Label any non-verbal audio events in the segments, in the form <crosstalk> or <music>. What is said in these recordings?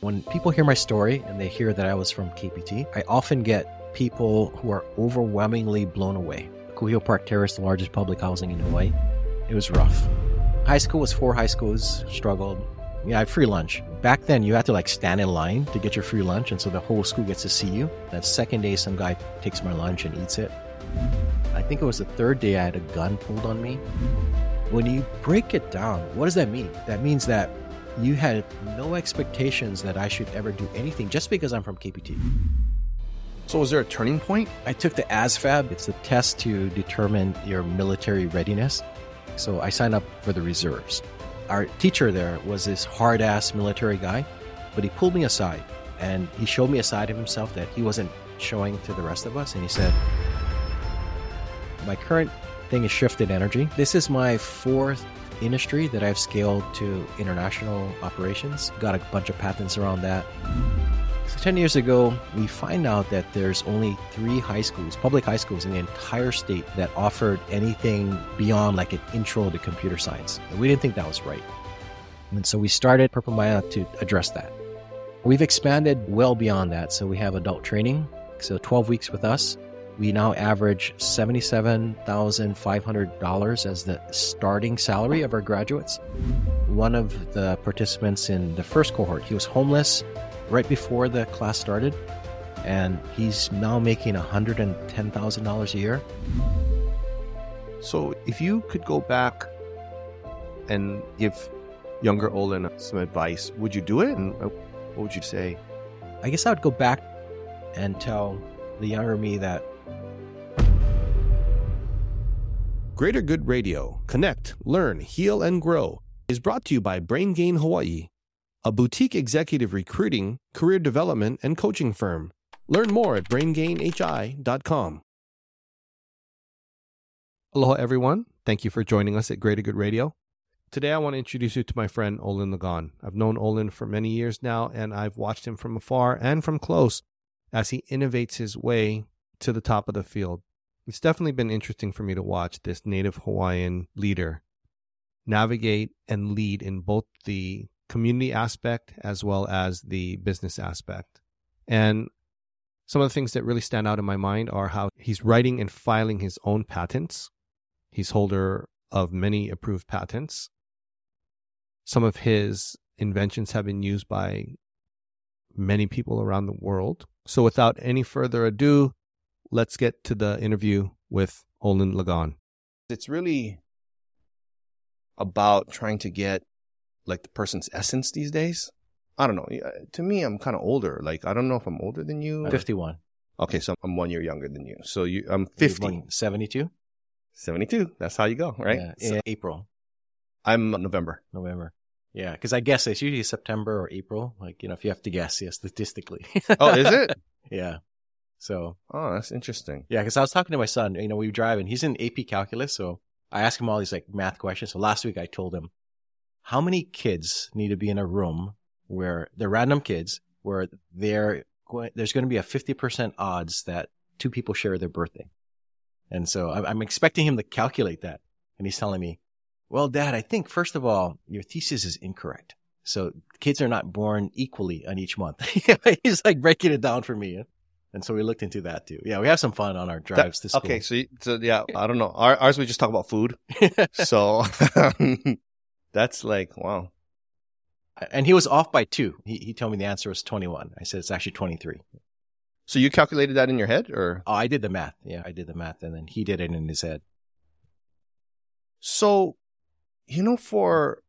When people hear my story and they hear that I was from KPT, I often get people who are overwhelmingly blown away. Kuhio Park Terrace, the largest public housing in Hawaii, it was rough. High school was four high schools, struggled. Yeah, I had free lunch. Back then, you had to like stand in line to get your free lunch, and so the whole school gets to see you. That second day, some guy takes my lunch and eats it. I think it was the third day I had a gun pulled on me. When you break it down, what does that mean? That means that you had no expectations that I should ever do anything just because I'm from KPT. So, was there a turning point? I took the ASVAB, it's a test to determine your military readiness. So, I signed up for the reserves. Our teacher there was this hard ass military guy, but he pulled me aside and he showed me a side of himself that he wasn't showing to the rest of us. And he said, My current thing is shifted energy. This is my fourth industry that I've scaled to international operations. Got a bunch of patents around that. So 10 years ago, we find out that there's only three high schools, public high schools in the entire state that offered anything beyond like an intro to computer science. And we didn't think that was right. And so we started Purple Mai'a to address that. We've expanded well beyond that. So we have adult training. So 12 weeks with us. We now average $77,500 as the starting salary of our graduates. One of the participants in the first cohort, he was homeless right before the class started, and he's now making $110,000 a year. So, if you could go back and give younger Olin some advice, would you do it? And what would you say? I guess I would go back and tell the younger me that Greater Good Radio, connect, learn, heal, and grow is brought to you by Brain Gain Hawaii, a boutique executive recruiting, career development, and coaching firm. Learn more at braingainhi.com. Aloha, everyone. Thank you for joining us at Greater Good Radio. Today, I want to introduce you to my friend Olin Lagon. I've known Olin for many years now, and I've watched him from afar and from close as he innovates his way to the top of the field. It's definitely been interesting for me to watch this native Hawaiian leader navigate and lead in both the community aspect as well as the business aspect. And some of the things that really stand out in my mind are how he's writing and filing his own patents. He's holder of many approved patents. Some of his inventions have been used by many people around the world. So without any further ado, let's get to the interview with Olin Lagon. It's really about trying to get like the person's essence these days. I don't know. To me, I'm kind of older. Like I don't know if I'm older than you. or- 51. Okay, so I'm one year younger than you. So you, I'm 50. 72? 72. That's how you go, right? Yeah, So April, I'm November. November. Yeah, because I guess it's usually September or April. Like, you know, if you have to guess, yeah, statistically. Oh, is it? <laughs> yeah. So, Oh, that's interesting. yeah, because I was talking to my son, you know, we were driving. He's in AP calculus. So I asked him all these like math questions. So last week I told him, how many kids need to be in a room where they're random kids, where they're going, there's going to be a 50% odds that two people share their birthday. And so I'm expecting him to calculate that. And he's telling me, well, dad, I think first of all, your thesis is incorrect. So kids are not born equally on each month. <laughs> he's like breaking it down for me. And so we looked into that too. Yeah, we have some fun on our drives to school. Okay, so, you- so yeah, I don't know. Our, ours we just talk about food. <laughs> So <laughs> that's like wow. and he was off by two. He, he told me the answer was 21. I said it's actually 23. So you calculated that in your head, or Oh, I did the math. Yeah, I did the math. And then he did it in his head. so you know for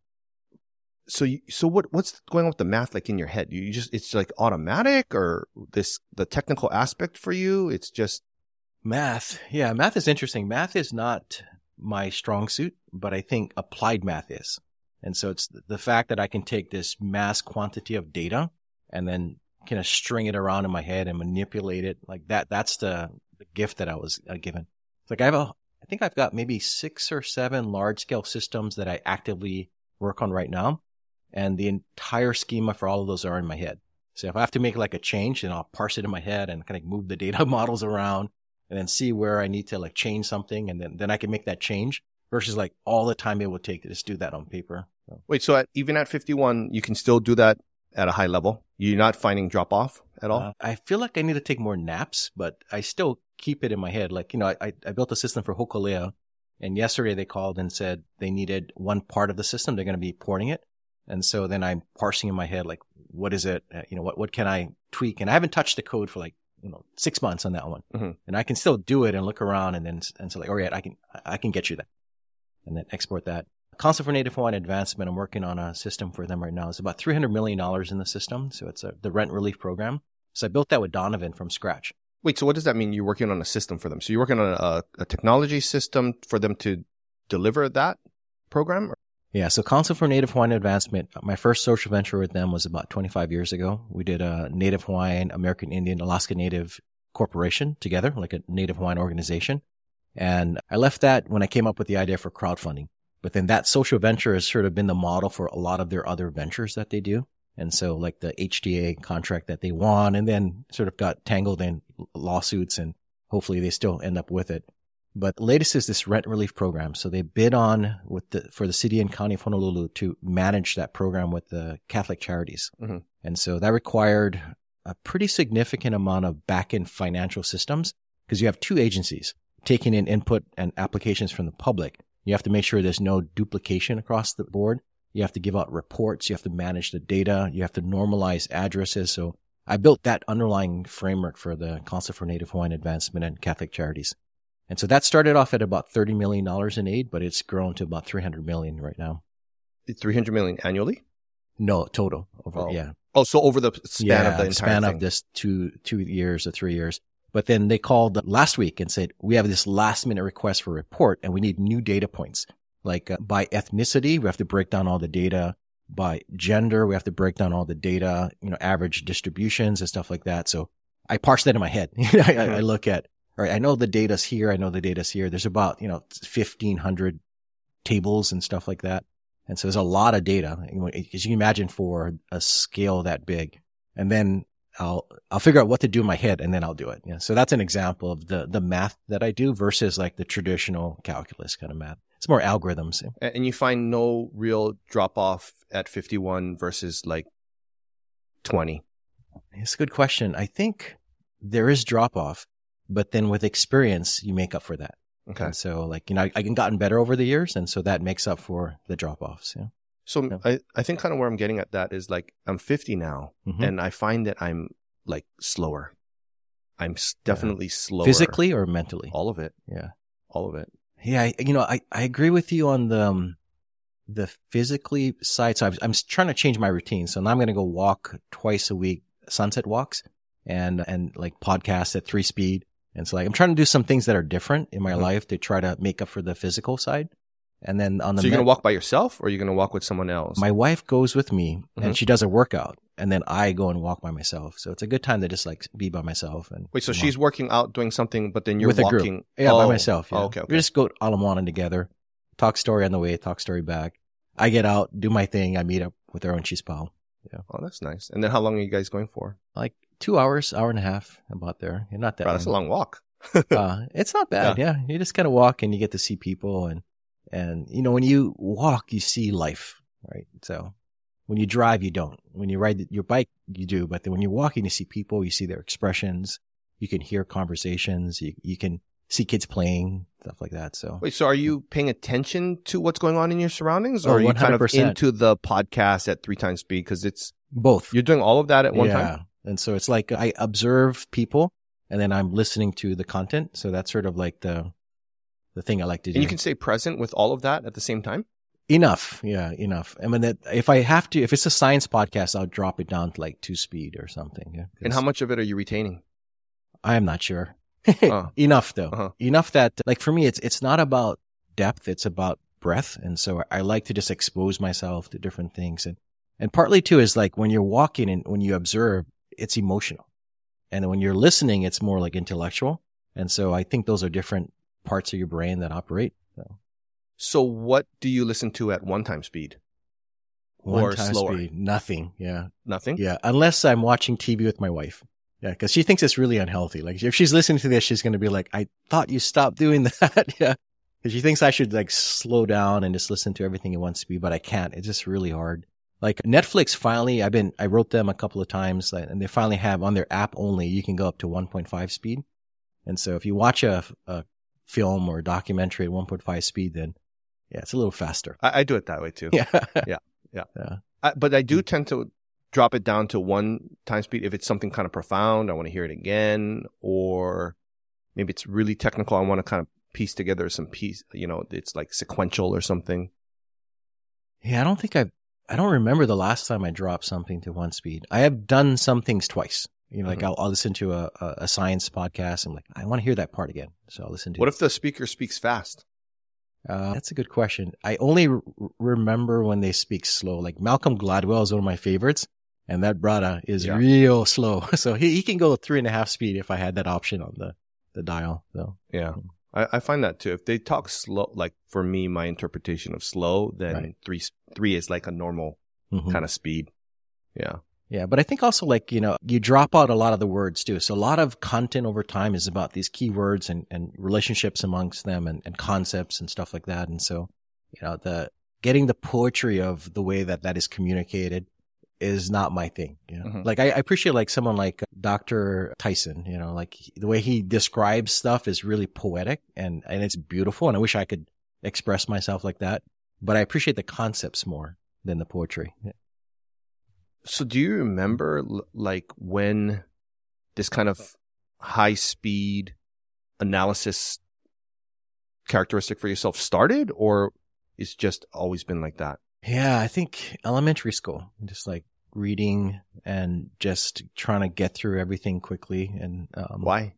so you, so what what's going on with the math like in your head? You just it's like automatic, or this the technical aspect for you? It's just Math. Yeah, math is interesting. Math is not my strong suit, but I think applied math is. And so it's the fact that I can take this mass quantity of data and then kind of string it around in my head and manipulate it like that. That's the, the gift that I was uh, given. It's like I have a, I think I've got maybe six or seven large scale systems that I actively work on right now. And the entire schema for all of those are in my head. So if I have to make like a change, then I'll parse it in my head and kind of move the data <laughs> models around and then see where I need to like change something. And then, then I can make that change versus like all the time it would take to just do that on paper. So, wait. So at, even at fifty one, you can still do that at a high level? You're not finding drop off at all? Uh, I feel like I need to take more naps, but I still keep it in my head. Like, you know, I, I built a system for Hokulea and yesterday they called and said they needed one part of the system. They're going to be porting it. And so then I'm parsing in my head, like, what is it? Uh, you know, what, what can I tweak? And I haven't touched the code for like, you know, six months on that one. Mhm. And I can still do it and look around and then, and say like, all right, I can, I can get you that and then export that. Council for Native Hawaiian Advancement, I'm working on a system for them right now. It's about $300 million in the system. So it's a, the rent relief program. So I built that with Donovan from scratch. Wait, so what does that mean? You're working on a system for them. So you're working on a, a technology system for them to deliver that program? Yeah, so Council for Native Hawaiian Advancement, my first social venture with them was about 25 years ago. We did a Native Hawaiian, American Indian, Alaska Native corporation together, like a Native Hawaiian organization. And I left that when I came up with the idea for crowdfunding. But then that social venture has sort of been the model for a lot of their other ventures that they do. And so like the HDA contract that they won and then sort of got tangled in lawsuits and hopefully they still end up with it. But the latest is this rent relief program. So they bid on with the, for the city and county of Honolulu to manage that program with the Catholic charities. Mhm. And so that required a pretty significant amount of back end financial systems because you have two agencies taking in input and applications from the public. You have to make sure there's no duplication across the board. You have to give out reports. You have to manage the data. You have to normalize addresses. So I built that underlying framework for the Council for Native Hawaiian Advancement and Catholic Charities. And so that started off at about $30 million in aid, but it's grown to about 300 million right now. 300 million annually? No, total. Over, Oh, yeah. Oh, so over the span yeah, of the entire span thing. of this two, two years or three years. But then they called last week and said, we have this last minute request for report and we need new data points. Like uh, by ethnicity, we have to break down all the data. By gender, we have to break down all the data, you know, average distributions and stuff like that. So I parse that in my head. <laughs> I, I- I look at, all right, I know the data's here. I know the data's here. There's about, you know, 1500 tables and stuff like that. And so there's a lot of data as you can imagine for a scale that big. And then I'll, I'll figure out what to do in my head and then I'll do it. Yeah. So that's an example of the, the math that I do versus like the traditional calculus kind of math. It's more algorithms. And you find no real drop off at 51 versus like 20. It's a good question. I think there is drop off, but then with experience, you make up for that. Okay. And so like, you know, I, I've gotten better over the years. And so that makes up for the drop offs. Yeah. So Yeah. I, I think kind of where I'm getting at that is like I'm 50 now Mhm. and I find that I'm like slower. I'm definitely slower. Physically or mentally? All of it. Yeah. All of it. Yeah, I, you know, I, I agree with you on the um, the physically side. So I'm, I'm trying to change my routine. So now I'm going to go walk twice a week, sunset walks, and and like podcasts at three speed. And so like I'm trying to do some things that are different in my Mhm. life to try to make up for the physical side. And then on the So you're gonna walk by yourself or are you going to walk with someone else? my wife goes with me Mhm. and she does a workout, and then I go and walk by myself. So it's a good time to just like be by myself. And Wait, so she's working out doing something, but then you're With a group. walking. Yeah, by Oh, myself. Yeah. oh, okay, okay. We just go Ala Moana together, talk story on the way, talk story back. I get out, do my thing. I meet up with her and she's pal. Yeah. Oh, that's nice. And then how long are you guys going for? Like two hours, hour and a half about there. Yeah, not that Wow, that's a long walk. <laughs> uh, <laughs> it's not bad. Yeah. You just kind of walk and you get to see people and, and, you know, when you walk, you see life, right? So when you drive, you don't. When you ride your bike, you do. But then when you're walking, you see people, you see their expressions, you can hear conversations, you, you can see kids playing, stuff like that. So Wait, so are you paying attention to what's going on in your surroundings or Oh, are you kind of 100%. into the podcast at three times speed? Cause it's, both. you're doing all of that at one yeah. time? And so it's like I observe people and then I'm listening to the content. So that's sort of like the, the thing I like to do. And you can stay present with all of that at the same time? enough. Yeah. Enough. I mean, that if I have to, if it's a science podcast, I'll drop it down to like two speed or something. Yeah, And how much of it are you retaining? I'm not sure. Uh. <laughs> Enough though. Uh-huh. Enough that like for me, it's, it's not about depth. It's about breadth. And so I like to just expose myself to different things. And, and partly too is like when you're walking and when you observe, it's emotional. And when you're listening, it's more like intellectual. And so I think those are different parts of your brain that operate. So So what do you listen to at one time speed? one Or time slower. speed, nothing. Yeah. Nothing? Yeah. Unless I'm watching TV with my wife. Yeah. Cause she thinks it's really unhealthy. Like if she's listening to this, she's going to be like, I thought you stopped doing <laughs> that. yeah. Cause she thinks I should like slow down and just listen to everything at one speed, but I can't. It's just really hard. Like Netflix finally, I've been, I wrote them a couple of times and they finally have on their app only, you can go up to 1.5 speed. And so if you watch a, a film or a documentary at 1.5 speed, then yeah, it's a little faster. I, I do it that way too. <laughs> Yeah. yeah. Yeah. yeah. I, but I do mm. tend to drop it down to one time speed if it's something kind of profound. I want to hear it again, or maybe it's really technical. I want to kind of piece together some piece, you know, it's like sequential or something. Yeah, I don't think I've, I don't remember the last time I dropped something to one speed. I have done some things twice. You know, like mm-hmm. I'll, I'll, listen to a, a science podcast. I'm like, I want to hear that part again. So I'll listen to What it. if the speaker speaks fast? Uh, that's a good question. I only r- remember when they speak slow. Like Malcolm Gladwell is one of my favorites, and that brada is yeah. real slow. <laughs> So he, he can go three and a half speed if I had that option on the, the dial. So yeah, I, I find that too. If they talk slow, like for me, my interpretation of slow, then right. three three is like a normal mm-hmm. kind of speed. Yeah. Yeah, but I think also like, you know, you drop out a lot of the words too. So a lot of content over time is about these keywords and, and relationships amongst them and, and concepts and stuff like that. And so, you know, the getting the poetry of the way that that is communicated is not my thing. You know? mm-hmm. Like I, I, appreciate like someone like Dr. Tyson, you know, like the way he describes stuff is really poetic and, and it's beautiful. And I wish I could express myself like that, but I appreciate the concepts more than the poetry. So do you remember like when this kind of high speed analysis characteristic for yourself started or it's just always been like that? Yeah, I think elementary school, just like reading and just trying to get through everything quickly. And um, why?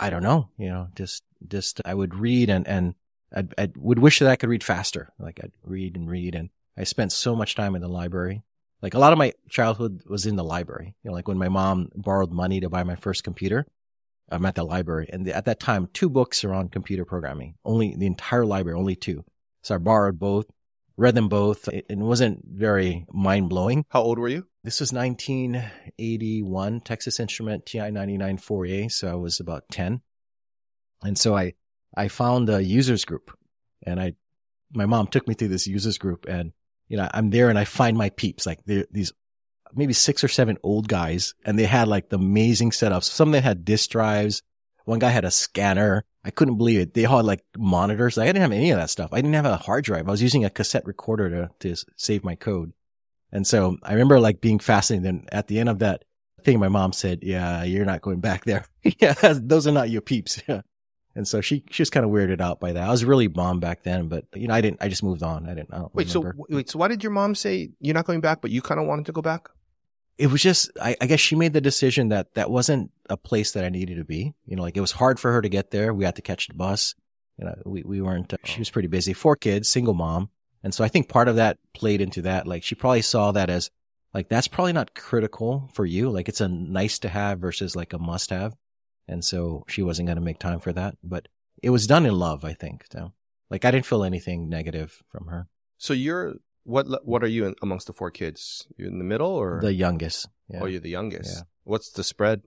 I don't know. You know, just just I would read and and I I would wish that I could read faster. Like I'd read and read, and I spent so much time in the library. Like a lot of my childhood was in the library. You know, like when my mom borrowed money to buy my first computer, I'm at the library, and at that time, two books are on computer programming. Only the entire library, only two. So I borrowed both read them both. It, it wasn't very mind blowing. How old were you? This was 1981 Texas Instrument TI 99 4A. So I was about 10. And so I, I found a users group and I, my mom took me through this users group and, you know, I'm there and I find my peeps, like these maybe six or seven old guys and they had like the amazing setups. Some of them had disk drives. One guy had a scanner. I couldn't believe it. They all had like monitors. I didn't have any of that stuff. I didn't have a hard drive. I was using a cassette recorder to, to save my code. And so I remember like being fascinated. And at the end of that thing, my mom said, yeah, you're not going back there. <laughs> yeah, those are not your peeps. Yeah. <laughs> And so she, she was kind of weirded out by that. I was really bombed back then, but you know, I didn't, I just moved on. I didn't, I wait, remember. so wait, so why did your mom say you're not going back, but you kind of wanted to go back? It was just, I, I, guess she made the decision that that wasn't a place that I needed to be. You know, like it was hard for her to get there. We had to catch the bus. You know, we, we weren't, uh, she was pretty busy. Four kids, single mom. And so I think part of that played into that. Like she probably saw that as like, that's probably not critical for you. Like it's a nice to have versus like a must have. And so she wasn't going to make time for that, but it was done in love, I think. So like I didn't feel anything negative from her. So you're what what are you in, amongst the four kids? You're in the middle or the youngest? Yeah. Oh, you're the youngest. Yeah. What's the spread?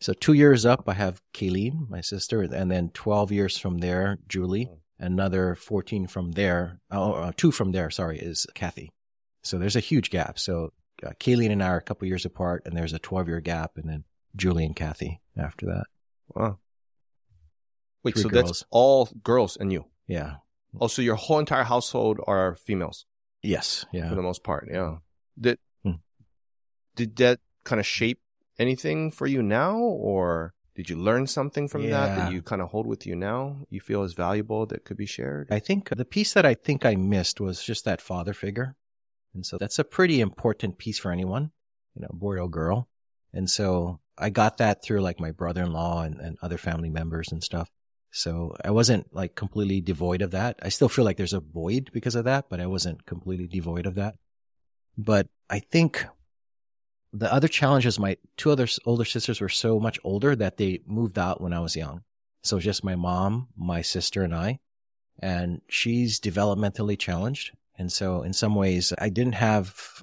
So two years up, I have Kayleen, my sister, and then twelve years from there, Julie. Oh. Another fourteen from there, oh, uh, two from there. Sorry, is Kathy. So there's a huge gap. So uh, Kayleen and I are a couple years apart, and there's a twelve year gap, and then Julie and Kathy after that. Wow. Wait, Three so girls. that's all girls and you? Yeah. Oh, so your whole entire household are females? Yes. Yeah. For the most part. Yeah. Did, hmm. did that kind of shape anything for you now or did you learn something from yeah. that that you kind of hold with you now? You feel is valuable that could be shared? I think the piece that I think I missed was just that father figure. And so that's a pretty important piece for anyone, you know, boy or girl. And so I got that through like my brother-in-law and, and other family members and stuff. So I wasn't like completely devoid of that. I still feel like there's a void because of that, but I wasn't completely devoid of that. But I think the other challenges, my two other older sisters were so much older that they moved out when I was young. So just my mom, my sister and I, and she's developmentally challenged. And so in some ways I didn't have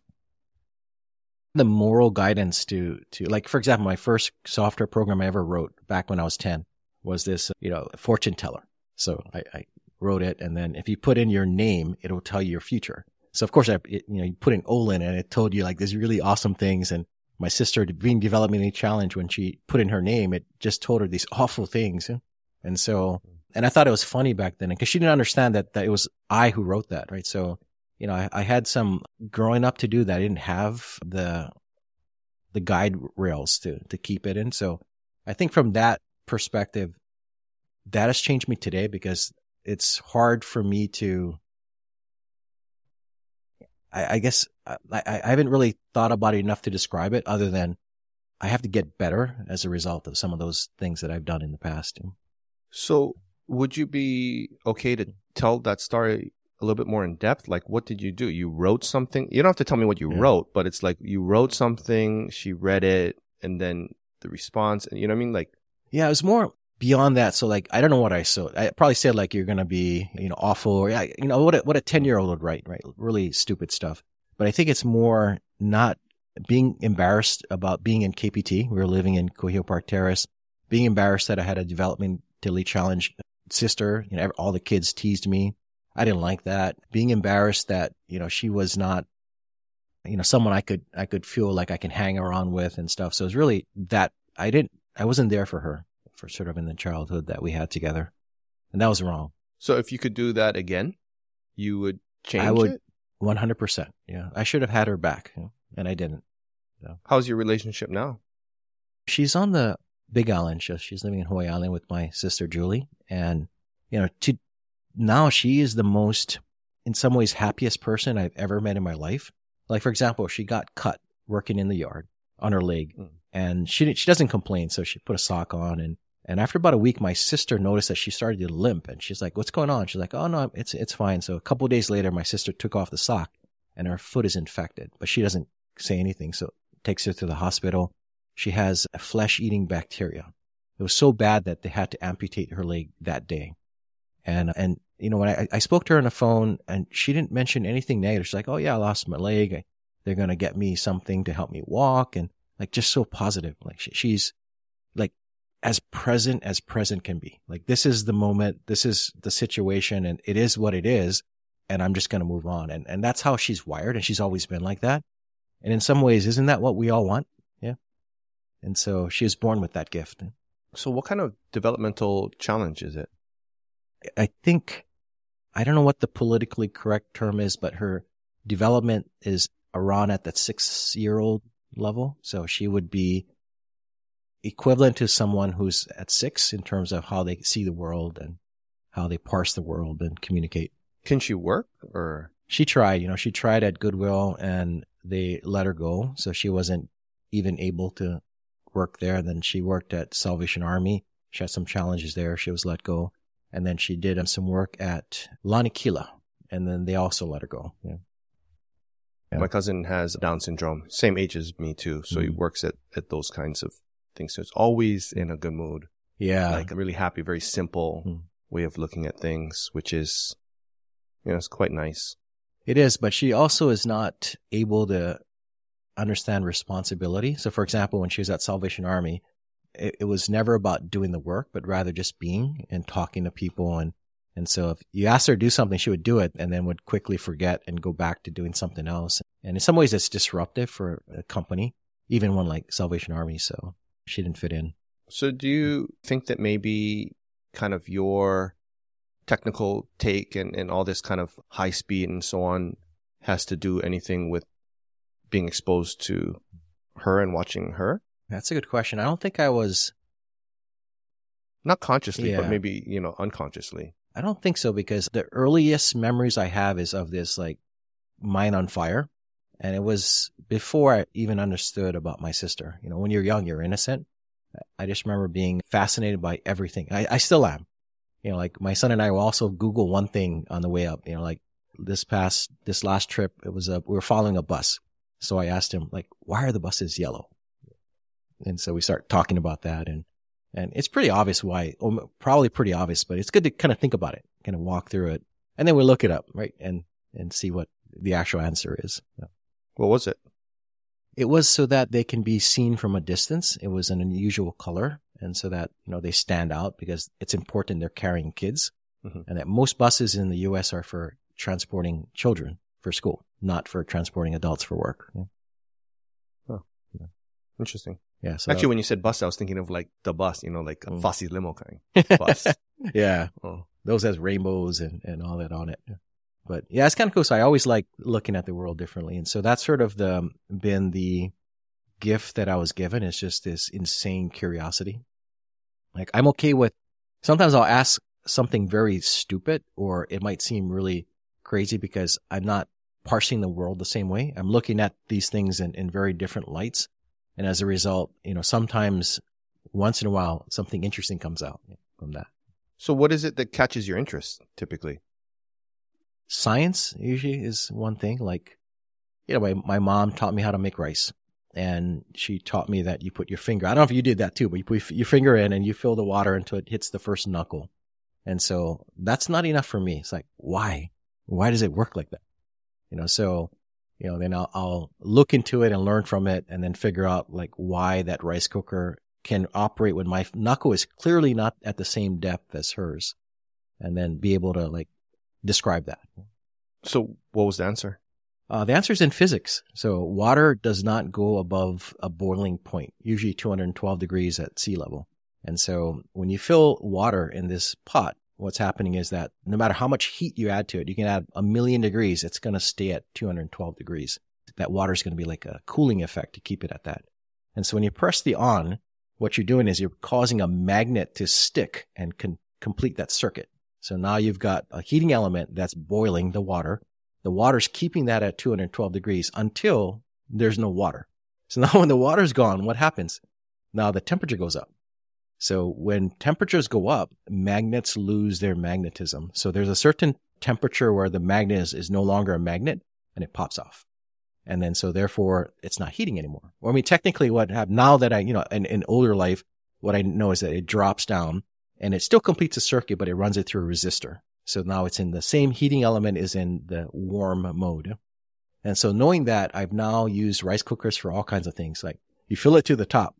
the moral guidance to, to like, for example, my first software program I ever wrote back when I was 10 was this, you know, fortune teller. So I, I wrote it. And then if you put in your name, it'll tell you your future. So of course, I, it, you know, you put in Olin and it told you like these really awesome things. And my sister being developmentally challenged when she put in her name, it just told her these awful things. And so, and I thought it was funny back then because she didn't understand that, that it was I who wrote that. Right. So, you know, I, I had some growing up to do that. I didn't have the, the guide rails to, to keep it in. So I think from that perspective, that has changed me today because it's hard for me to I, I guess I, I haven't really thought about it enough to describe it other than I have to get better as a result of some of those things that I've done in the past. So would you be okay to tell that story a little bit more in depth? Like, what did you do? You wrote something. You don't have to tell me what you yeah. wrote, but it's like you wrote something, she read it, and then the response, and you know what I mean? Like, yeah, it was more beyond that. So like, I don't know what I said. I probably said like, you're going to be, you know, awful or, yeah, you know, what a, what a 10 year old would write, right? Really stupid stuff. But I think it's more not being embarrassed about being in KPT. We were living in Kuhio Park Terrace, being embarrassed that I had a developmentally challenged sister. You know, all the kids teased me. I didn't like that. Being embarrassed that, you know, she was not, you know, someone I could, I could feel like I can hang around with and stuff. So it's really that I didn't, I wasn't there for her for sort of in the childhood that we had together. And that was wrong. So if you could do that again, you would change I would, it? 100%. Yeah. I should have had her back and I didn't. So. How's your relationship now? She's on the Big Island. She's living in Hawaii Island with my sister Julie. And, you know, to now she is the most, in some ways, happiest person I've ever met in my life. Like, for example, she got cut working in the yard on her leg mm. And she, she doesn't complain. So she put a sock on and and after about a week, my sister noticed that she started to limp and she's like, what's going on? She's like, oh no, it's, it's fine. So a couple days later, my sister took off the sock and her foot is infected, but she doesn't say anything. So takes her to the hospital. She has a flesh eating bacteria. It was so bad that they had to amputate her leg that day. And, and, you know, when I, I spoke to her on the phone and she didn't mention anything negative. She's like, Oh yeah, I lost my leg. They're going to get me something to help me walk and like just so positive. Like she, she's like as present as present can be. Like this is the moment, this is the situation and it is what it is. And I'm just going to move on. And, and that's how she's wired. And she's always been like that. And in some ways, isn't that what we all want? Yeah. And so she is born with that gift. So what kind of developmental challenge is it? I think, I don't know what the politically correct term is, but her development is around at that six year old level. So she would be equivalent to someone who's at six in terms of how they see the world and how they parse the world and communicate. Can she work or? She tried, you know, she tried at Goodwill and they let her go. So she wasn't even able to work there. Then she worked at Salvation Army. She had some challenges there. She was let go. And then she did some work at Lanakila and then they also let her go. Yeah. Yeah. My cousin has Down syndrome, same age as me too. So mm-hmm. he works at, at those kinds of things. So it's always in a good mood. Yeah. Like a really happy, very simple mm. way of looking at things, which is, you know, it's quite nice. It is, but she also is not able to understand responsibility. So for example, when she was at Salvation Army, it, it was never about doing the work, but rather just being and talking to people. And, and so if you asked her to do something, she would do it and then would quickly forget and go back to doing something else. And in some ways, it's disruptive for a company, even one like Salvation Army. So she didn't fit in. So, do you think that maybe kind of your technical take and, and all this kind of high speed and so on has to do anything with being exposed to her and watching her? That's a good question. I don't think I was. Not consciously, yeah. but maybe, you know, unconsciously. I don't think so because the earliest memories I have is of this like mine on fire. And it was before I even understood about my sister. You know, when you're young, you're innocent. I just remember being fascinated by everything. I, I still am. You know, like my son and I will also Google one thing on the way up. You know, like this past, this last trip, it was a, we were following a bus. So I asked him, like, why are the buses yellow? And so we start talking about that and, and it's pretty obvious why, probably pretty obvious, but it's good to kind of think about it, kind of walk through it. And then we look it up, right? And, and see what the actual answer is. Yeah. What was it? It was so that they can be seen from a distance. It was an unusual color. And so that, you know, they stand out because it's important they're carrying kids mm-hmm. and that most buses in the US are for transporting children for school. not for transporting adults for work. Yeah. Interesting. Yeah. So Actually, when you said bus, I was thinking of like the bus, you know, like a Mm. Fossey limo kind <laughs> bus. yeah, oh. those has rainbows and, and all that on it. But yeah, it's kind of cool. So I always like looking at the world differently. And so that's sort of the, been the gift that I was given is just this insane curiosity. Like I'm okay with, sometimes I'll ask something very stupid or it might seem really crazy because I'm not parsing the world the same way. I'm looking at these things in, in very different lights. And as a result, you know, sometimes once in a while, something interesting comes out from that. So, what is it that catches your interest typically? science usually is one thing. Like, you know, my, my mom taught me how to make rice and she taught me that you put your finger, I don't know if you did that too, but you put your finger in and you fill the water until it hits the first knuckle. And so that's not enough for me. It's like, why? Why does it work like that? You know, so, you know, then I'll, I'll look into it and learn from it and then figure out like why that rice cooker can operate when my knuckle is clearly not at the same depth as hers and then be able to like describe that. So, what was the answer? Uh, the answer is in physics. So water does not go above a boiling point, usually 212 degrees at sea level. And so when you fill water in this pot, what's happening is that no matter how much heat you add to it, you can add a million degrees, it's going to stay at 212 degrees. That water is going to be like a cooling effect to keep it at that. And so when you press the on, what you're doing is you're causing a magnet to stick and can complete that circuit. So now you've got a heating element that's boiling the water. The water's keeping that at 212 degrees until there's no water. So <laughs> now when the water's gone, what happens? Now the temperature goes up. So when temperatures go up, magnets lose their magnetism. So there's a certain temperature where the magnet is, is no longer a magnet and it pops off. And then so therefore it's not heating anymore. Well, I mean, technically what happened now that I, you know, in, in older life, what I know is that it drops down and it still completes a circuit, but it runs it through a resistor. So now it's in the same heating element is in the warm mode. And so knowing that I've now used rice cookers for all kinds of things. Like you fill it to the top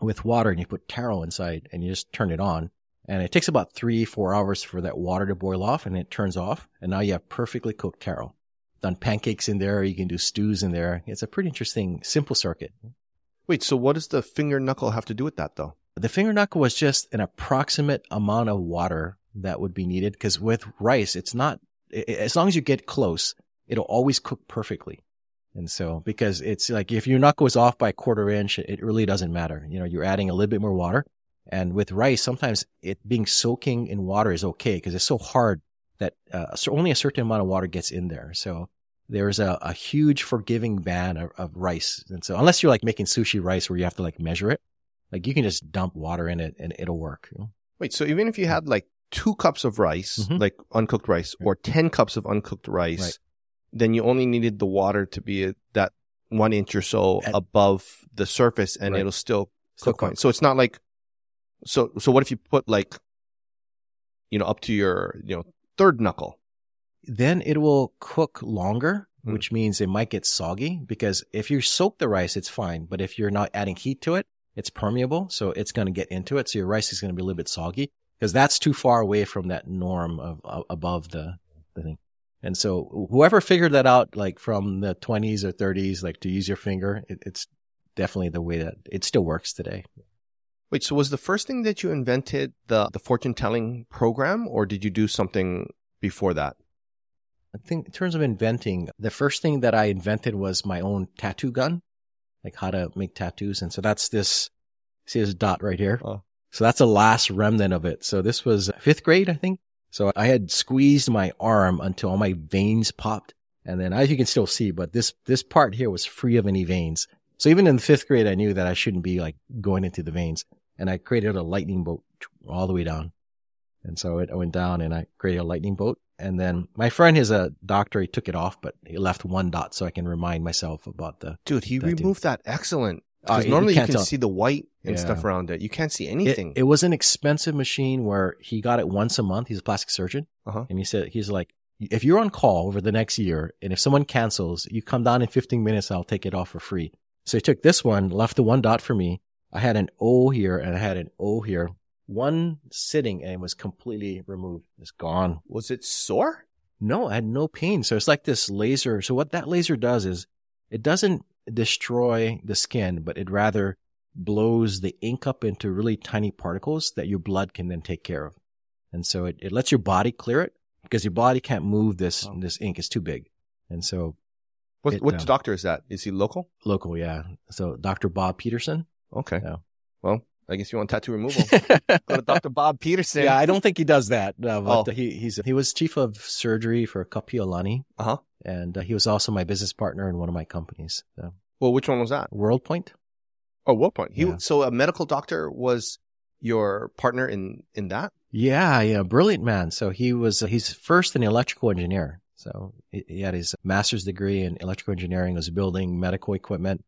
with water and you put taro inside and you just turn it on. And it takes about three, four hours for that water to boil off and it turns off. And now you have perfectly cooked taro. Done pancakes in there. You can do stews in there. It's a pretty interesting, simple circuit. Wait, so what does the finger knuckle have to do with that though? The finger knuckle was just an approximate amount of water that would be needed because with rice, it's not, as long as you get close, it'll always cook perfectly. And so, because it's like if your knuckle is off by a quarter inch, it really doesn't matter. You know, you're adding a little bit more water. And with rice, sometimes it being soaking in water is okay because it's so hard that uh, so only a certain amount of water gets in there. So there's a, a huge forgiving ban of, of rice. And so unless you're like making sushi rice where you have to like measure it, like you can just dump water in it and it'll work. you know? Wait, so even if you had like two cups of rice, Mhm. like uncooked rice, or 10 cups of uncooked rice, Right. Then you only needed the water to be that one inch or so At- above the surface and Right. it'll still Still cook fine. So it's not like, so, so what if you put like, you know, up to your, you know, third knuckle? then it will cook longer, Mm. which means it might get soggy because if you soak the rice, it's fine. But if you're not adding heat to it, it's permeable. So it's going to get into it. So your rice is going to be a little bit soggy because that's too far away from that norm of, of above the, the thing. And so whoever figured that out, like from the twenties or thirties, like to use your finger, it, it's definitely the way that it still works today. Wait, so was the first thing that you invented the, the fortune telling program or did you do something before that? I think in terms of inventing, the first thing that I invented was my own tattoo gun, like how to make tattoos. And so that's this, see this dot right here. Oh. So that's the last remnant of it. So this was fifth grade, I think. So I had squeezed my arm until all my veins popped. And then as you can still see, but this, this part here was free of any veins. So even in the fifth grade, I knew that I shouldn't be like going into the veins. And I created a lightning bolt all the way down. And so it went down and I created a lightning bolt. And then my friend is a doctor. He took it off, but he left one dot so I can remind myself about the. Dude, he That dude. removed that excellent. Uh, Because you normally you can't can tell. see the white and Yeah. stuff around it. You can't see It, anything. it was an expensive machine where he got it once a month. He's a plastic surgeon. Uh-huh. And he said, he's like, if you're on call over the next year and if someone cancels, you come down in 15 minutes, I'll take it off for free. So he took this one, left the one dot for me. I had an O here and I had an O here. One sitting and it was completely removed. It's gone. was it sore? No, I had no pain. So it's like this laser. So what that laser does is it doesn't destroy the skin, but it rather blows the ink up into really tiny particles that your blood can then take care of. And so it, it lets your body clear it because your body can't move this, Oh. this ink. It's too big. And so What It, what um, doctor is that? Is he local? local, yeah. So Dr. Bob Peterson. Okay. Yeah. Well, I guess you want tattoo removal. <laughs> Go to Dr. Bob Peterson. Yeah, I don't think he does that. No, Oh. he he's he was chief of surgery for Kapiolani, Uh-huh. And uh, he was also my business partner in one of my companies, so, Well, which one was that? WorldPoint. Oh, what point? He Yeah. so a medical doctor was your partner in in that? Yeah, yeah, brilliant man. So he was he's first an electrical engineer. So he he had his master's degree in electrical engineering, was building medical equipment,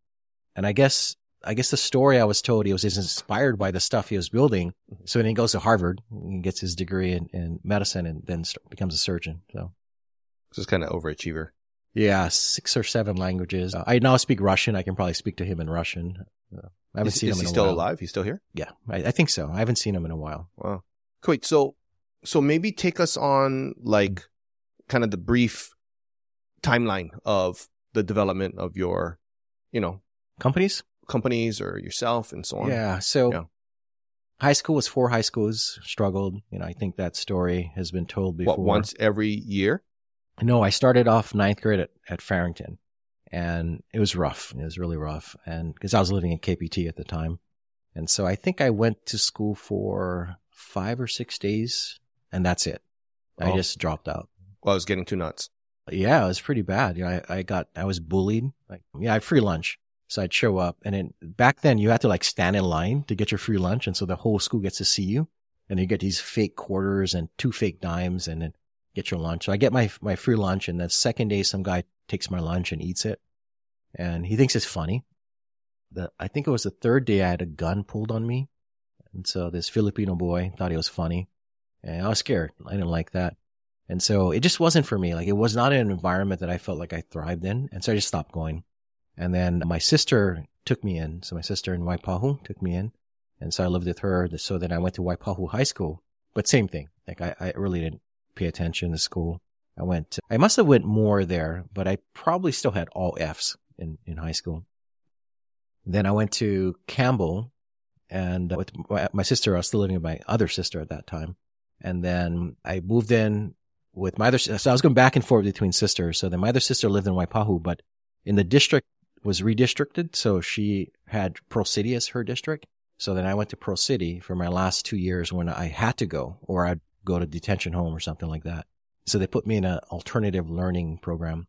and I guess I guess the story I was told he was inspired by the stuff he was building. So then he goes to Harvard, and gets his degree in, in medicine, and then becomes a surgeon. So. Is kind of overachiever. Yeah, six or seven languages. Uh, I now speak Russian. I can probably speak to him in Russian. Uh, I haven't Is, seen is him he still while. alive? He's still here? Yeah, I, I think so. I haven't seen him in a while. Wow. Wait, so so maybe take us on like kind of the brief timeline of the development of your, you know, Companies? companies or yourself and so on. Yeah. So Yeah. high school was four high schools, struggled. You know, I think that story has been told before. What once every year? No, I started off ninth grade at, at Farrington and it was rough. It was really rough. And because I was living in KPT at the time. And so I think I went to school for five or six days and that's it. I Oh. just dropped out. Well, I was getting too nuts. Yeah, it was pretty bad. You know, I, I got, I was bullied. Like, yeah, I had free lunch. So I'd show up and then back then you had to like stand in line to get your free lunch. And so the whole school gets to see you and you get these fake quarters and two fake dimes and then get your lunch. So I get my, my free lunch and the second day some guy takes my lunch and eats it and he thinks it's funny. The, I think it was the third day I had a gun pulled on me. And so this Filipino boy thought it was funny and I was scared. I didn't like that. And so it just wasn't for me. Like it was not an environment that I felt like I thrived in. And so I just stopped going. And then my sister took me in. So my sister in Waipahu took me in. And so I lived with her. So then I went to Waipahu High School, but same thing. Like I, I really didn't pay attention to school. I went, to, I must have went more there, but I probably still had all F's in, in high school. Then I went to Campbell and with my, sister, I was still living with my other sister at that time. And then I moved in with my other, so I was going back and forth between sisters. So then my other sister lived in Waipahu, but in the district was redistricted. So she had Pearl City as her district. So then I went to Pearl City for my last two years when I had to go or I'd go to detention home or something like that. So they put me in an alternative learning program.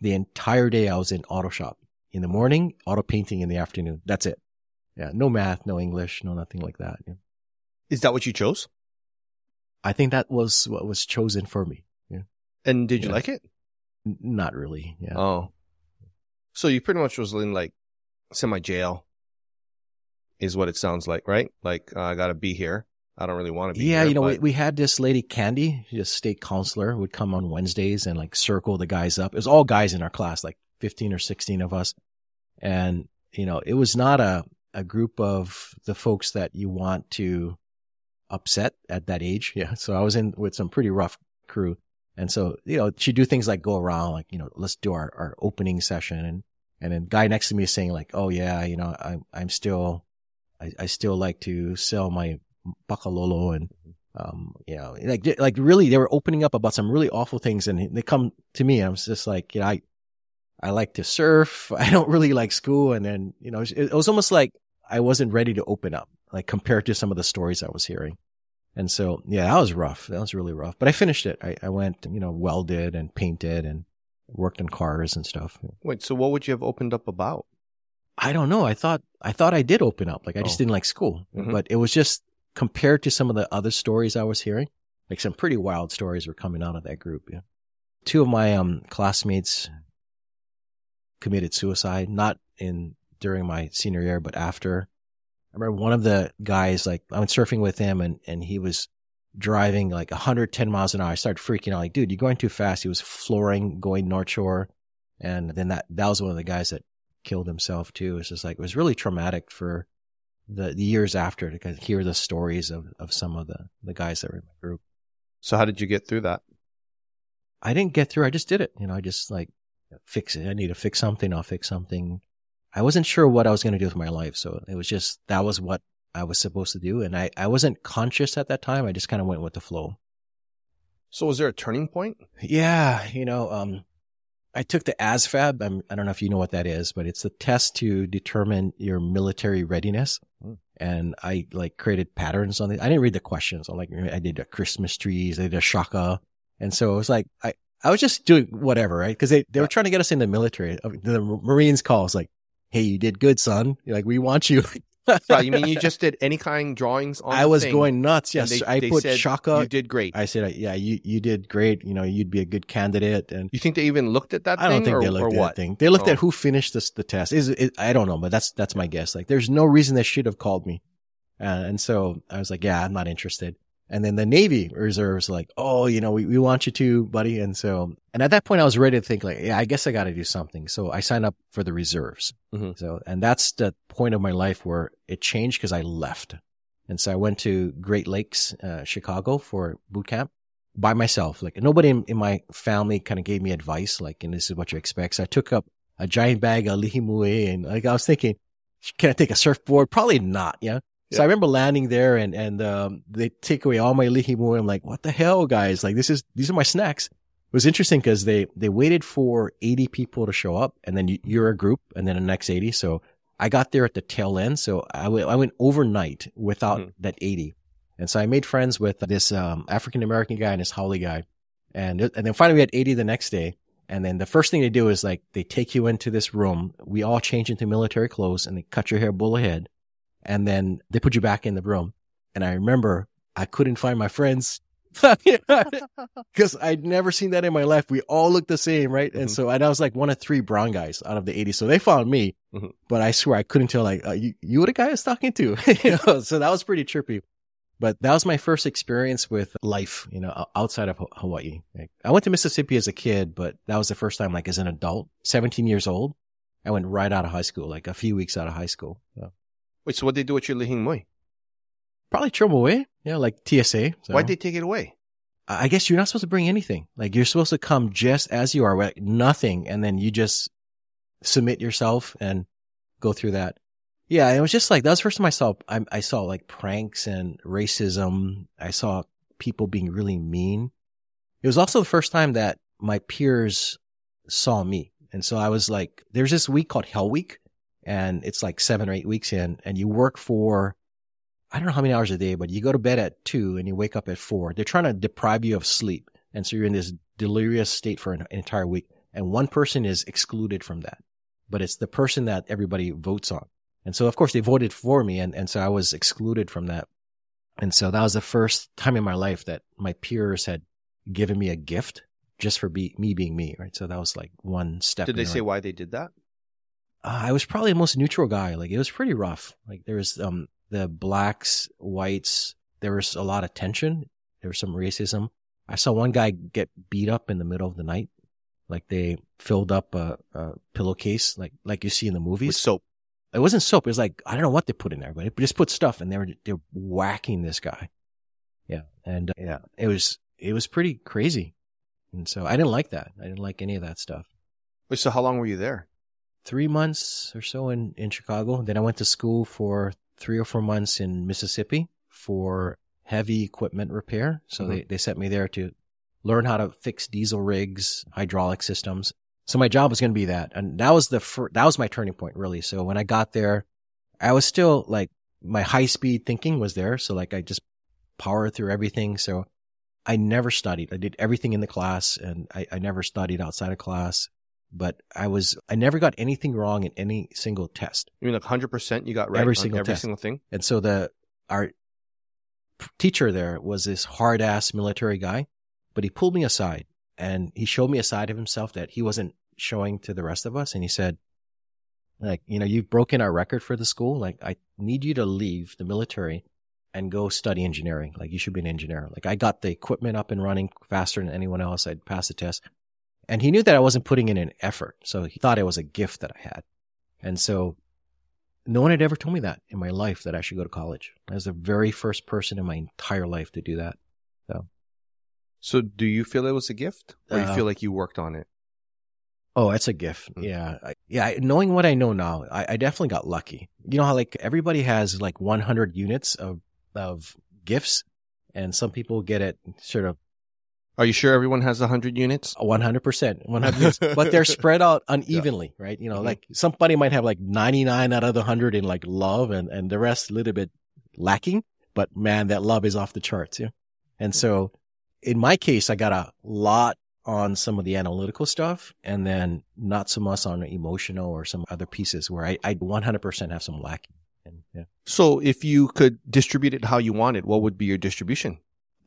The entire day I was in auto shop in the morning, auto painting in the afternoon. That's it. Yeah. No math, no English, no nothing like that. Yeah. Is that what you chose? I think that was what was chosen for me. Yeah. And did you Yeah. like it? N- Not really. Yeah. Oh. So you pretty much was in like semi jail is what it sounds like, right? Like uh, I got to be here. I don't really want to be yeah, here. you know, we, but- we had this lady Candy, she's a state counselor, would come on Wednesdays and like circle the guys up. It was all guys in our class, like 15 or 16 of us. And, you know, it was not a, a group of the folks that you want to upset at that age. <laughs> Yeah. So I was in with some pretty rough crew. And so, you know, she'd do things like go around, like, you know, let's do our, our opening session. And, and then guy next to me is saying like, oh yeah, you know, I'm, I'm still, I, I still like to sell my pakalolo and, um, you know, like, like really they were opening up about some really awful things and they come to me and I was just like, you know, I, I like to surf. <laughs> I don't really like school. And then, you know, it, it was almost like I wasn't ready to open up, like compared to some of the stories I was hearing. And so, yeah, that was rough. That was really rough, but I finished it. I, I went, you know, welded and painted and worked on cars and stuff. Wait, so what would you have opened up about? I don't know. I thought, I thought I did open up. Like I just Oh. didn't like school, Mhm. but it was just compared to some of the other stories I was hearing, like some pretty wild stories were coming out of that group. Yeah. Two of my, um, classmates committed suicide, not in during my senior year, but after. I remember one of the guys, like I went surfing with him and, and he was driving like 110 miles an hour. I started freaking out like, dude, you're going too fast. He was flooring going North Shore. And then that, that was one of the guys that killed himself too. It's just like, it was really traumatic for the, the years after to kind of hear the stories of, of some of the, the guys that were in my group. So how did you get through that? I didn't get through. I just did it. You know, I just like fix it. I need to fix something. I'll fix something. I wasn't sure what I was going to do with my life. So it was just, that was what I was supposed to do. And I, I wasn't conscious at that time. I just kind of went with the flow. So was there a turning point? Yeah. You know, um, I took the ASVAB. I'm, I do not know if you know what that is, but it's the test to determine your military readiness. And I like created patterns on it. I didn't read the questions. I like, I did the Christmas trees. I did a shaka. And so it was like, I, I was just doing whatever, right? Cause they, they were trying to get us in the military. The Marines call us like, Hey, you did good, son. like, we want you. <laughs> so you mean you just did any kind of drawings on I was thing, going nuts. Yes. they- I they put said shaka. You did great. I said, yeah, you, you did great. You know, you'd be a good candidate. And you think they even looked at that I don't think or, they looked at what? that thing. They looked Oh. at who finished this, the test. Is it, I don't know, but that's that's my guess. Like, there's no reason they should have called me, uh, and so I was like, yeah, I'm not interested. And then the Navy reserves like, oh, you know, we, we want you to, buddy. And so, and at that point, I was ready to think like, yeah, I guess I got to do something. So I signed up for the reserves. Mhm. So, and that's the point of my life where it changed because I left. And so I went to Great Lakes, uh, Chicago for boot camp by myself. Like nobody in, in my family kind of gave me advice, like, and this is what you expect. So I took up a giant bag of li hing mui and like I was thinking, can I take a surfboard? Probably not. Yeah. So I remember landing there and, and, um, they take away all my li hing mui. I'm like, what the hell, guys? Like this is, these are my snacks. It was interesting because they, they waited for 80 people to show up and then you, you're a group and then the next 80. So I got there at the tail end. So I went- I went overnight without Mhm. that 80. And so I made friends with this, um, African American guy and this haole guy. And, and then finally we had 80 the next day. And then the first thing they do is like, they take you into this room. We all change into military clothes and they cut your hair bull ahead. And then they put you back in the room. And I remember I couldn't find my friends. <laughs> Cause I'd never seen that in my life. We all looked the same, right? And Mhm. so, and I was like one of three brown guys out of the 80. So they found me, Mhm. but I swear I couldn't tell like, uh, you, you were the guy I was talking to, <laughs> you know? So that was pretty trippy. But that was my first experience with life, you know, outside of Hawaii. Like, I went to Mississippi as a kid, but that was the first time, like as an adult, 17 years old. I went right out of high school, like a few weeks out of high school. So, Wait, so what they do with your Li Hing Mui? probably throw 'em away. Yeah, like TSA. So. Why'd they take it away? I guess you're not supposed to bring anything. Like you're supposed to come just as you are, with nothing, and then you just submit yourself and go through that. Yeah, it was just like that was the first time I saw I, I saw like pranks and racism. I saw people being really mean. It was also the first time that my peers saw me, and so I was like, "There's this week called Hell Week, and it's like seven or eight weeks in, and you work for I don't know how many hours a day, but you go to bed at two and you wake up at four. They're trying to deprive you of sleep. And so you're in this delirious state for an, an entire week. And one person is excluded from that, but it's the person that everybody votes on. And so of course they voted for me. And, and so I was excluded from that. And so that was the first time in my life that my peers had given me a gift just for be, me being me. Right. So that was like one step. Did they say right- why they did that? Uh, I was probably the most neutral guy. Like it was pretty rough. Like there was um the blacks, whites. There was a lot of tension. There was some racism. I saw one guy get beat up in the middle of the night. Like they filled up a, a pillowcase, like like you see in the With movies. soap. It wasn't soap. It was like I don't know what they put in there, but it just put stuff, and they were they were whacking this guy. Yeah, and uh, yeah, it was it was pretty crazy, and so I didn't like that. I didn't like any of that stuff Wait, so how long were you there? Three months or so in, in Chicago. Then I went to school for three or four months in Mississippi for heavy equipment repair. So Mhm. they, they sent me there to learn how to fix diesel rigs, hydraulic systems. So my job was going to be that. And that was the fir- that was my turning point really. So when I got there, I was still like my high speed thinking was there. So like I just powered through everything. So I never studied. I did everything in the class and I, I never studied outside of class but I was, I never got anything wrong in any single test. You mean like 100% you got right Every on single every test. single thing? And so the, our teacher there was this hard ass military guy, but he pulled me aside and he showed me a side of himself that he wasn't showing to the rest of us. And he said, like, you know, you've broken our record for the school. Like, I need you to leave the military and go study engineering. Like, you should be an engineer. Like, I got the equipment up and running faster than anyone else. I'd pass the test. And he knew that I wasn't putting in an effort. So he thought it was a gift that I had. And so no one had ever told me that in my life that I should go to college. I was the very first person in my entire life to do that. So so do you feel it was a gift or you Uh, feel like you worked on it? Oh, it's a gift. Mm. Yeah. I, yeah. Knowing what I know now, I, I definitely got lucky. You know how like everybody has like 100 units of, of gifts and some people get it sort of Are you sure everyone has 100 units? 100%, 100, <laughs> but they're spread out unevenly, right? You know, Mhm. like somebody might have like 99 out of the 100 in like love and, and the rest a little bit lacking, but man, that love is off the charts. Yeah. And so in my case, I got a lot on some of the analytical stuff and then not so much on the emotional or some other pieces where I, I 100% have some lacking. And yeah, So if you could distribute it how you wanted, what would be your distribution?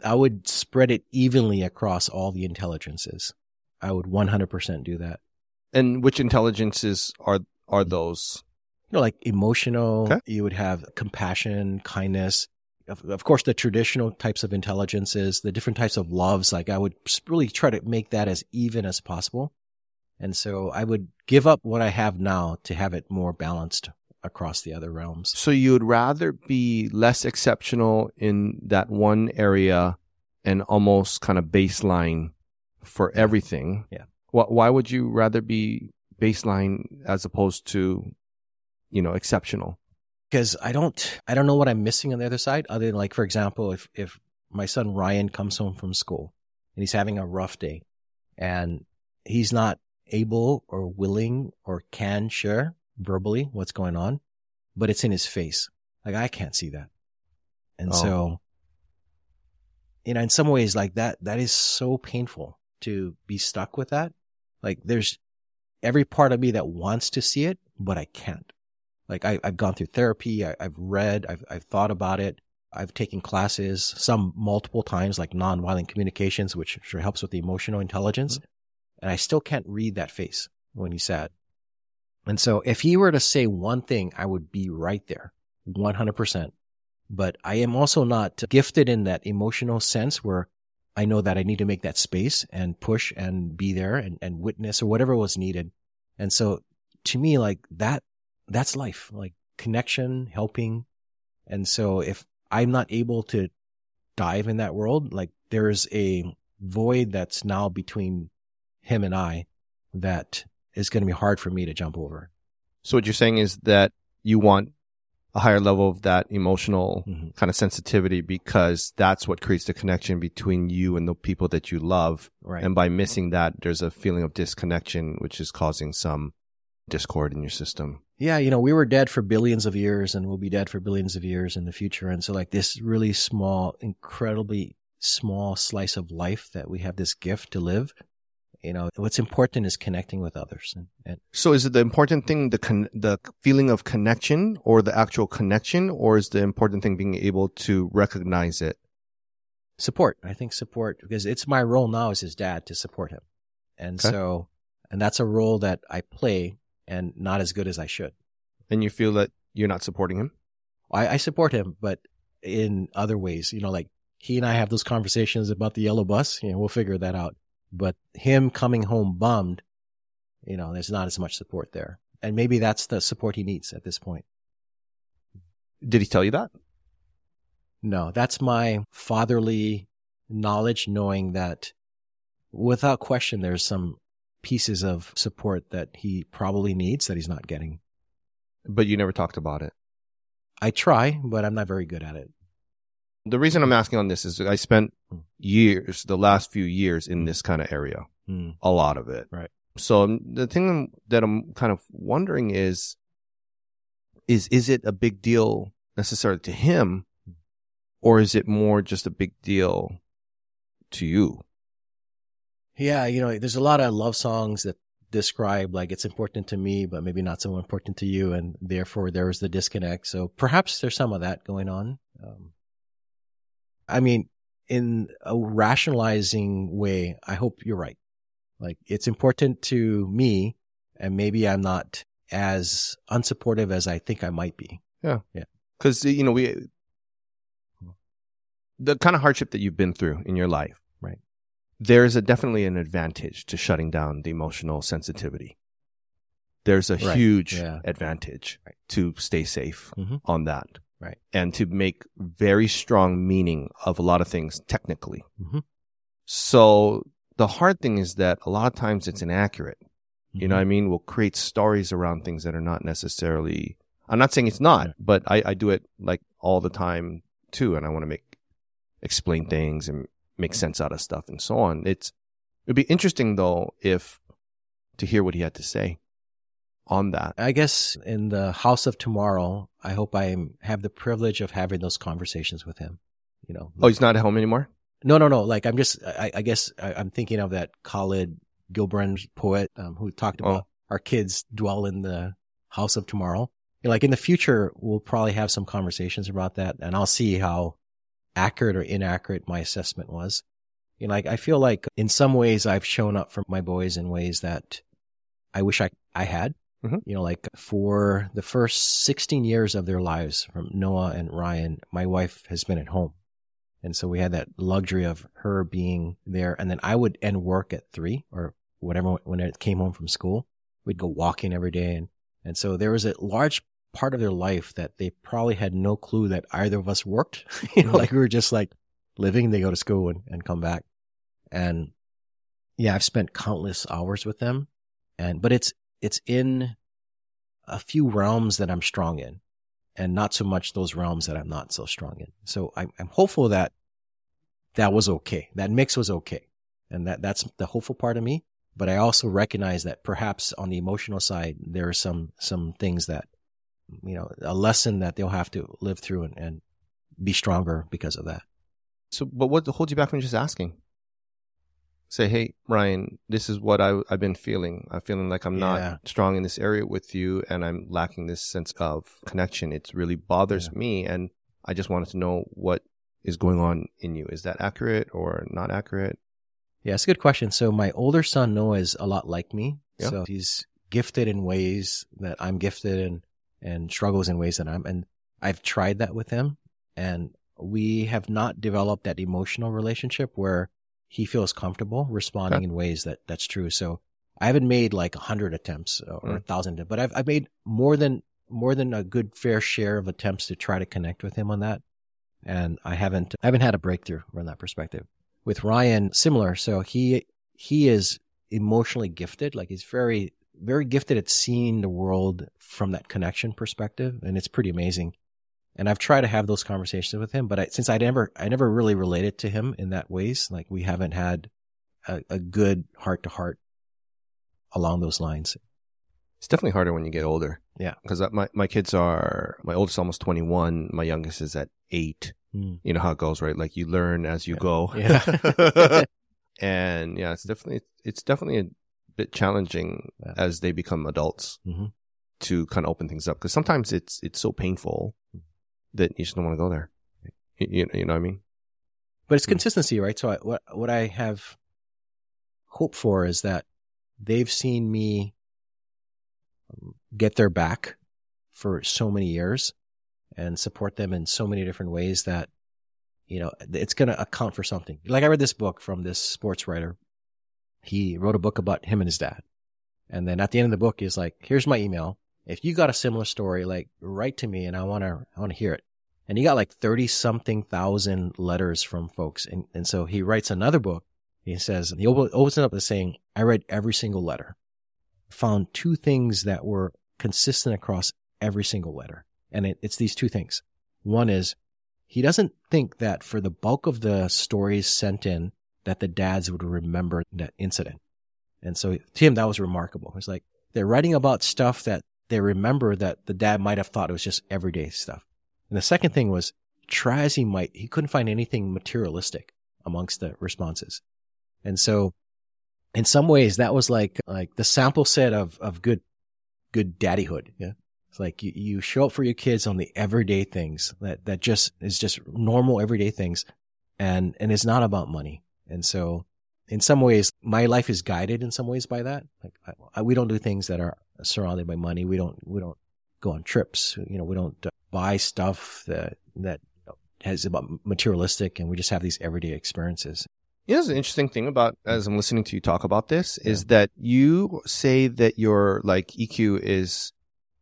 I would spread it evenly across all the intelligences. I would 100% do that. And which intelligences are are those? you know, like emotional, Okay. you would have compassion, kindness. Of, of course, the traditional types of intelligences, the different types of loves, like I would really try to make that as even as possible. And so I would give up what I have now to have it more balanced across the other realms. So you would rather be less exceptional in that one area and almost kind of baseline for everything. Yeah. Why, why would you rather be baseline as opposed to, you know, exceptional? Because I don't, I don't know what I'm missing on the other side, other than like, for example, if, if my son Ryan comes home from school and he's having a rough day and he's not able or willing or can share verbally what's going on, but it's in his face. Like I can't see that. And Oh. so, you know, in some ways like that, that is so painful to be stuck with that. Like there's every part of me that wants to see it, but I can't. Like I, I've gone through therapy. I, I've read, I've, I've thought about it. I've taken classes, some multiple times, like nonviolent communications, which sure helps with the emotional intelligence. Mm-hmm. And I still can't read that face when he's sad. And so if he were to say one thing, I would be right there, 100%. But I am also not gifted in that emotional sense where I know that I need to make that space and push and be there and, and witness or whatever was needed. And so to me, like that, that's life, like connection, helping. And so if I'm not able to dive in that world, like there's a void that's now between him and I that is going to be hard for me to jump over. So what you're saying is that you want a higher level of that emotional Mhm. kind of sensitivity because that's what creates the connection between you and the people that you love. Right. And by missing that, there's a feeling of disconnection, which is causing some discord in your system. yeah, you know, we were dead for billions of years and we'll be dead for billions of years in the future. And so like this really small, incredibly small slice of life that we have this gift to live, you know, what's important is connecting with others and, and So is it the important thing, the con- the feeling of connection or the actual connection, or is the important thing being able to recognize it? support. I think support because it's my role now as his dad to support him. And Okay. so, and that's a role that I play and not as good as I should. And you feel that you're not supporting him? I, I support him, but in other ways, you know, like he and I have those conversations about the yellow bus. You know, we'll figure that out. But him coming home bummed, you know, there's not as much support there. And maybe that's the support he needs at this point. Did he tell you that? No, that's my fatherly knowledge, knowing that without question, there's some pieces of support that he probably needs that he's not getting. But you never talked about it. I try, but I'm not very good at it. The reason I'm asking on this is I spent years, the last few years in this kind of area, Hmm. a lot of it. Right. So um, the thing that I'm kind of wondering is, is, is it a big deal necessarily to him or is it more just a big deal to you? Yeah, you know, there's a lot of love songs that describe like it's important to me, but maybe not so important to you, and therefore there is the disconnect. So perhaps there's some of that going on. Um, I mean, in a rationalizing way, I hope you're right. Like it's important to me, and maybe I'm not as unsupportive as I think I might be. Yeah. Yeah. Cause, you know, we, the kind of hardship that you've been through in your life. Right. There's a definitely an advantage to shutting down the emotional sensitivity. There's a Right. huge Yeah. advantage Right. to stay safe Mhm. on that. Right. And to make very strong meaning of a lot of things technically. Mhm. So the hard thing is that a lot of times it's inaccurate. You know what I mean? We'll create stories around things that are not necessarily. I'm not saying it's not, but I, I do it like all the time too, and I want to make explain things and make sense out of stuff and so on. It's it'd be interesting though if to hear what he had to say on that. I guess in the house of tomorrow, I hope I have the privilege of having those conversations with him. You know. Oh, he's not at home anymore. No, no, no. Like I'm just, I, I guess I, am thinking of that Khalil Gibran poet um, who talked about oh. our kids dwell in the house of tomorrow. Like in the future, we'll probably have some conversations about that, and I'll see how accurate or inaccurate my assessment was. You know, like I feel like in some ways I've shown up for my boys in ways that I wish I I had. Mm-hmm. You know, like for the first 16 years of their lives, from Noah and Ryan, my wife has been at home. And so we had that luxury of her being there. And then I would end work at three or whatever when it came home from school. We'd go walking every day. And, and so there was a large part of their life that they probably had no clue that either of us worked. <laughs> you know, like we were just like living, they go to school and, and come back. And yeah, I've spent countless hours with them. And, but it's, it's in a few realms that I'm strong in and not so much those realms that I'm not so strong in. So I'm, I'm hopeful that that was okay. That mix was okay. And that, that's the hopeful part of me. But I also recognize that perhaps on the emotional side, there are some, some things that, you know, a lesson that they'll have to live through and, and be stronger because of that. So, but what holds you back from just asking? Say, hey, Ryan, this is what I, have been feeling. I'm feeling like I'm not yeah. strong in this area with you and I'm lacking this sense of connection. It really bothers yeah. me. And I just wanted to know what is going on in you. Is that accurate or not accurate? Yeah, it's a good question. So my older son Noah is a lot like me. Yeah. So he's gifted in ways that I'm gifted and and struggles in ways that I'm and I've tried that with him and we have not developed that emotional relationship where he feels comfortable responding okay. in ways that that's true. So I haven't made like a hundred attempts or mm. a thousand, but I've, I've made more than, more than a good fair share of attempts to try to connect with him on that. And I haven't, I haven't had a breakthrough from that perspective. With Ryan, similar. So he, he is emotionally gifted. Like he's very, very gifted at seeing the world from that connection perspective. And it's pretty amazing. And I've tried to have those conversations with him, but I, since I never, I never really related to him in that ways, like we haven't had a, a good heart to heart along those lines. It's definitely harder when you get older. Yeah. Because my, my kids are, my oldest almost 21. My youngest is at eight. Mm. You know how it goes, right? Like you learn as you yeah. go. Yeah. <laughs> <laughs> and yeah, it's definitely, it's definitely a bit challenging yeah. as they become adults mm-hmm. to kind of open things up. Cause sometimes it's, it's so painful that you just don't want to go there. You, you know what I mean? But it's hmm. consistency, right? So I, what what I have hope for is that they've seen me um, get their back for so many years and support them in so many different ways that you know it's going to account for something. Like I read this book from this sports writer. He wrote a book about him and his dad. And then at the end of the book, he's like, here's my email if you got a similar story, like write to me and I want to, I want to hear it. And he got like 30 something thousand letters from folks. And, and so he writes another book. He says, he opens it up as saying, I read every single letter, found two things that were consistent across every single letter. And it, it's these two things. One is he doesn't think that for the bulk of the stories sent in that the dads would remember that incident. And so to him, that was remarkable. It's like they're writing about stuff that they remember that the dad might have thought it was just everyday stuff. And the second thing was, try as he might, he couldn't find anything materialistic amongst the responses. And so in some ways that was like, like the sample set of, of good, good daddyhood. Yeah. It's like you, you show up for your kids on the everyday things that, that just is just normal everyday things. And, and it's not about money. And so in some ways, my life is guided in some ways by that. Like I, we don't do things that are surrounded by money. We don't we don't go on trips. You know, we don't uh, buy stuff that that has about materialistic, and we just have these everyday experiences. You know, the interesting thing about as I'm listening to you talk about this yeah. is that you say that your like EQ is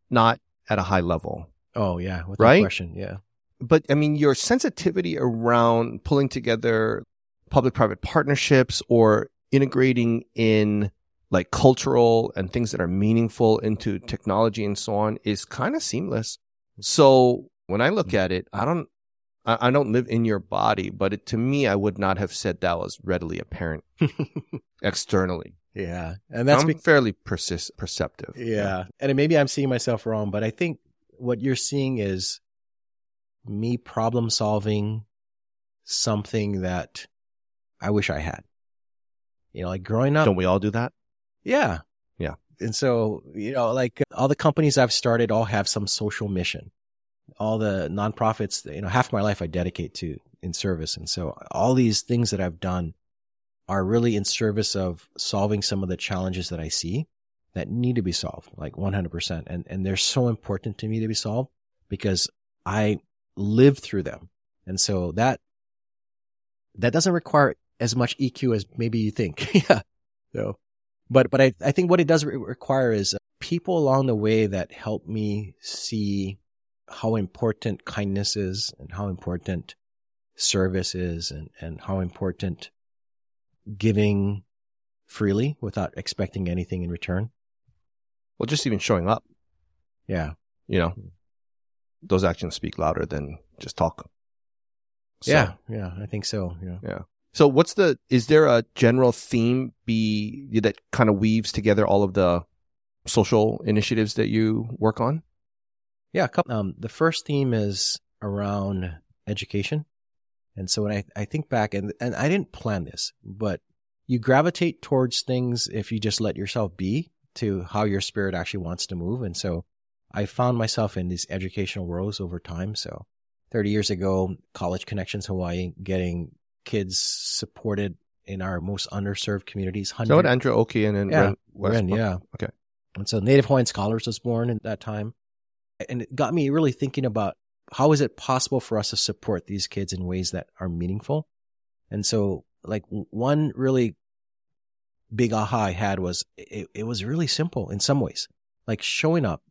not at a high level. Oh yeah, right? question, yeah. But I mean, your sensitivity around pulling together public private partnerships or integrating in like cultural and things that are meaningful into technology and so on is kind of seamless. So when I look mm. at it, I don't, I, I don't live in your body, but it, to me, I would not have said that was readily apparent <laughs> externally. Yeah. And that's I'm be- fairly persist, perceptive. yeah. And maybe I'm seeing myself wrong, but I think what you're seeing is me problem solving something that I wish I had. You know, like growing up. Don't we all do that? Yeah. Yeah. And so, you know, like all the companies I've started all have some social mission. All the nonprofits, you know, half my life I dedicate to in service. And so all these things that I've done are really in service of solving some of the challenges that I see that need to be solved, like 100%. And, and they're so important to me to be solved because I live through them. And so that, that doesn't require as much EQ as maybe you think. <laughs> yeah. So, but, but I, I think what it does re- require is uh, people along the way that help me see how important kindness is and how important service is and, and how important giving freely without expecting anything in return. Well, just even showing up, Yeah. you know, those actions speak louder than just talk. So- yeah. Yeah. I think so. Yeah. Yeah. So what's the, is there a general theme be that kind of weaves together all of the social initiatives that you work on? Yeah. couple- Um, the first theme is around education. And so when I, I think back and, and I didn't plan this, but you gravitate towards things if you just let yourself be to how your spirit actually wants to move. And so I found myself in these educational roles over time. So 30 years ago, College Connections Hawaii, getting kids supported in our most underserved communities. That what Andrew Oki and, and Yeah, Ren Ren, yeah. Okay. And so Native Hawaiian Scholars was born at that time. And it got me really thinking about how is it possible for us to support these kids in ways that are meaningful? And so like one really big aha I had was it, it was really simple in some ways, like showing up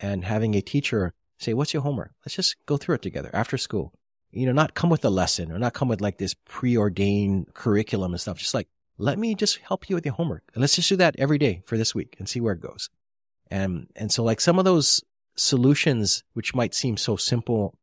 and having a teacher say, what's your homework? Let's just go through it together after school. You know, not come with a lesson or not come with like this preordained curriculum and stuff. Just like, let me just help you with your homework. And let's just do that every day for this week and see where it goes. And, and so like some of those solutions, which might seem so simple,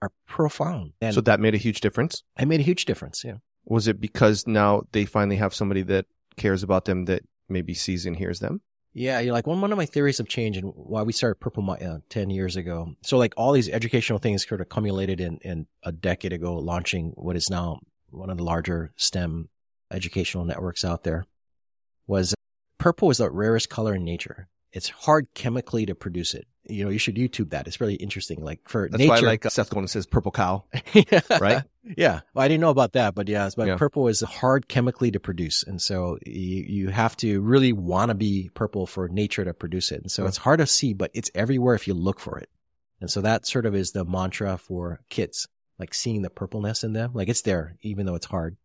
are profound. And So that made a huge difference. I made a huge difference. Yeah. Was it because now they finally have somebody that cares about them that maybe sees and hears them? Yeah, you're like one one of my theories of change and why we started Purple uh, ten years ago. So like all these educational things sort of accumulated in in a decade ago, launching what is now one of the larger STEM educational networks out there. Was purple is the rarest color in nature. It's hard chemically to produce it. You know, you should YouTube that. It's really interesting. Like for That's nature, why I like uh, Seth Godin says purple cow, <laughs> right? Yeah. Well, I didn't know about that, but yeah, but Yeah. purple is hard chemically to produce. And so you, you have to really want to be purple for nature to produce it. And so Yeah. it's hard to see, but it's everywhere if you look for it. And so that sort of is the mantra for kids, like seeing the purpleness in them. Like it's there, even though it's hard.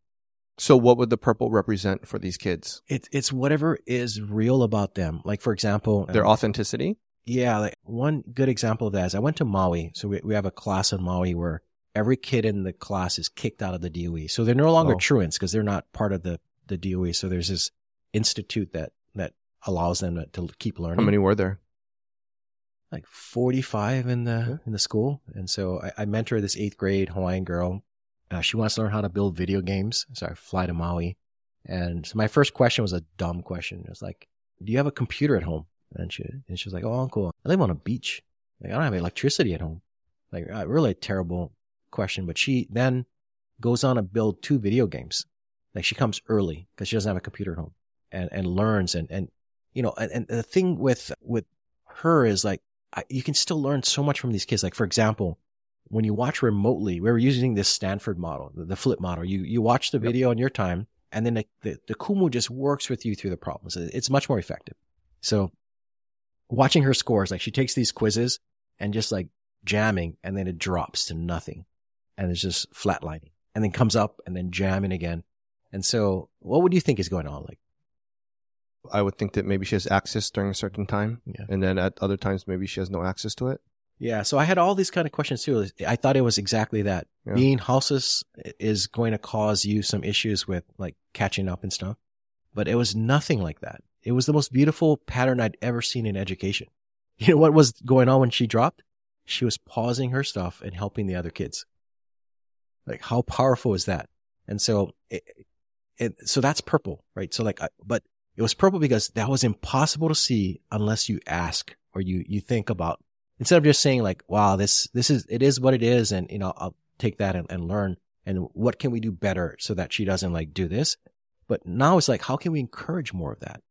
So what would the purple represent for these kids? It, it's whatever is real about them. Like, for example, Their um, authenticity? Yeah, like one good example of that is I went to Maui. So we, we have a class in Maui where every kid in the class is kicked out of the DOE. So they're no longer Oh. truants because they're not part of the, the DOE. So there's this institute that, that allows them to, to keep learning. How many were there? Like 45 in the, Yeah. in the school. And so I, I mentor this eighth grade Hawaiian girl. Uh, she wants to learn how to build video games. So I fly to Maui. And so my first question was a dumb question. It was like, do you have a computer at home? And she, and she was like, oh, uncle, I live on a beach. Like, I don't have electricity at home. Like, uh, really a terrible question. But she then goes on to build two video games. Like she comes early because she doesn't have a computer at home and, and learns. And, and, you know, and, and the thing with, with her is like, I, you can still learn so much from these kids. Like, for example, when you watch remotely, we were using this Stanford model, the, the flip model. You, you watch the Yep. video in your time and then the, the, the Kumu just works with you through the problems. It's much more effective. So watching her scores, like she takes these quizzes and just like jamming and then it drops to nothing and it's just flatlining and then comes up and then jamming again. And so what would you think is going on? Like, I would think that maybe she has access during a certain time, Yeah. and then at other times maybe she has no access to it. Yeah. So I had all these kind of questions too. I thought it was exactly that. Yeah. Being houseless is going to cause you some issues with like catching up and stuff. But it was nothing like that. It was the most beautiful pattern I'd ever seen in education. You know what was going on when she dropped? She was pausing her stuff and helping the other kids. Like how powerful is that? And so it, it so that's purple, right? So like, but it was purple because that was impossible to see unless you ask or you, you think about instead of just saying like, wow, this, this is, it is what it is. And, you know, I'll take that and, and learn. And what can we do better so that she doesn't like do this? But now it's like, how can we encourage more of that?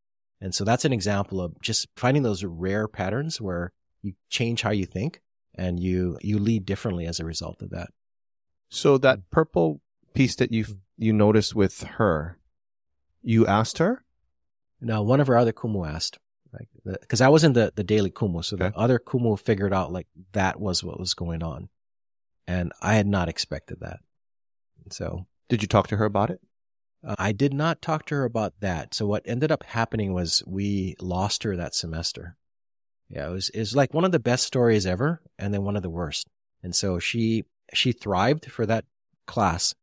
And so that's an example of just finding those rare patterns where you change how you think and you, you lead differently as a result of that. So that mm. purple piece that you mm. you noticed with her, you asked her. No, one of our other kumu asked, like, because I was in the, the daily kumu. So Okay. the other kumu figured out like that was what was going on. And I had not expected that. So Did you talk to her about it? Uh, I did not talk to her about that. So what ended up happening was we lost her that semester. Yeah, it was, it was like one of the best stories ever and then one of the worst. And so she, she thrived for that class,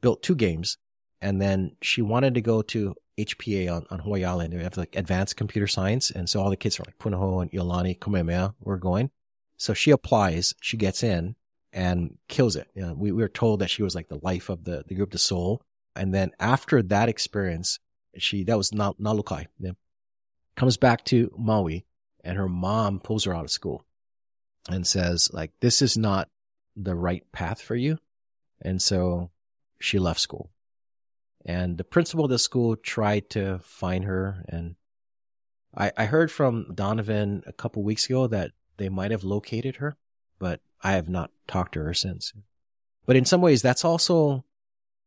built two games, and then she wanted to go to HPA on, on Hawaii Island. They have like advanced computer science. And so all the kids from like Punahou and Iolani, Kamehameha were going. So she applies, she gets in and kills it. You know, we, we were told that she was like the life of the, the group, the soul. And then after that experience, she, that was Na- Nalukai, yeah, comes back to Maui and her mom pulls her out of school and says like, this is not the right path for you. And so she left school and the principal of the school tried to find her. And I, I heard from Donovan a couple weeks ago that they might have located her, but I have not talked to her since. But in some ways, that's also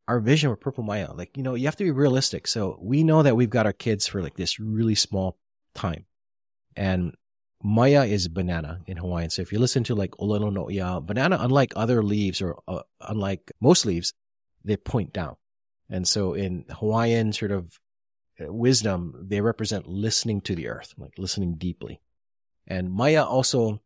our vision with Purple Mai'a. Like, you know, you have to be realistic. So we know that we've got our kids for like this really small time. And Mai'a is banana in Hawaiian. So if you listen to like Olelo No'eau, banana, unlike other leaves or uh, unlike most leaves, they point down. And so in Hawaiian sort of uh, wisdom, they represent listening to the earth, like listening deeply. And Mai'a also,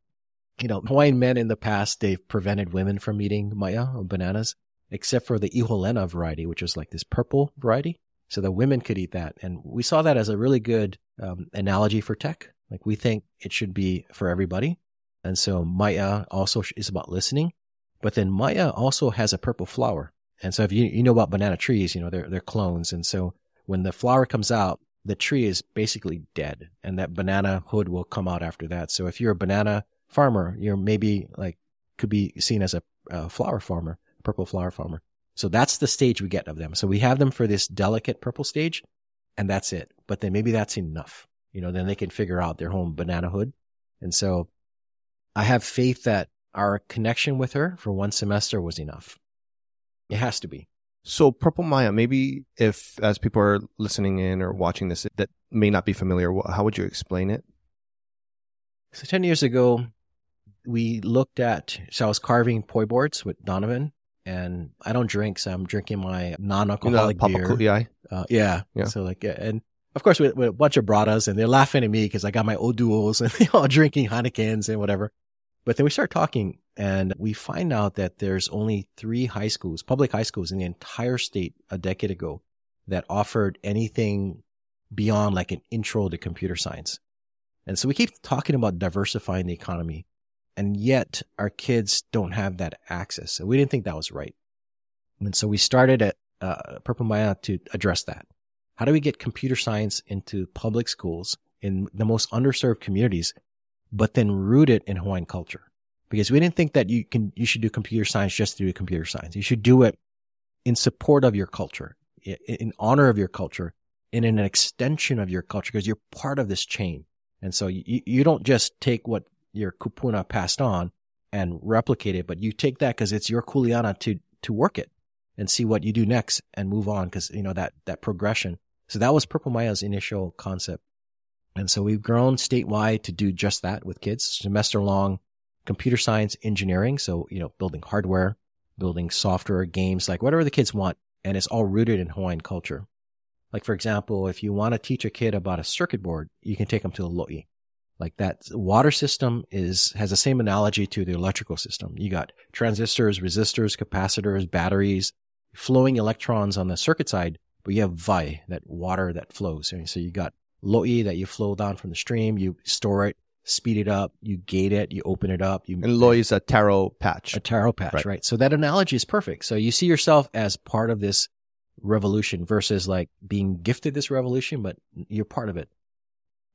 you know, Hawaiian men in the past, they've prevented women from eating Mai'a or bananas, except for the Iholena variety, which was like this purple variety. So the women could eat that. And we saw that as a really good um, analogy for tech. Like we think it should be for everybody. And so Mai'a also is about listening, but then Mai'a also has a purple flower. And so if you, you know about banana trees, you know, they're, they're clones. And so when the flower comes out, the tree is basically dead and that banana hood will come out after that. So if you're a banana farmer, you're maybe like, could be seen as a, a flower farmer, purple flower farmer. So that's the stage we get of them. So we have them for this delicate purple stage and that's it. But then maybe that's enough. You know, then they can figure out their home banana hood. And so I have faith that our connection with her for one semester was enough. It has to be. So Purple Mai'a, maybe if as people are listening in or watching this that may not be familiar, how would you explain it? So 10 years ago, we looked at, so I was carving poi boards with Donovan and I don't drink. So I'm drinking my non-alcoholic Papa beer. Uh, yeah. Yeah. So like, yeah, and of course with, with a bunch of bradas and they're laughing at me because I got my O'Douls <laughs> and they're all drinking Heinekens and whatever. But then we start talking and we find out that there's only three high schools, public high schools in the entire state a decade ago that offered anything beyond like an intro to computer science. And so we keep talking about diversifying the economy and yet our kids don't have that access. So we didn't think that was right. And so we started at uh, Purple Mai'a to address that. How do we get computer science into public schools in the most underserved communities, but then root it in Hawaiian culture? Because we didn't think that you can, you should do computer science just to do computer science. You should do it in support of your culture, in honor of your culture, in an extension of your culture, because you're part of this chain. And so you, you don't just take what your kupuna passed on and replicate it, but you take that because it's your kuleana to, to work it and see what you do next and move on. Cause you know, that, that progression. So that was Purple Mai'a's initial concept. And so we've grown statewide to do just that with kids, semester long computer science engineering. So, you know, building hardware, building software, games, like whatever the kids want. And it's all rooted in Hawaiian culture. Like, for example, if you want to teach a kid about a circuit board, you can take them to a lo'i. Like that water system is, has the same analogy to the electrical system. You got transistors, resistors, capacitors, batteries, flowing electrons on the circuit side, but you have wai, that water that flows. And so you got Lo'i that you flow down from the stream, you store it, speed it up, you gate it, you open it up. You And Lo'i is a taro patch. a taro patch, Right. right. So that analogy is perfect. So you see yourself as part of this revolution versus like being gifted this revolution, but you're part of it.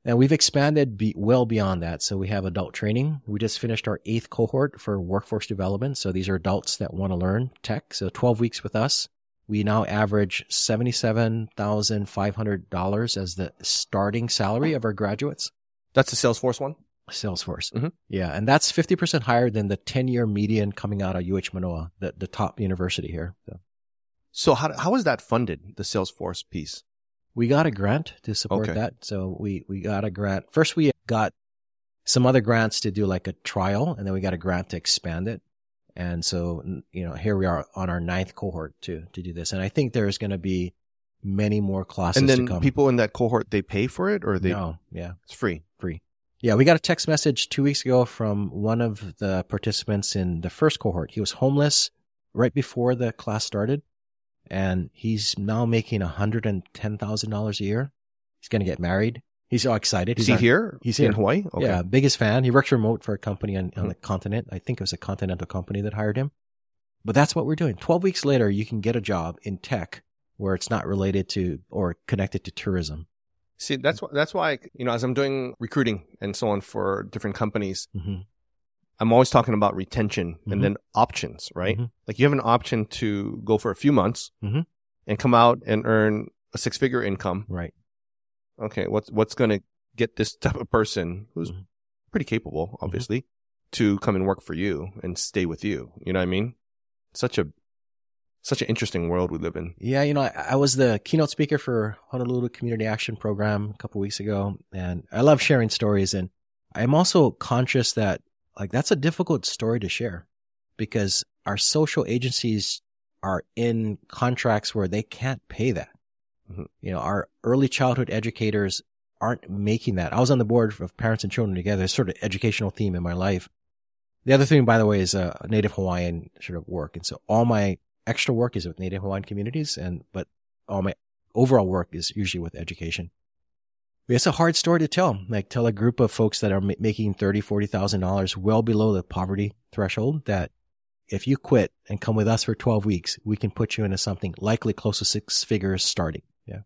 And we've expanded be, well beyond that. So we have adult training. We just finished our eighth cohort for workforce development. So these are adults that want to learn tech. So 12 weeks with us. We now average $77,500 as the starting salary of our graduates. That's the Salesforce one. Salesforce. Mhm. Yeah. And that's 50% higher than the 10 year median coming out of UH Manoa, the, the top university here. So So how how is that funded? The Salesforce piece. We got a grant to support Okay. that. So we, we got a grant. First, we got some other grants to do like a trial and then we got a grant to expand it. And so, you know, here we are on our ninth cohort to, to do this. And I think there's going to be many more classes and to then come. people in that cohort they pay for it or they no, yeah. it's free, free. Yeah, we got a text message two weeks ago from one of the participants in the first cohort. He was homeless right before the class started, and he's now making $110,000 a year. He's going to get married. He's all excited. Is He's he our- here? he's here. in. Hawaii. Okay. Yeah, biggest fan. He works remote for a company on, on the continent. I think it was a continental company that hired him. But that's what we're doing. 12 weeks later, you can get a job in tech where it's not related to or connected to tourism. See, that's why that's why you know as I'm doing recruiting and so on for different companies, hmm I'm always talking about retention Mhm. and then options, right? Mhm. Like you have an option to go for a few months Mhm. and come out and earn a six figure income. Right. Okay, what's what's going to get this <laughs> type of person who's Mhm. pretty capable, obviously, to come and work for you and stay with you? You know what I mean? Such a such an interesting world we live in. Yeah, you know, I, I was the keynote speaker for Honolulu Community Action Program a couple weeks ago, and I love sharing stories. And I'm also conscious that like that's a difficult story to share because our social agencies are in contracts where they can't pay that. Mhm. You know, our early childhood educators aren't making that. I was on the board of Parents and Children Together, sort of educational theme in my life. The other thing, by the way, is a Native Hawaiian sort of work. And so all my extra work is with Native Hawaiian communities and, but all my overall work is usually with education. It's a hard story to tell. Like tell a group of folks that are ma- making thirty, forty thousand dollars, well below the poverty threshold, that if you quit and come with us for twelve weeks, we can put you into something likely close to six figures starting. Yeah,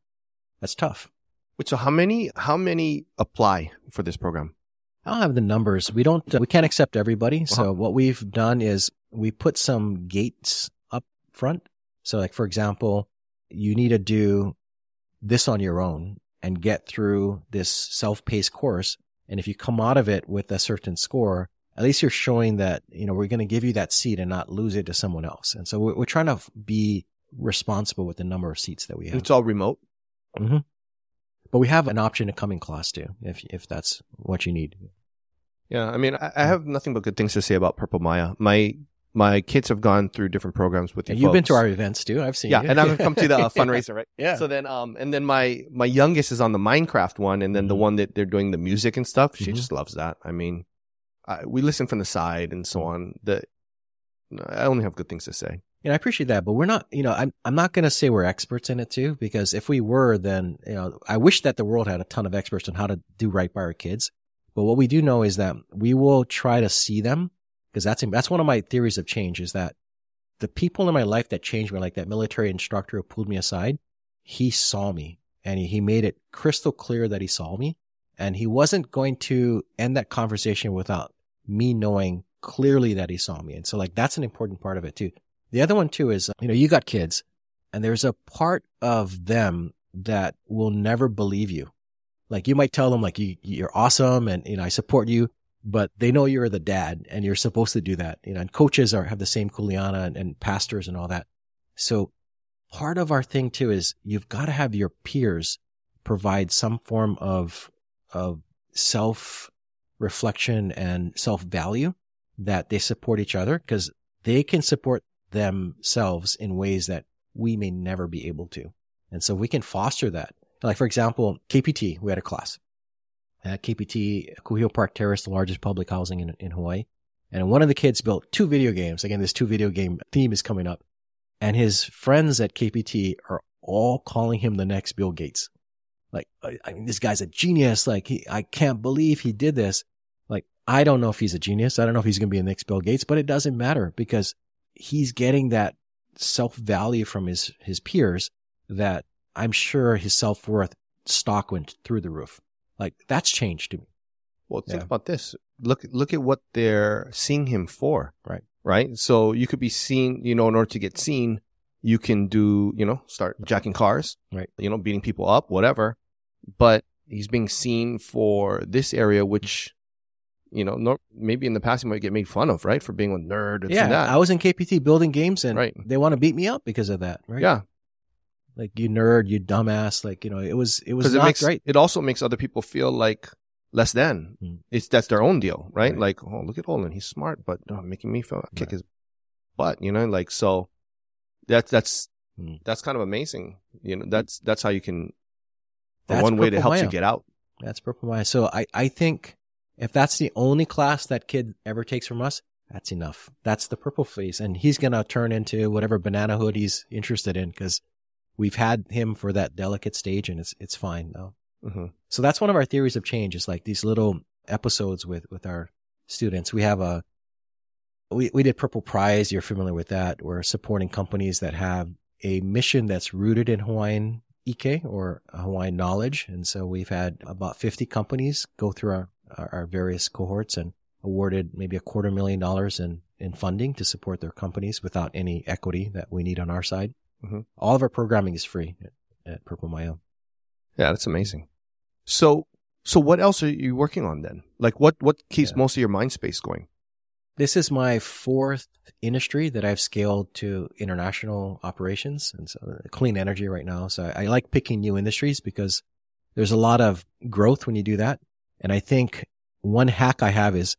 that's tough. Wait, so how many how many apply for this program? I don't have the numbers. We don't. Uh, we can't accept everybody. So Uh-huh. what we've done is we put some gates up front. So like for example, you need to do this on your own and get through this self-paced course. And if you come out of it with a certain score, at least you're showing that you know we're going to give you that seat and not lose it to someone else. And so we're, we're trying to be responsible with the number of seats that we have. It's all remote. Mm-hmm. But we have an option to come in class too, if if that's what you need. Yeah, I mean, I, I have nothing but good things to say about Purple Mai'a. My my kids have gone through different programs with you. You've been to our events too. I've seen yeah, you. and I've come to the uh, <laughs> fundraiser, right? Yeah. So then, um, and then my my youngest is on the Minecraft one, and then the Mhm. one that they're doing the music and stuff. She Mhm. just loves that. I mean, I, we listen from the side and Mm-hmm. so on. That I only have good things to say. And I appreciate that, but we're not, you know, I'm, I'm not going to say we're experts in it too, because if we were, then, you know, I wish that the world had a ton of experts on how to do right by our kids. But what we do know is that we will try to see them because that's, that's one of my theories of change is that the people in my life that changed me, like that military instructor who pulled me aside, he saw me and he, made it crystal clear that he saw me and he wasn't going to end that conversation without me knowing clearly that he saw me. And so like, that's an important part of it too. The other one too is, you know, you got kids and there's a part of them that will never believe you. Like you might tell them like you, you're awesome and, you know, I support you, but they know you're the dad and you're supposed to do that. You know, and coaches are, have the same kuleana and, and pastors and all that. So part of our thing too is you've got to have your peers provide some form of, of self reflection and self value that they support each other because they can support themselves in ways that we may never be able to. And so we can foster that. Like, for example, KPT, we had a class at KPT, Kuhio Park Terrace, the largest public housing in, in Hawaii. And one of the kids built two video games. Again, this two video game theme is coming up. And his friends at KPT are all calling him the next Bill Gates. Like, I, mean, this guy's a genius. Like, he, I can't believe he did this. Like, I don't know if he's a genius. I don't know if he's going to be the next Bill Gates, but it doesn't matter because he's getting that self value from his, his peers that I'm sure his self worth stock went through the roof. Like, that's changed to me. Well, think Yeah. about this. Look, look at what they're seeing him for. Right. Right. So you could be seen, you know, in order to get seen, you can do, you know, start jacking cars. Right. You know, beating people up, whatever. But he's being seen for this area, which, you know, nor- maybe in the past he might get made fun of, right? For being a nerd and Yeah. that. I was in KPT building games and Right. they want to beat me up because of that. Right. Yeah. Like, you nerd, you dumbass. Like, you know, it was, it was Because it not makes, great. it also makes other people feel like less than. Mm. It's, that's their own deal, right? Right. Like, oh, look at Olin. He's smart, but oh, making me feel, kick Right. his butt, you know, like, so that's, that's, Mm. that's kind of amazing. You know, that's, that's how you can, That's one way to help you get out. That's Purple Mai'a. So I, I think if that's the only class that kid ever takes from us, that's enough. That's the purple fleece. And he's going to turn into whatever banana hood he's interested in because we've had him for that delicate stage and it's, it's fine now. hmm So that's one of our theories of change is like these little episodes with, with our students. We have a, we, we did Purple Prize. You're familiar with that. We're supporting companies that have a mission that's rooted in Hawaiian Ike or Hawaiian knowledge. And so we've had about 50 companies go through our, our, our various cohorts and awarded maybe a quarter million dollars in, in funding to support their companies without any equity that we need on our side. Mhm. All of our programming is free at, at Purple Mai'a. Yeah, that's amazing. So, so what else are you working on then? Like what, what keeps Yeah. most of your mind space going? This is my fourth industry that I've scaled to international operations and so uh, clean energy right now. So I, I like picking new industries because there's a lot of growth when you do that. And I think one hack I have is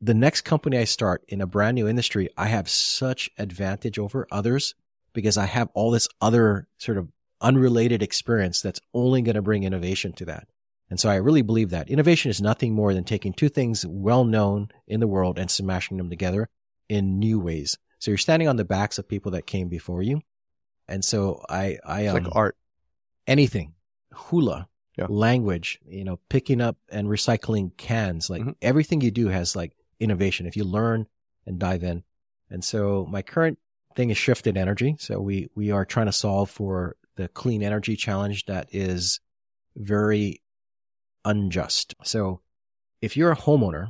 the next company I start in a brand new industry, I have such advantage over others because I have all this other sort of unrelated experience that's only going to bring innovation to that. And so I really believe that innovation is nothing more than taking two things well known in the world and smashing them together in new ways. So you're standing on the backs of people that came before you. And so I, I, It's um, like art. anything, hula, Yeah. language, you know, picking up and recycling cans, like Mhm. everything you do has like innovation if you learn and dive in. And so my current thing is shifted energy. So we, we are trying to solve for the clean energy challenge that is very unjust. So if you're a homeowner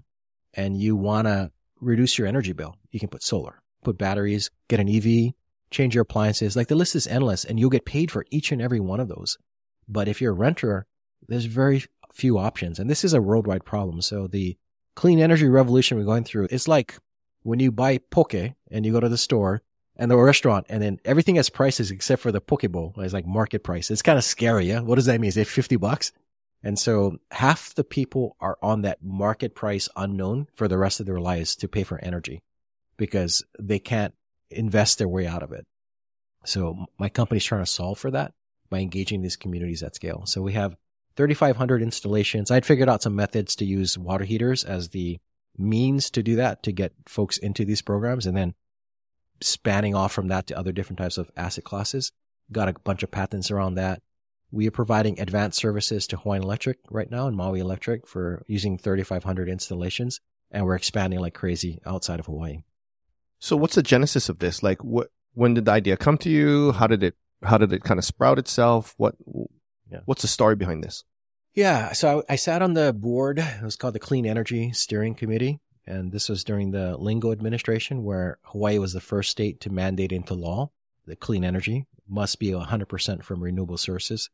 and you want to reduce your energy bill, you can put solar, put batteries, get an EV, change your appliances. Like the list is endless and you'll get paid for each and every one of those. But if you're a renter, there's very few options. And this is a worldwide problem. So the clean energy revolution we're going through is like when you buy poke and you go to the store and the restaurant and then everything has prices except for the poke bowl is like market price. It's kind of scary. Yeah. What does that mean? Is it 50 bucks? And so half the people are on that market price unknown for the rest of their lives to pay for energy because they can't invest their way out of it. So my company's trying to solve for that by engaging these communities at scale. So we have 3,500 installations. I'd figured out some methods to use water heaters as the means to do that, to get folks into these programs and then spanning off from that to other different types of asset classes. Got a bunch of patents around that. We are providing advanced services to Hawaiian Electric right now and Maui Electric for using 3,500 installations. And we're expanding like crazy outside of Hawaii. So what's the genesis of this? Like what, when did the idea come to you? How did it, how did it kind of sprout itself? What, Yeah. what's the story behind this? Yeah. So I, I sat on the board. It was called the Clean Energy Steering Committee. And this was during the Lingle administration where Hawaii was the first state to mandate into law that clean energy must be 100% from renewable sources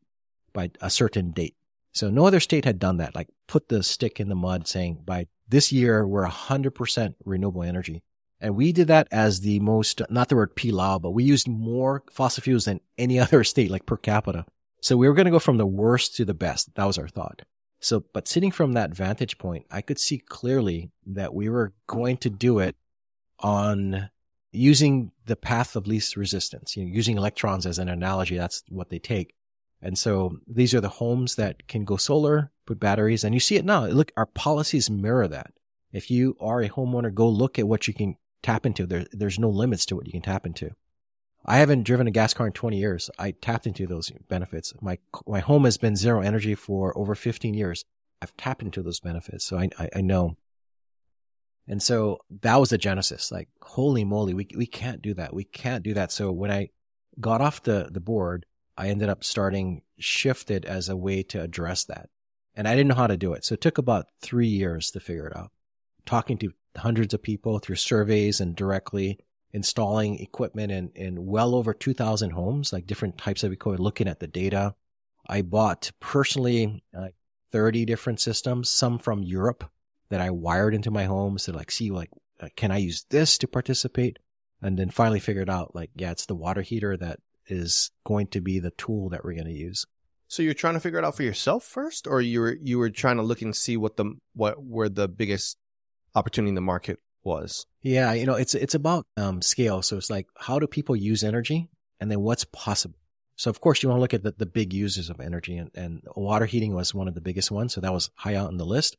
by a certain date. So no other state had done that, like put the stick in the mud saying by this year, we're 100% renewable energy. And we did that as the most, not the word pilau, but we used more fossil fuels than any <laughs> other state, like per capita. So we were going to go from the worst to the best. That was our thought. So, but sitting from that vantage point, I could see clearly that we were going to do it on using the path of least resistance, you know, using electrons as an analogy. That's what they take. And so these are the homes that can go solar, put batteries, and you see it now. Look, our policies mirror that. If you are a homeowner, go look at what you can tap into. There, there's no limits to what you can tap into. I haven't driven a gas car in 20 years. I tapped into those benefits. My, my home has been zero energy for over 15 years. I've tapped into those benefits. So I, I, I know. And so that was the genesis. Like, holy moly, we, we can't do that. We can't do that. So when I got off the, the board, I ended up starting Shifted as a way to address that. And I didn't know how to do it. So it took about three years to figure it out. Talking to hundreds of people through surveys and directly installing equipment in, in well over 2000 homes, like different types of equipment, looking at the data. I bought personally uh, 30 different systems, some from Europe that I wired into my homes to like see like, uh, can I use this to participate? And then finally figured out like, yeah, it's the water heater that is going to be the tool that we're going to use. So you're trying to figure it out for yourself first, or you were you were trying to look and see what the what were the biggest opportunity in the market was? Yeah, you know, it's it's about um, scale. So it's like how do people use energy, and then what's possible. So of course you want to look at the, the big users of energy, and, and water heating was one of the biggest ones. So that was high out on the list.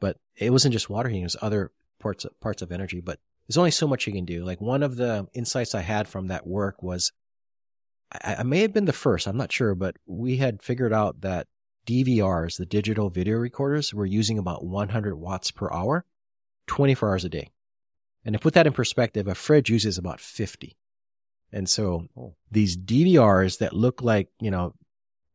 But it wasn't just water heating; it was other parts of, parts of energy. But there's only so much you can do. Like one of the insights I had from that work was, I, I may have been the first. I'm not sure, but we had figured out that DVRs, the digital video recorders, were using about 100 watts per hour, 24 hours a day. And to put that in perspective, a fridge uses about 50. And so oh. these DVRs that look like, you know,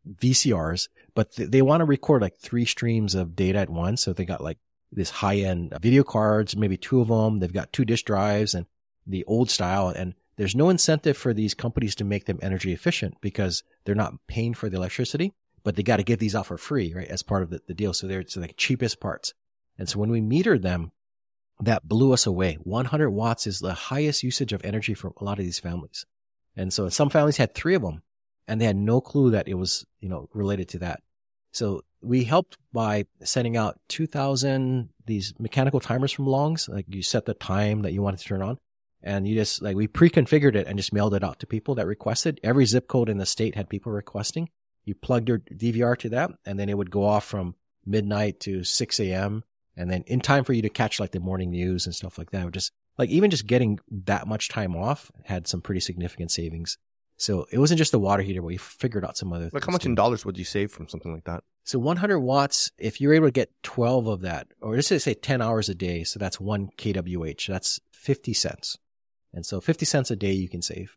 VCRs, but th- they want to record like three streams of data at once. So they got like this high end video cards, maybe two of them. They've got two disk drives and the old style. And there's no incentive for these companies to make them energy efficient because they're not paying for the electricity, but they got to give these out for free, right? As part of the, the deal. So they're, it's like cheapest parts. And so when we metered them, that blew us away. 100 watts is the highest usage of energy for a lot of these families. And so some families had three of them and they had no clue that it was, you know, related to that. So we helped by sending out 2000 these mechanical timers from Longs. Like you set the time that you wanted to turn on and you just like we pre-configured it and just mailed it out to people that requested. Every zip code in the state had people requesting. You plugged your DVR to that and then it would go off from midnight to 6 a.m and then in time for you to catch like the morning news and stuff like that. Just like even just getting that much time off had some pretty significant savings. So it wasn't just the water heater, but we figured out some other. Like how much too. in dollars would you save from something like that? So 100 watts, if you're able to get 12 of that, or just say 10 hours a day, so that's one kWh, that's 50 cents. And so 50 cents a day you can save.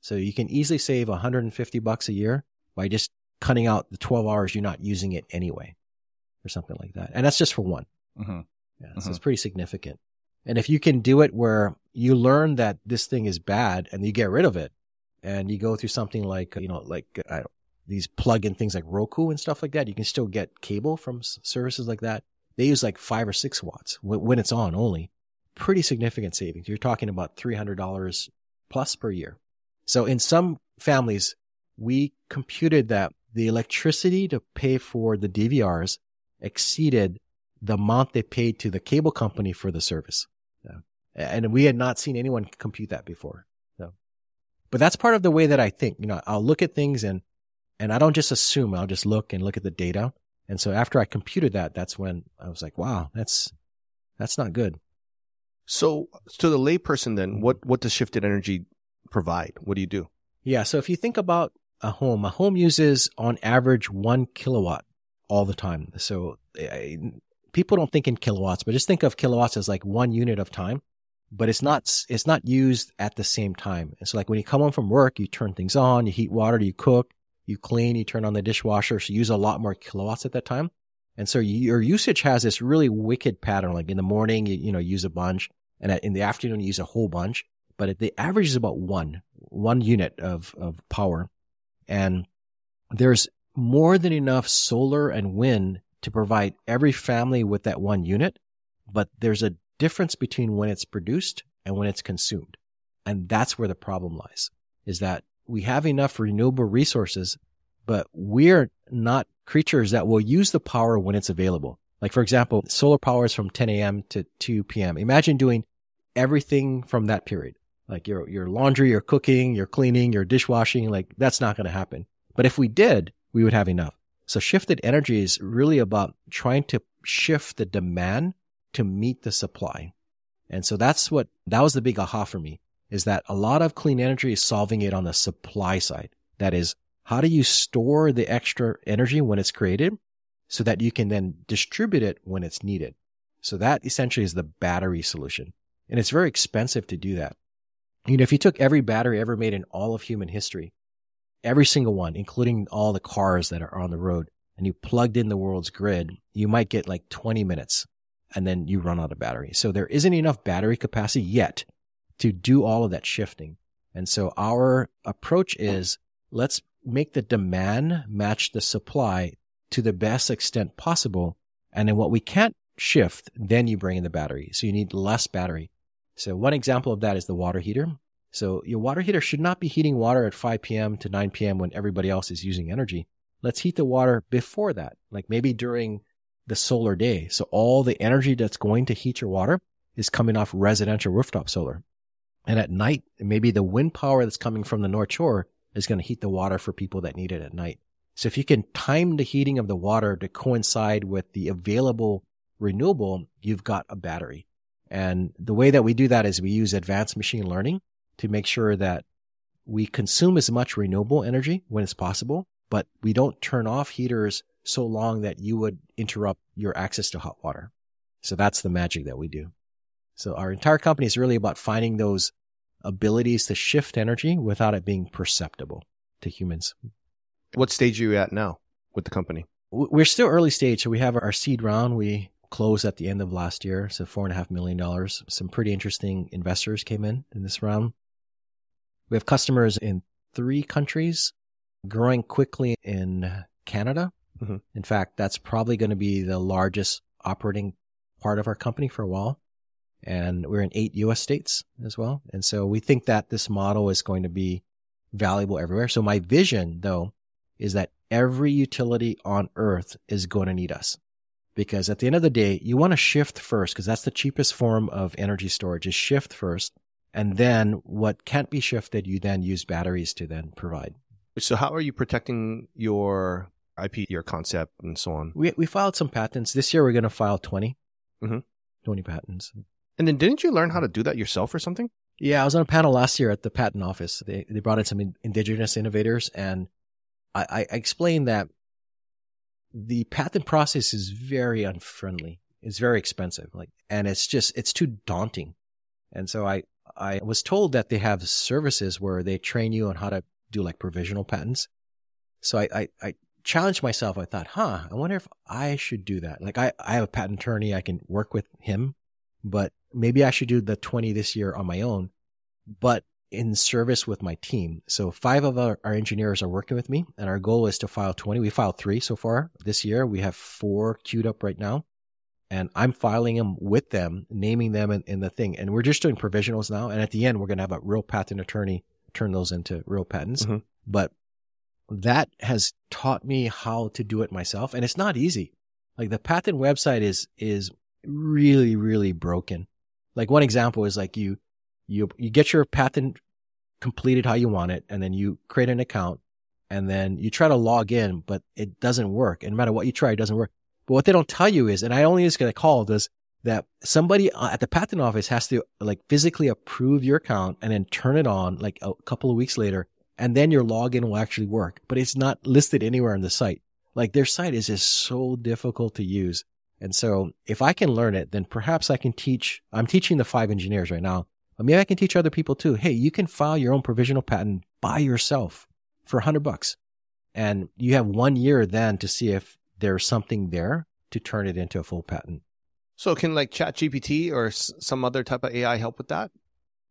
So you can easily save 150 bucks a year by just cutting out the 12 hours you're not using it anyway, or something like that. And that's just for one. Mm-hmm. Yeah, mm-hmm. so it's pretty significant. And if you can do it where you learn that this thing is bad and you get rid of it, and you go through something like you know like I don't, these plug-in things like Roku and stuff like that, you can still get cable from services like that. They use like five or six watts when it's on only. Pretty significant savings. You're talking about three hundred dollars plus per year. So in some families, we computed that the electricity to pay for the DVRs exceeded the amount they paid to the cable company for the service. Yeah. And we had not seen anyone compute that before. So, but that's part of the way that I think, you know, I'll look at things and, and I don't just assume, I'll just look and look at the data. And so after I computed that, that's when I was like, wow, that's, that's not good. So to the layperson then, what, what does shifted energy provide? What do you do? Yeah. So if you think about a home, a home uses on average one kilowatt all the time. So eh, people don't think in kilowatts, but just think of kilowatts as like one unit of time. But it's not it's not used at the same time. It's so like when you come home from work, you turn things on, you heat water, you cook, you clean, you turn on the dishwasher. So you use a lot more kilowatts at that time. And so your usage has this really wicked pattern. Like in the morning, you, you know, use a bunch, and in the afternoon, you use a whole bunch. But the average is about one one unit of of power, and there's more than enough solar and wind to provide every family with that one unit, but there's a difference between when it's produced and when it's consumed. And that's where the problem lies is that we have enough renewable resources, but we're not creatures that will use the power when it's available. Like, for example, solar power is from 10 a.m. to 2 p.m. Imagine doing everything from that period. Like your, your laundry, your cooking, your cleaning, your dishwashing, like that's not going to happen. But if we did, we would have enough. So shifted energy is really about trying to shift the demand to meet the supply. And so that's what, that was the big aha for me is that a lot of clean energy is solving it on the supply side. That is, how do you store the extra energy when it's created so that you can then distribute it when it's needed? So that essentially is the battery solution. And it's very expensive to do that. You know, if you took every battery ever made in all of human history, every single one, including all the cars that are on the road, and you plugged in the world's grid, you might get like 20 minutes and then you run out of battery. So there isn't enough battery capacity yet to do all of that shifting. And so our approach is let's make the demand match the supply to the best extent possible. And then what we can't shift, then you bring in the battery. So you need less battery. So one example of that is the water heater. So your water heater should not be heating water at 5 p.m. to 9 p.m. when everybody else is using energy. Let's heat the water before that, like maybe during the solar day. So all the energy that's going to heat your water is coming off residential rooftop solar. And at night, maybe the wind power that's coming from the North Shore is going to heat the water for people that need it at night. So if you can time the heating of the water to coincide with the available renewable, you've got a battery. And the way that we do that is we use advanced machine learning to make sure that we consume as much renewable energy when it's possible, but we don't turn off heaters so long that you would interrupt your access to hot water. So that's the magic that we do. So our entire company is really about finding those abilities to shift energy without it being perceptible to humans. What stage are you at now with the company? We're still early stage. So we have our seed round. We closed at the end of last year. So four and a half million dollars. Some pretty interesting investors came in in this round. We have customers in three countries growing quickly in Canada. Mm-hmm. In fact, that's probably going to be the largest operating part of our company for a while. And we're in eight US states as well. And so we think that this model is going to be valuable everywhere. So my vision though is that every utility on earth is going to need us because at the end of the day, you want to shift first because that's the cheapest form of energy storage is shift first. And then what can't be shifted, you then use batteries to then provide. So how are you protecting your IP, your concept, and so on? We we filed some patents this year. We're going to file 20, mm-hmm. 20 patents. And then didn't you learn how to do that yourself or something? Yeah, I was on a panel last year at the patent office. They they brought in some in, indigenous innovators, and I, I explained that the patent process is very unfriendly. It's very expensive, like, and it's just it's too daunting. And so I I was told that they have services where they train you on how to do like provisional patents. So I, I, I challenged myself. I thought, huh, I wonder if I should do that. Like I, I have a patent attorney. I can work with him, but maybe I should do the 20 this year on my own, but in service with my team. So five of our, our engineers are working with me and our goal is to file 20. We filed three so far this year. We have four queued up right now and I'm filing them with them, naming them in, in, the thing. And we're just doing provisionals now. And at the end, we're going to have a real patent attorney turn those into real patents. Mm-hmm. But that has taught me how to do it myself. And it's not easy. Like the patent website is, is really, really broken. Like one example is like you, you, you get your patent completed how you want it. And then you create an account and then you try to log in, but it doesn't work. And no matter what you try, it doesn't work. But what they don't tell you is, and I only just get a call does that somebody uh, at the patent office has to like physically approve your account and then turn it on like a couple of weeks later and then your login will actually work, but it's not listed anywhere on the site. Like their site is just so difficult to use. And so if I can learn it, then perhaps I can teach, I'm teaching the five engineers right now. But maybe I can teach other people too. Hey, you can file your own provisional patent by yourself for a hundred bucks. And you have one year then to see if there's something there to turn it into a full patent. So can like ChatGPT or some other type of AI help with that?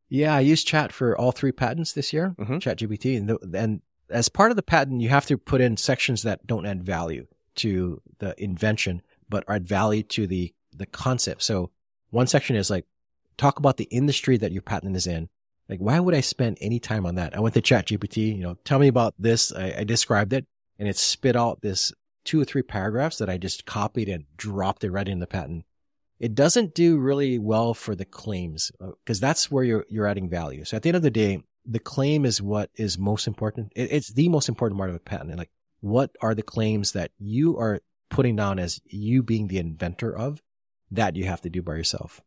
Yeah, I used chat for all three patents this year, mm-hmm. ChatGPT. And, and as part of the patent, you have to put in sections that don't add value to the invention, but add value to the, the concept. So one section is like, talk about the industry that your patent is in. Like, why would I spend any time on that? I went to ChatGPT, you know, tell me about this. I, I described it and it spit out this two or three paragraphs that I just copied and dropped it right in the patent it doesn't do really well for the claims because uh, that's where you're you're adding value. So at the end of the day, the claim is what is most important. It, it's the most important part of a patent. And Like what are the claims that you are putting down as you being the inventor of that you have to do by yourself.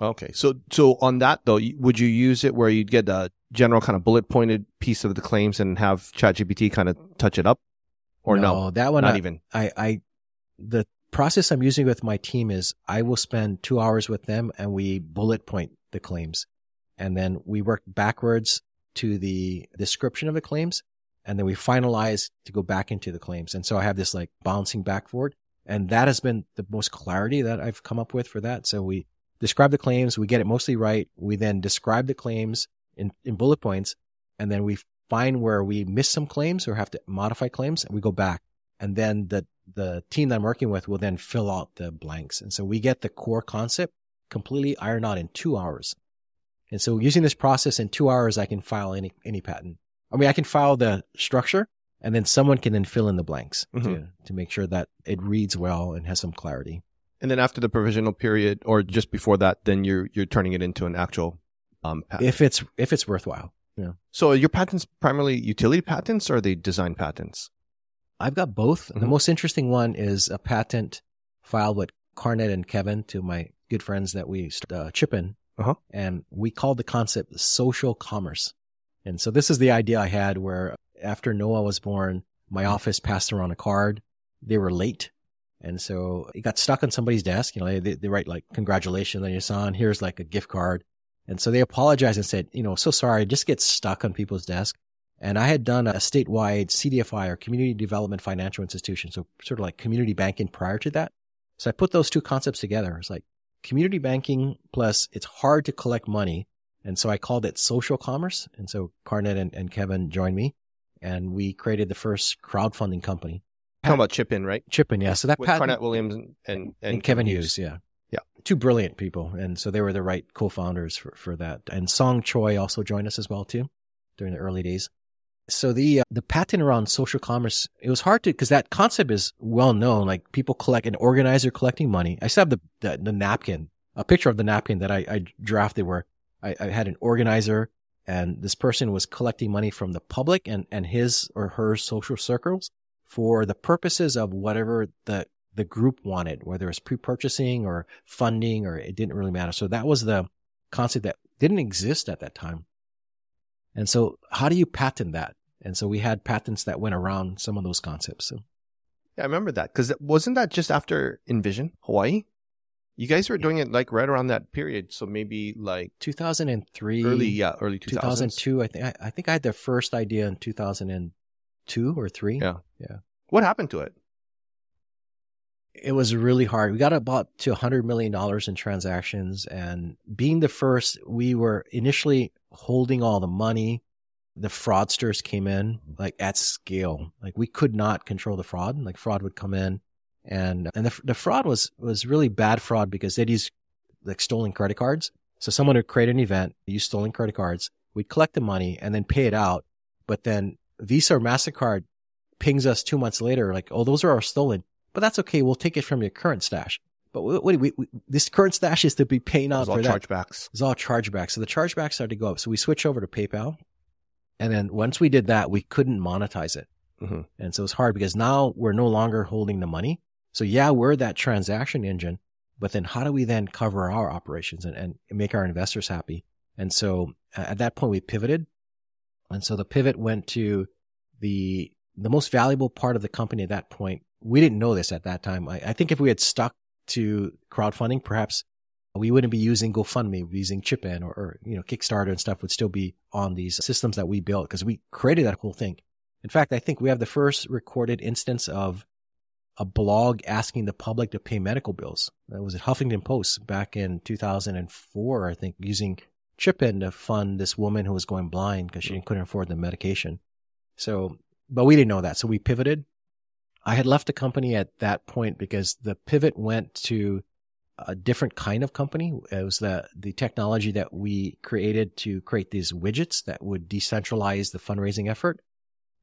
Okay. So, so on that though, would you use it where you'd get a general kind of bullet pointed piece of the claims and have ChatGPT kind of touch it up? Or no, no that one, not I, even. I, I, the process I'm using with my team is I will spend two hours with them and we bullet point the claims. And then we work backwards to the description of the claims. And then we finalize to go back into the claims. And so I have this like bouncing back forward. And that has been the most clarity that I've come up with for that. So we describe the claims. We get it mostly right. We then describe the claims in, in bullet points. And then we find where we miss some claims or have to modify claims and we go back. And then the, the team that I'm working with will then fill out the blanks. And so we get the core concept completely ironed out in two hours. And so using this process in two hours, I can file any, any patent. I mean, I can file the structure and then someone can then fill in the blanks mm-hmm. to, to make sure that it reads well and has some clarity. And then after the provisional period or just before that, then you're, you're turning it into an actual, um, patent. If it's, if it's worthwhile. Yeah. So your patents primarily utility patents or the design patents? I've got both. Mm-hmm. The most interesting one is a patent filed with Carnet and Kevin, to my good friends that we uh, chip in. Uh-huh. And we called the concept social commerce. And so this is the idea I had where after Noah was born, my mm-hmm. office passed around a card. They were late. And so it got stuck on somebody's desk. You know, they, they write like, congratulations on your son. Here's like a gift card. And so they apologized and said, you know, so sorry, it just gets stuck on people's desk. And I had done a statewide CDFI or community development financial institution. So sort of like community banking prior to that. So I put those two concepts together. It's like community banking plus it's hard to collect money. And so I called it social commerce. And so Carnet and, and Kevin joined me and we created the first crowdfunding company. How about Chipin, right? Chipin, yeah. So that With patent, Carnet Williams and, and, and, and Kevin Hughes, yeah. Yeah. Two brilliant people. And so they were the right co-founders for, for that. And Song Choi also joined us as well too during the early days. So the, uh, the patent around social commerce, it was hard to, cause that concept is well known. Like people collect an organizer collecting money. I still have the, the, the napkin, a picture of the napkin that I, I drafted where I, I had an organizer and this person was collecting money from the public and, and his or her social circles for the purposes of whatever the, the group wanted, whether it's pre-purchasing or funding or it didn't really matter. So that was the concept that didn't exist at that time. And so how do you patent that? And so we had patents that went around some of those concepts. So. Yeah, I remember that because wasn't that just after Envision Hawaii? You guys were doing it like right around that period, so maybe like 2003, early yeah, early 2000s. 2002. I think I, I think I had the first idea in 2002 or three. Yeah, yeah. What happened to it? It was really hard. We got about to 100 million dollars in transactions, and being the first, we were initially holding all the money. The fraudsters came in like at scale. Like we could not control the fraud. Like fraud would come in and, and the, the fraud was, was really bad fraud because they'd use like stolen credit cards. So someone would create an event, use stolen credit cards. We'd collect the money and then pay it out. But then Visa or MasterCard pings us two months later, like, oh, those are our stolen, but that's okay. We'll take it from your current stash. But what, what we, we, this current stash is to be paying out for that. chargebacks. It's all chargebacks. So the chargebacks started to go up. So we switched over to PayPal. And then once we did that, we couldn't monetize it. Mm-hmm. And so it's hard because now we're no longer holding the money. So yeah, we're that transaction engine, but then how do we then cover our operations and, and make our investors happy? And so at that point we pivoted. And so the pivot went to the, the most valuable part of the company at that point. We didn't know this at that time. I, I think if we had stuck to crowdfunding, perhaps we wouldn't be using GoFundMe, we'd be using Chipin or, or, you know, Kickstarter and stuff would still be on these systems that we built because we created that whole thing. In fact, I think we have the first recorded instance of a blog asking the public to pay medical bills. That was at Huffington Post back in 2004, I think, using Chipin to fund this woman who was going blind because she mm. couldn't afford the medication. So, but we didn't know that. So we pivoted. I had left the company at that point because the pivot went to a different kind of company. It was the, the technology that we created to create these widgets that would decentralize the fundraising effort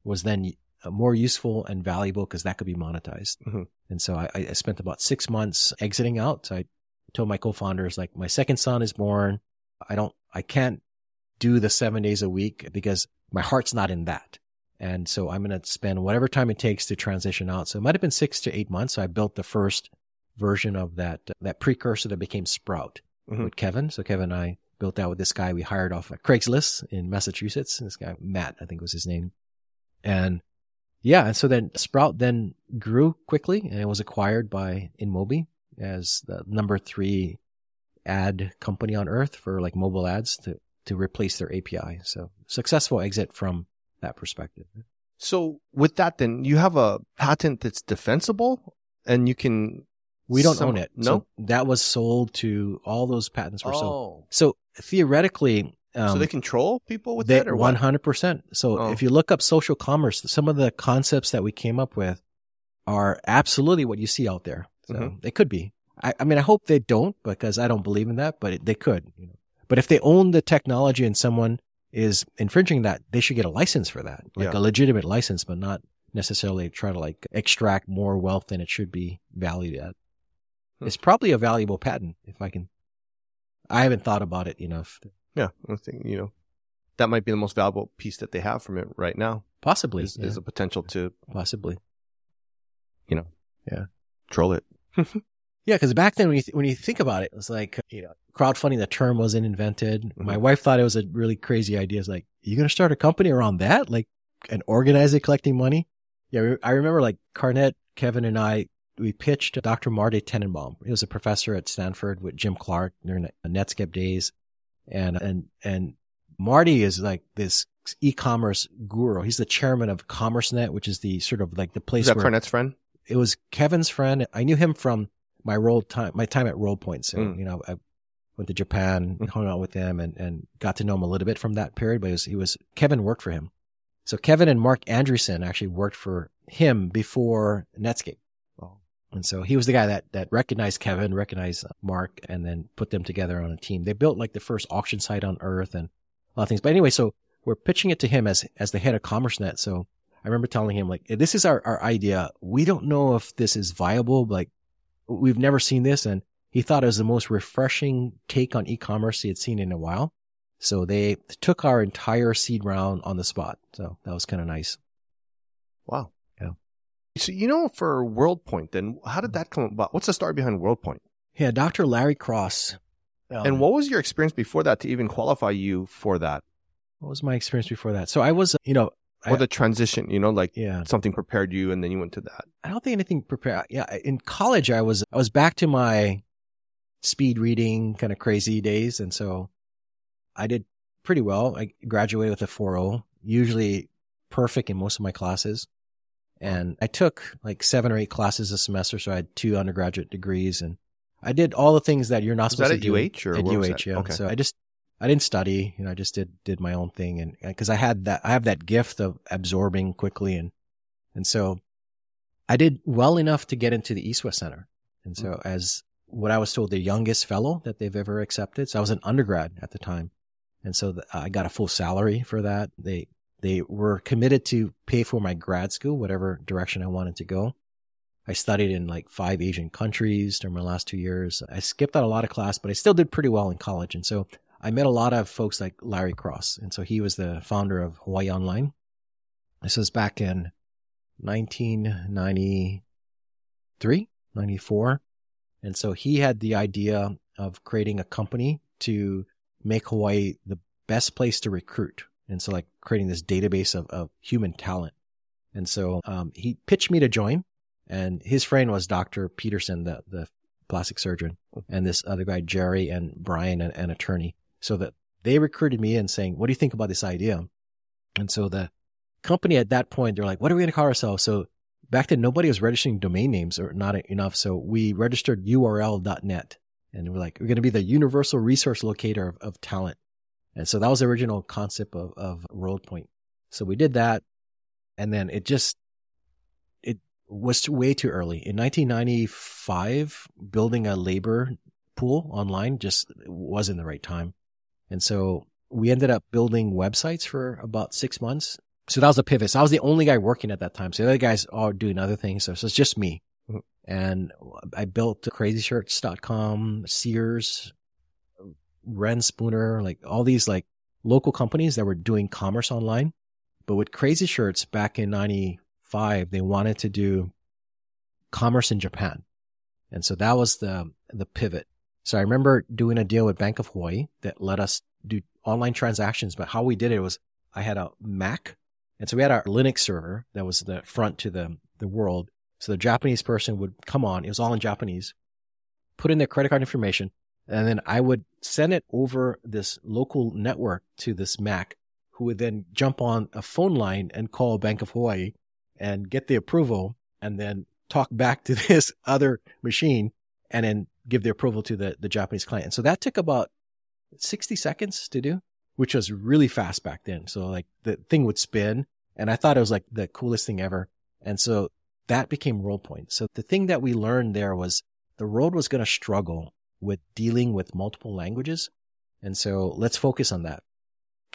was then uh, more useful and valuable because that could be monetized. Mm-hmm. And so I, I, spent about six months exiting out. So I told my co-founders, like, my second son is born. I don't, I can't do the seven days a week because my heart's not in that. And so I'm going to spend whatever time it takes to transition out. So it might have been six to eight months. So I built the first version of that, that precursor that became Sprout Mhm. with Kevin. So Kevin and I built that with this guy we hired off of Craigslist in Massachusetts. This guy, Matt, I think was his name. And yeah. And so then Sprout then grew quickly and it was acquired by InMobi as the number three ad company on earth for like mobile ads to, to replace their API. So successful exit from that perspective. So with that, then you have a patent that's defensible, and you can. We don't some- own it. No. So that was sold to all those patents were sold. oh, So theoretically, um, so they control people with they, that, or 100%. So Oh. if you look up social commerce, some of the concepts that we came up with are absolutely what you see out there. So Mhm. they could be. I, I mean, I hope they don't because I don't believe in that, but it, they could. You know. But if they own the technology and someone is infringing that, they should get a license for that, like Yeah. a legitimate license, but not necessarily try to like extract more wealth than it should be valued at. Hmm. It's probably a valuable patent if I can. I haven't thought about it enough. Yeah, I think you know that might be the most valuable piece that they have from it right now. Possibly, Is, yeah, is the potential to possibly. You know, yeah, troll it. <laughs> Yeah, because back then when you th- when you think about it, it was like you know crowdfunding. The term wasn't invented. My Mhm. wife thought it was a really crazy idea. It's like you're gonna start a company around that, like and organize it, collecting money. Yeah, I remember like Carnet, Kevin, and I we pitched Dr. Marty Tenenbaum. He was a professor at Stanford with Jim Clark during the Netscape days, and and and Marty is like this e-commerce guru. He's the chairman of CommerceNet, which is the sort of like the place Is that where Carnet's friend? it was Kevin's friend. I knew him from my role time, my time at WorldPoint. So, Mm. you know, I went to Japan, Mm. hung out with him and, and got to know him a little bit from that period, but he was, he was, Kevin worked for him. So Kevin and Marc Andreessen actually worked for him before Netscape. Oh. And so he was the guy that, that recognized Kevin, recognized Marc, and then put them together on a team. They built like the first auction site on earth and a lot of things. But anyway, so we're pitching it to him as, as the head of CommerceNet. So I remember telling him like, this is our, our idea. We don't know if this is viable. Like we've never seen this. And he thought it was the most refreshing take on e-commerce he had seen in a while. So they took our entire seed round on the spot. So that was kind of nice. Wow. Yeah. So you know, for WorldPoint, then how did that come about? What's the story behind WorldPoint? Yeah. Dr. Larry Cross. um, and what was your experience before that to even qualify you for that, what was my experience before that? So I was, you know, or the transition? You know, like yeah. something prepared you, and then you went to that. I don't think anything prepared. Yeah, in college, I was I was back to my speed reading kind of crazy days, and so I did pretty well. I graduated with a 4.0, usually perfect in most of my classes, and I took like seven or eight classes a semester, so I had two undergraduate degrees, and I did all the things that you're not Was supposed that to at do UH or at where was UH. Yeah, Okay. so I just I didn't study, you know, I just did did my own thing, and because I had that I have that gift of absorbing quickly, and and so I did well enough to get into the East West Center. And so mm-hmm. as what I was told, the youngest fellow that they've ever accepted. So I was an undergrad at the time. And so the, I got a full salary for that. They, they were committed to pay for my grad school, whatever direction I wanted to go. I studied in like five Asian countries during my last two years. I skipped out a lot of class, but I still did pretty well in college. And so I met a lot of folks like Larry Cross. And so he was the founder of Hawaii Online. This was back in 1993, 94. And so he had the idea of creating a company to make Hawaii the best place to recruit. And so like creating this database of, of human talent. And so, um, he pitched me to join and his friend was Dr. Peterson, the, the plastic surgeon and this other guy, Jerry and Brian, an, an attorney. So that they recruited me and saying, what do you think about this idea? And so the company at that point, they're like, what are we going to call ourselves? So back then, nobody was registering domain names or not enough. So we registered URL.net and we're like, we're going to be the universal resource locator of, of talent. And so that was the original concept of, of WorldPoint. So we did that. And then it just, it was way too early. In 1995, building a labor pool online just wasn't the right time. And so we ended up building websites for about six months. So that was the pivot. So I was the only guy working at that time. So the other guys are doing other things. So, so it's just me. Mhm. And I built crazyshirts.com, Sears, Reyn Spooner, like all these like local companies that were doing commerce online. But with Crazy Shirts back in 95, they wanted to do commerce in Japan. And so that was the, the pivot. So I remember doing a deal with Bank of Hawaii that let us do online transactions. But how we did it was I had a Mac. And so we had our Linux server that was the front to the, the world. So the Japanese person would come on. It was all in Japanese, put in their credit card information. And then I would send it over this local network to this Mac who would then jump on a phone line and call Bank of Hawaii and get the approval and then talk back to <laughs> this other machine and then give the approval to the, the Japanese client. And so that took about 60 seconds to do, which was really fast back then. So like the thing would spin and I thought it was like the coolest thing ever. And so that became WorldPoint. So the thing that we learned there was the world was going to struggle with dealing with multiple languages. And so let's focus on that.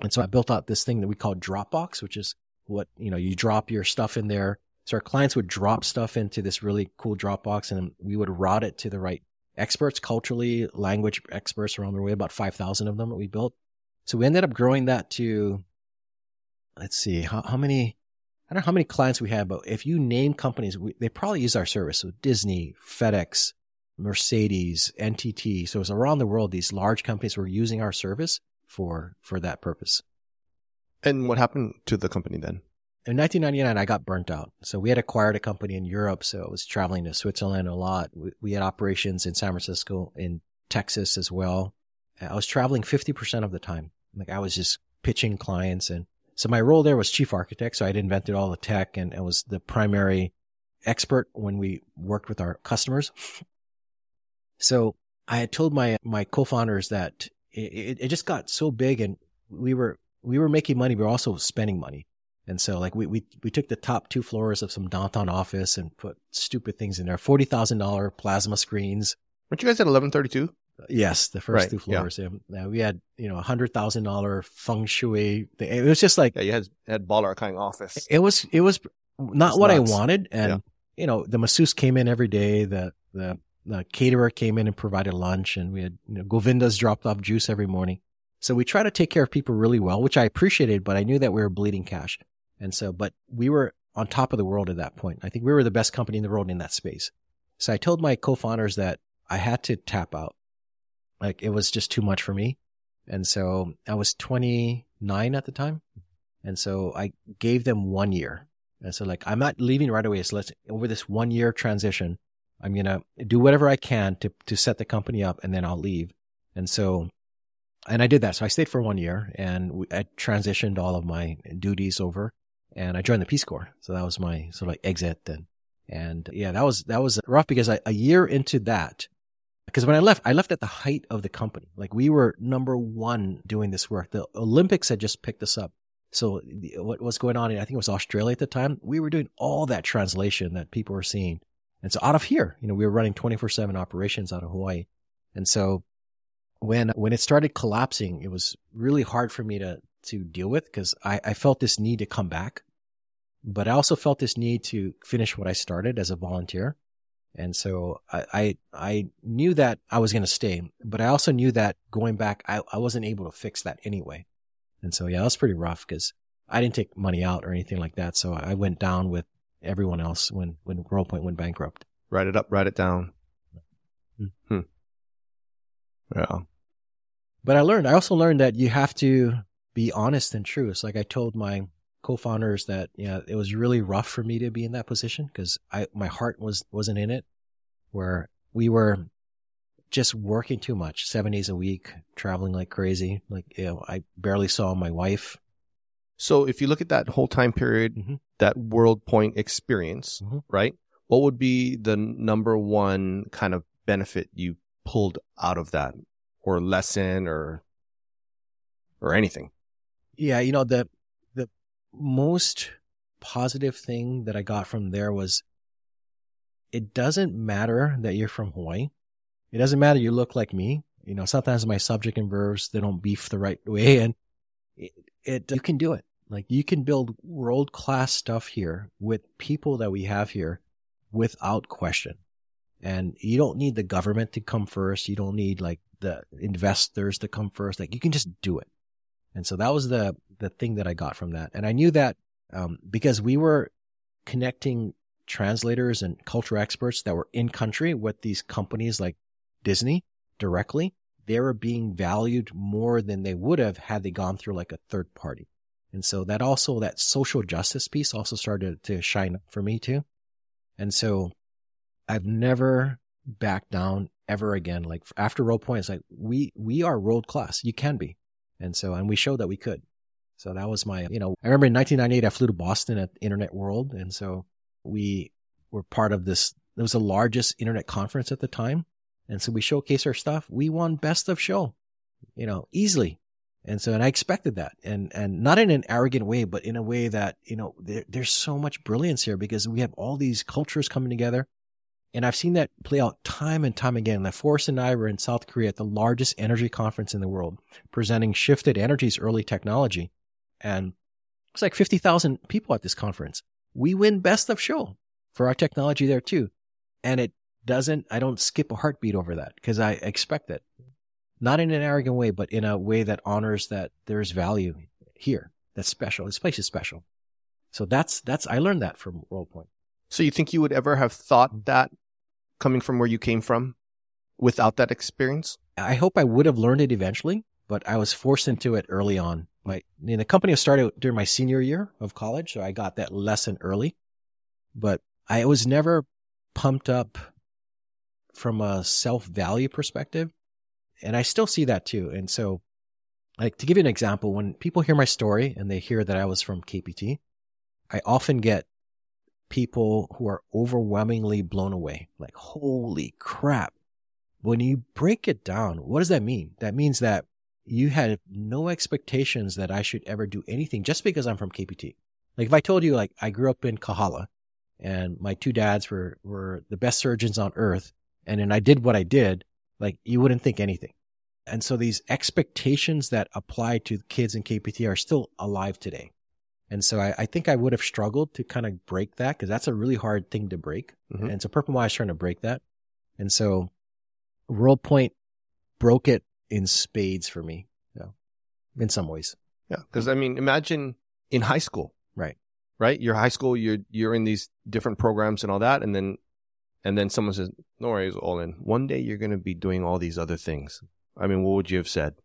And so I built out this thing that we call Dropbox, which is what, you know, you drop your stuff in there. So our clients would drop stuff into this really cool Dropbox and we would route it to the right experts, culturally, language experts around the way, about 5,000 of them that we built. So we ended up growing that to, let's see, how, how many, I don't know how many clients we had, but if you name companies, we, they probably use our service. So Disney, FedEx, Mercedes, NTT. So it's around the world, these large companies were using our service for, for that purpose. And what happened to the company then? In 1999, I got burnt out. So we had acquired a company in Europe. So I was traveling to Switzerland a lot. We had operations in San Francisco, in Texas as well. I was traveling 50% of the time. Like I was just pitching clients. And so my role there was chief architect. So I'd invented all the tech and I was the primary expert when we worked with our customers. <laughs> So I had told my, my co-founders that it, it just got so big and we were, we were making money, but we also spending money. And so like we, we, we took the top two floors of some downtown office and put stupid things in there. $40,000 plasma screens. Weren't you guys at 1132? Yes, the first Right, two yeah. floors. Yeah. we had, you know, a hundred thousand dollar feng shui. Thing. It was just like, Yeah, you had, had baller kind of office. it was, it was not It's what nuts. I wanted. And, Yeah. you know, the masseuse came in every day. The, the, the caterer came in and provided lunch and we had, you know, Govinda's dropped off juice every morning. So we try to take care of people really well, which I appreciated, but I knew that we were bleeding cash. And so, but we were on top of the world at that point. I think we were the best company in the world in that space. So I told my co-founders that I had to tap out. Like it was just too much for me. And so I was 29 at the time. And so I gave them one year. And so like, I'm not leaving right away. So let's, over this one year transition, I'm going to do whatever I can to, to set the company up and then I'll leave. And so, and I did that. So I stayed for one year and we, I transitioned all of my duties over and I joined the Peace Corps. So that was my sort of like exit and, and yeah, that was, that was rough because I, a year into that, because when I left, I left at the height of the company. Like we were number one doing this work. The Olympics had just picked us up. So what was going on I think it was Australia at the time, we were doing all that translation that people were seeing. And so out of here, you know, we were running 24 seven operations out of Hawaii. And so when, when it started collapsing, it was really hard for me to, to deal with because I, I felt this need to come back, but I also felt this need to finish what I started as a volunteer. And so I, I, I knew that I was going to stay, but I also knew that going back, I, I wasn't able to fix that anyway. And so, yeah, that was pretty rough because I didn't take money out or anything like that. So I went down with everyone else when, when WorldPoint went bankrupt. Write it up, write it down. Hmm. Hmm. Yeah. But I learned, I also learned that you have to be honest and true. It's like I told my co-founders that, yeah, it was really rough for me to be in that position because I, my heart was, wasn't in it where we were just working too much, seven days a week, traveling like crazy. Like, you know, I barely saw my wife. So if you look at that whole time period, Mhm. that WorldPoint experience, Mhm. right? What would be the number one kind of benefit you pulled out of that or lesson or or anything? Yeah, you know, the the most positive thing that I got from there was it doesn't matter that you're from Hawaii. It doesn't matter you look like me. You know, sometimes my subject and verbs they don't beef the right way <laughs> and it, it you can do it. Like you can build world class stuff here with people that we have here without question. And you don't need the government to come first. You don't need like the investors to come first. Like you can just do it. And so that was the the thing that I got from that. And I knew that um, because we were connecting translators and culture experts that were in country with these companies like Disney directly, they were being valued more than they would have had they gone through like a third party. And so that also, that social justice piece also started to shine up for me too. And so I've never backed down ever again. Like after WorldPoint, it's like, we, we are world class. You can be. And so, and we showed that we could. So that was my, you know, I remember in 1998, I flew to Boston at Internet World. And so we were part of this. It was the largest internet conference at the time. And so we showcased our stuff. We won best of show, you know, easily. And so, and I expected that and, and not in an arrogant way, but in a way that, you know, there, there's so much brilliance here because we have all these cultures coming together. And I've seen that play out time and time again. Like Forrest and I were in South Korea at the largest energy conference in the world, presenting shifted Energy's early technology. And it's like 50,000 people at this conference. We win best of show for our technology there too. And it doesn't, I don't skip a heartbeat over that because I expect it. Not in an arrogant way, but in a way that honors that there's value here. That's special. This place is special. So that's, that's, I learned that from WorldPoint. So you think you would ever have thought mm. that coming from where you came from without that experience? I hope I would have learned it eventually, but I was forced into it early on. My, the company started during my senior year of college, so I got that lesson early. But I was never pumped up from a self value perspective. And I still see that too. And so, like, to give you an example, when people hear my story and they hear that I was from KPT, I often get people who are overwhelmingly blown away. Like, holy crap. When you break it down, what does that mean? That means that you had no expectations that I should ever do anything just because I'm from KPT. Like if I told you like I grew up in Kahala and my two dads were, were the best surgeons on earth and then I did what I did, like you wouldn't think anything. And so these expectations that apply to kids in KPT are still alive today. And so I, I think I would have struggled to kind of break that because that's a really hard thing to break. Mm-hmm. And so Purple is trying to break that. And so WorldPoint broke it in spades for me. Yeah. In some ways. Yeah. Cause I mean, imagine in high school. Right. Right. You're high school, you're, you're in these different programs and all that. And then, and then someone says, no worries, Olin. One day you're going to be doing all these other things. I mean, what would you have said?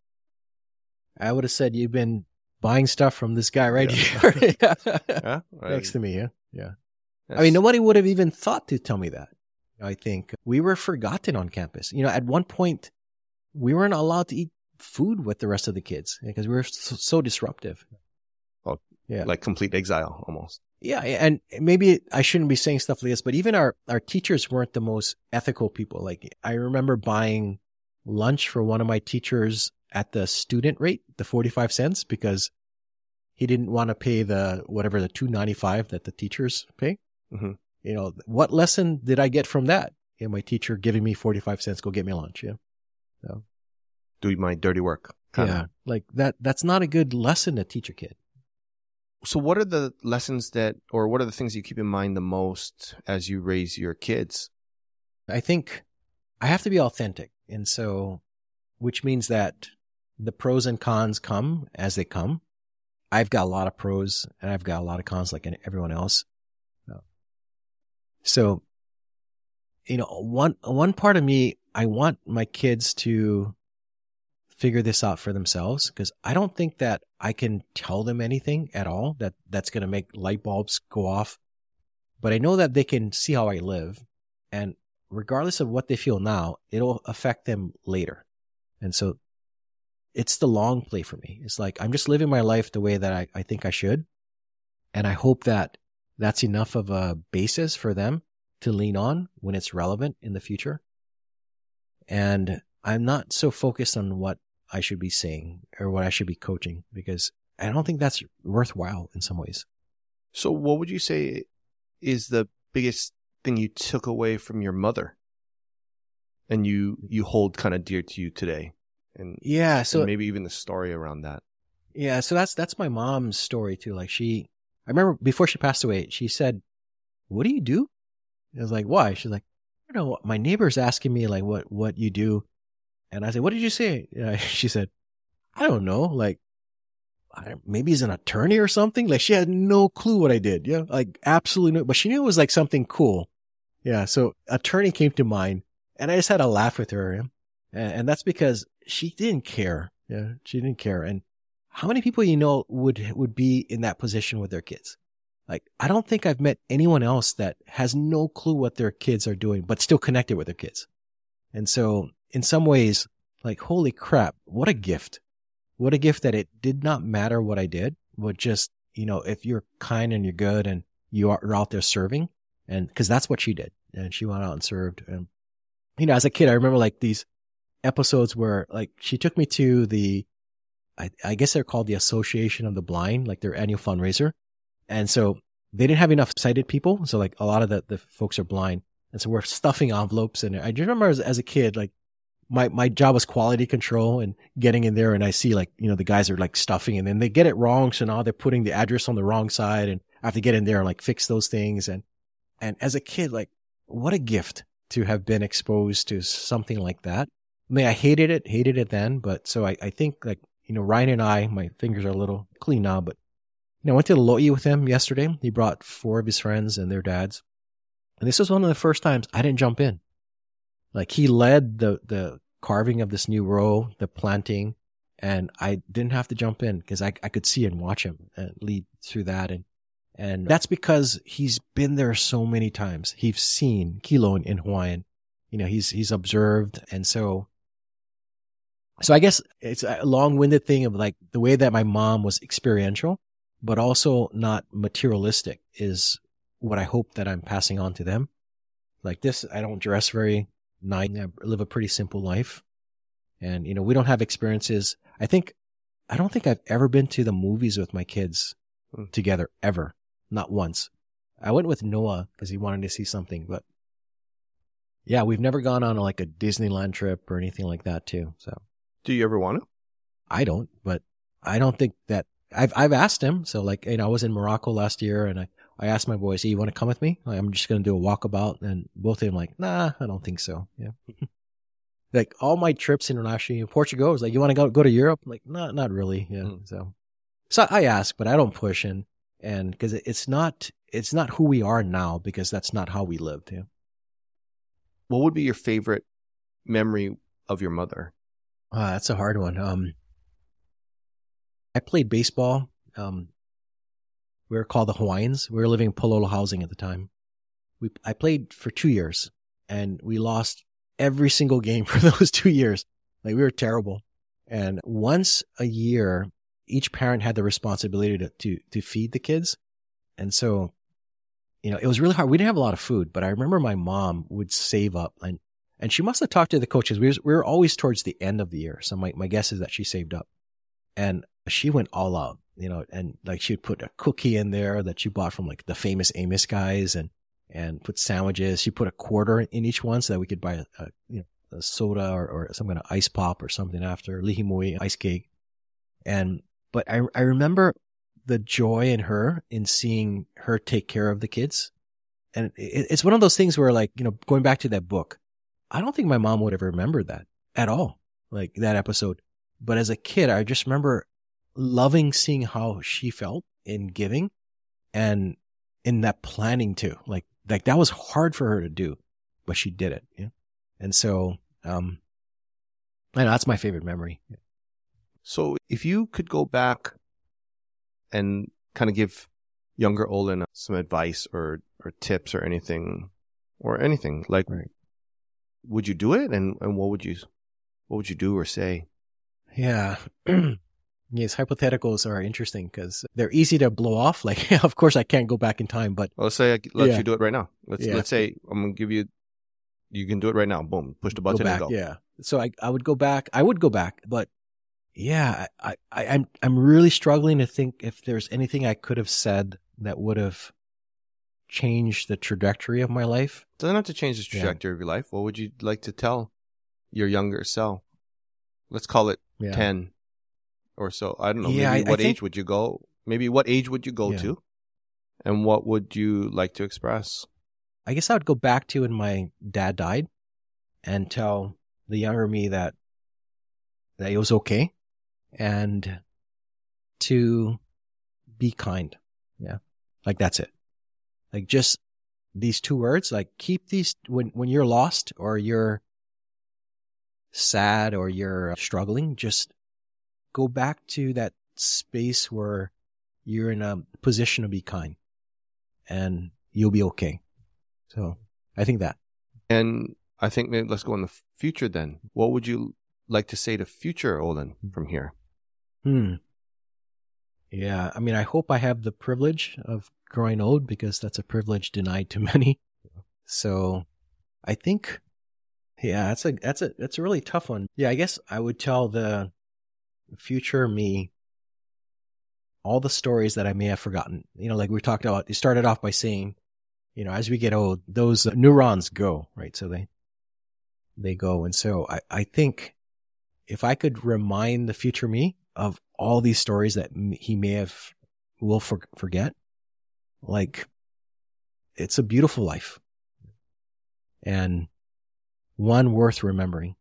I would have said you've been buying stuff from this guy right yeah. here. <laughs> yeah. Next to um, me. Yeah. Yeah. That's... I mean, nobody would have even thought to tell me that. I think we were forgotten on campus. You know, at one point, we weren't allowed to eat food with the rest of the kids because we were so, so disruptive. Oh, yeah. Like complete exile almost. Yeah. And maybe I shouldn't be saying stuff like this, but even our, our teachers weren't the most ethical people. Like I remember buying lunch for one of my teachers at the student rate, the 45 cents, because he didn't want to pay the whatever the 295 that the teachers pay. Mm-hmm. You know, what lesson did I get from that? Yeah, my teacher giving me 45 cents, go get me lunch. Yeah. So do my dirty work. Kinda. Yeah. Like that, that's not a good lesson to teach a kid. So what are the lessons that, or what are the things you keep in mind the most as you raise your kids? I think I have to be authentic. And so, which means that the pros and cons come as they come. I've got a lot of pros and I've got a lot of cons like everyone else. Uh, so, you know, one, one part of me I want my kids to figure this out for themselves because I don't think that I can tell them anything at all that that's going to make light bulbs go off. But I know that they can see how I live. And regardless of what they feel now, it'll affect them later. And so it's the long play for me. It's like I'm just living my life the way that I, I think I should. And I hope that that's enough of a basis for them to lean on when it's relevant in the future. And I'm not so focused on what I should be saying or what I should be coaching because I don't think that's worthwhile in some ways. So, what would you say is the biggest thing you took away from your mother and you you hold kind of dear to you today? And yeah, so and maybe even the story around that. Yeah, so that's that's my mom's story too. Like she, I remember before she passed away, she said, "What do you do?" I was like, "Why?" She's like, you know, my neighbor's asking me like what, what you do. And I said, what did you say? Uh, <laughs> she said, I don't know. Like, maybe he's an attorney or something. Like she had no clue what I did. Yeah. Like absolutely no, but she knew it was like something cool. Yeah. So attorney came to mind and I just had a laugh with her. And, that's because she didn't care. Yeah. She didn't care. And how many people you know would, would be in that position with their kids? Like, I don't think I've met anyone else that has no clue what their kids are doing, but still connected with their kids. And so in some ways, like, holy crap, what a gift. What a gift that it did not matter what I did, but just, you know, if you're kind and you're good and you are out there serving and cause that's what she did. And she went out and served. And, you know, as a kid, I remember like these episodes where like she took me to the, I, I guess they're called the Association of the Blind, like their annual fundraiser. And so they didn't have enough sighted people. So like a lot of the, the folks are blind. And so we're stuffing envelopes. And I just remember as, as a kid, like my, my job was quality control and getting in there and I see like, you know, the guys are like stuffing and then they get it wrong. So now they're putting the address on the wrong side and I have to get in there and like fix those things. And, and as a kid, like what a gift to have been exposed to something like that. I mean, I hated it, hated it then, but so I, I think like, you know, Ryan and I, my fingers are a little clean now, but you know, I went to Lo'i with him yesterday. He brought four of his friends and their dads. And this was one of the first times I didn't jump in. Like he led the, the carving of this new row, the planting, and I didn't have to jump in because I, I could see and watch him and lead through that. And, and that's because he's been there so many times. He's seen Kilo in, in Hawaiian. You know, he's, he's observed. And so, so I guess it's a long winded thing of like the way that my mom was experiential but also not materialistic is what I hope that I'm passing on to them. Like this, I don't dress very nice. I live a pretty simple life. And, you know, we don't have experiences. I think, I don't think I've ever been to the movies with my kids mm. together ever. Not once. I went with Noah because he wanted to see something, but yeah, we've never gone on like a Disneyland trip or anything like that too. So do you ever want to? I don't, but I don't think that I've I've asked him. So like, you know, I was in Morocco last year, and I I asked my boys, "Hey, you want to come with me? Like, I'm just gonna do a walkabout." And both of them like, "Nah, I don't think so." Yeah. <laughs> like all my trips internationally, in Portugal was like, "You want to go go to Europe?" I'm like, not not really. Yeah. Mm. So, so I ask, but I don't push, and and because it's not it's not who we are now because that's not how we lived. Yeah. What would be your favorite memory of your mother? Uh, that's a hard one. Um, I played baseball. Um, we were called the Hawaiians. We were living in Palolo housing at the time. We, I played for two years and we lost every single game <laughs> for those two years. Like we were terrible. And once a year, each parent had the responsibility to, to, to feed the kids. And so, you know, it was really hard. We didn't have a lot of food, but I remember my mom would save up and, and she must have talked to the coaches. We, were always towards the end of the year. So my, my guess is that she saved up. And she went all out, you know, and like she'd put a cookie in there that she bought from like the famous Amos guys and, and put sandwiches. She put a quarter in each one so that we could buy a, a you know, a soda or, or some kind of ice pop or something after li hing mui ice cake. And, but I, I remember the joy in her in seeing her take care of the kids. And it, it's one of those things where like, you know, going back to that book, I don't think my mom would have remembered that at all, like that episode. But as a kid, I just remember loving seeing how she felt in giving and in that planning too. Like, like that was hard for her to do, but she did it. Yeah. And so, um, I know that's my favorite memory. So if you could go back and kind of give younger Olin some advice or, or tips or anything or anything like, right. Would you do it? And, and what would you, what would you do or say? Yeah. <clears throat> Yes, hypotheticals are interesting because they're easy to blow off. Like, <laughs> of course, I can't go back in time, but well, let's say I let yeah. you do it right now. Let's yeah. let's say I'm gonna give you, you can do it right now. Boom, push the button back, and go. Yeah. So I I would go back. I would go back, but yeah, I, I I'm I'm really struggling to think if there's anything I could have said that would have changed the trajectory of my life. Doesn't have to change the trajectory yeah. of your life. What would you like to tell your younger self? Let's call it yeah. ten or so. I don't know. Yeah, maybe I, what I age would you go? Maybe what age would you go yeah. to? And what would you like to express? I guess I would go back to when my dad died and tell the younger me that that it was okay and to be kind. Yeah. Like that's it. Like just these two words, like keep these when, when you're lost or you're sad or you're struggling, just go back to that space where you're in a position to be kind and you'll be okay. So I think that. And I think maybe let's go in the future then. What would you like to say to future Olin from here? Hmm. Yeah. I mean, I hope I have the privilege of growing old because that's a privilege denied to <laughs> many. So I think, yeah, that's a, that's a, that's a really tough one. Yeah. I guess I would tell the future me all the stories that I may have forgotten. You know, like we talked about, you started off by saying, you know, as we get old, those neurons go, right? So they, they go. And so I, I think if I could remind the future me of all these stories that he may have, will for, forget, like it's a beautiful life and one worth remembering,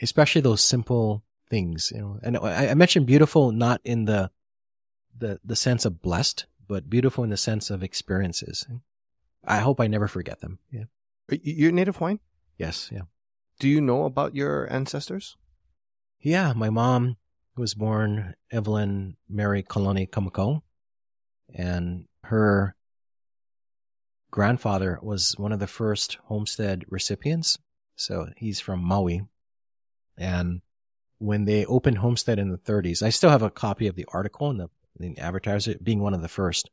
especially those simple things, you know, and I, I mentioned beautiful not in the, the, the sense of blessed, but beautiful in the sense of experiences. I hope I never forget them. Yeah. You're native Hawaiian? Yes. Yeah. Do you know about your ancestors? Yeah. My mom was born Evelyn Mary Kalani Kamako, and her grandfather was one of the first homestead recipients. So he's from Maui. And when they opened homestead in the 30s, I still have a copy of the article in the, the advertiser being one of the first.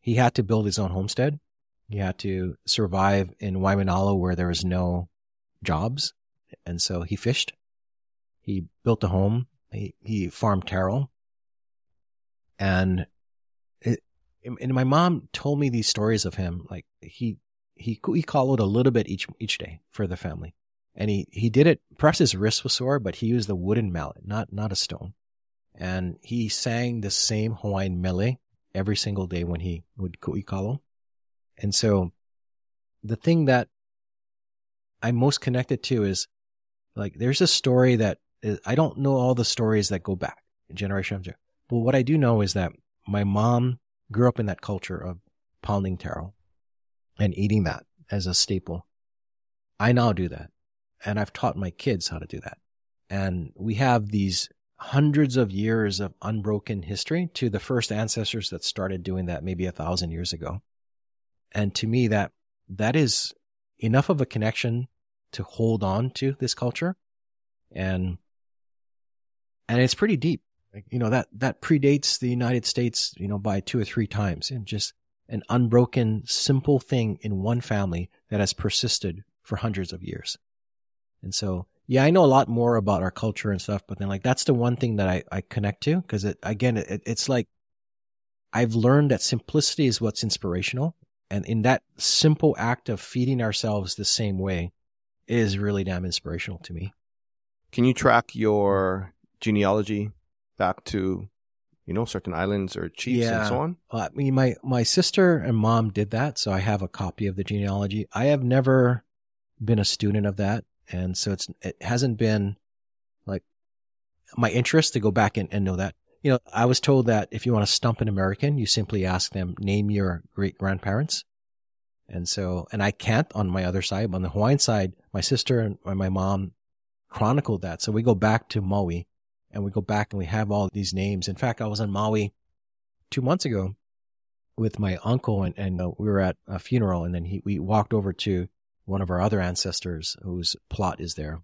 He had to build his own homestead. He had to survive in Waimanalo where there was no jobs. And so he fished. He built a home. He, he farmed taro. And it, and my mom told me these stories of him. Like he, he, he called a little bit each, each day for the family. And he, he did it, perhaps his wrist was sore, but he used a wooden mallet, not, not a stone. And he sang the same Hawaiian mele every single day when he would ku'ikalo. And so the thing that I'm most connected to is like, there's a story that I don't know all the stories that go back generation after. But what I do know is that my mom grew up in that culture of pounding taro and eating that as a staple. I now do that. And I've taught my kids how to do that. And we have these hundreds of years of unbroken history to the first ancestors that started doing that maybe a thousand years ago. And to me, that, that is enough of a connection to hold on to this culture. And, and it's pretty deep. You know, that, that predates the United States, you know, by two or three times and just an unbroken, simple thing in one family that has persisted for hundreds of years. And so, yeah, I know a lot more about our culture and stuff, but then like that's the one thing that I, I connect to because it, again, it, it's like I've learned that simplicity is what's inspirational and in that simple act of feeding ourselves the same way is really damn inspirational to me. Can you track your genealogy back to, you know, certain islands or chiefs yeah. and so on? Uh, I mean, my, my sister and mom did that. So I have a copy of the genealogy. I have never been a student of that. And so it's, it hasn't been like my interest to go back and, and know that you know, I was told that if you want to stump an American, you simply ask them, name your great grandparents. And so, and I can't on my other side. On the Hawaiian side, my sister and my mom chronicled that. So we go back to Maui and we go back and we have all these names. In fact, I was on Maui two months ago with my uncle and, and uh, we were at a funeral and then he, we walked over to one of our other ancestors whose plot is there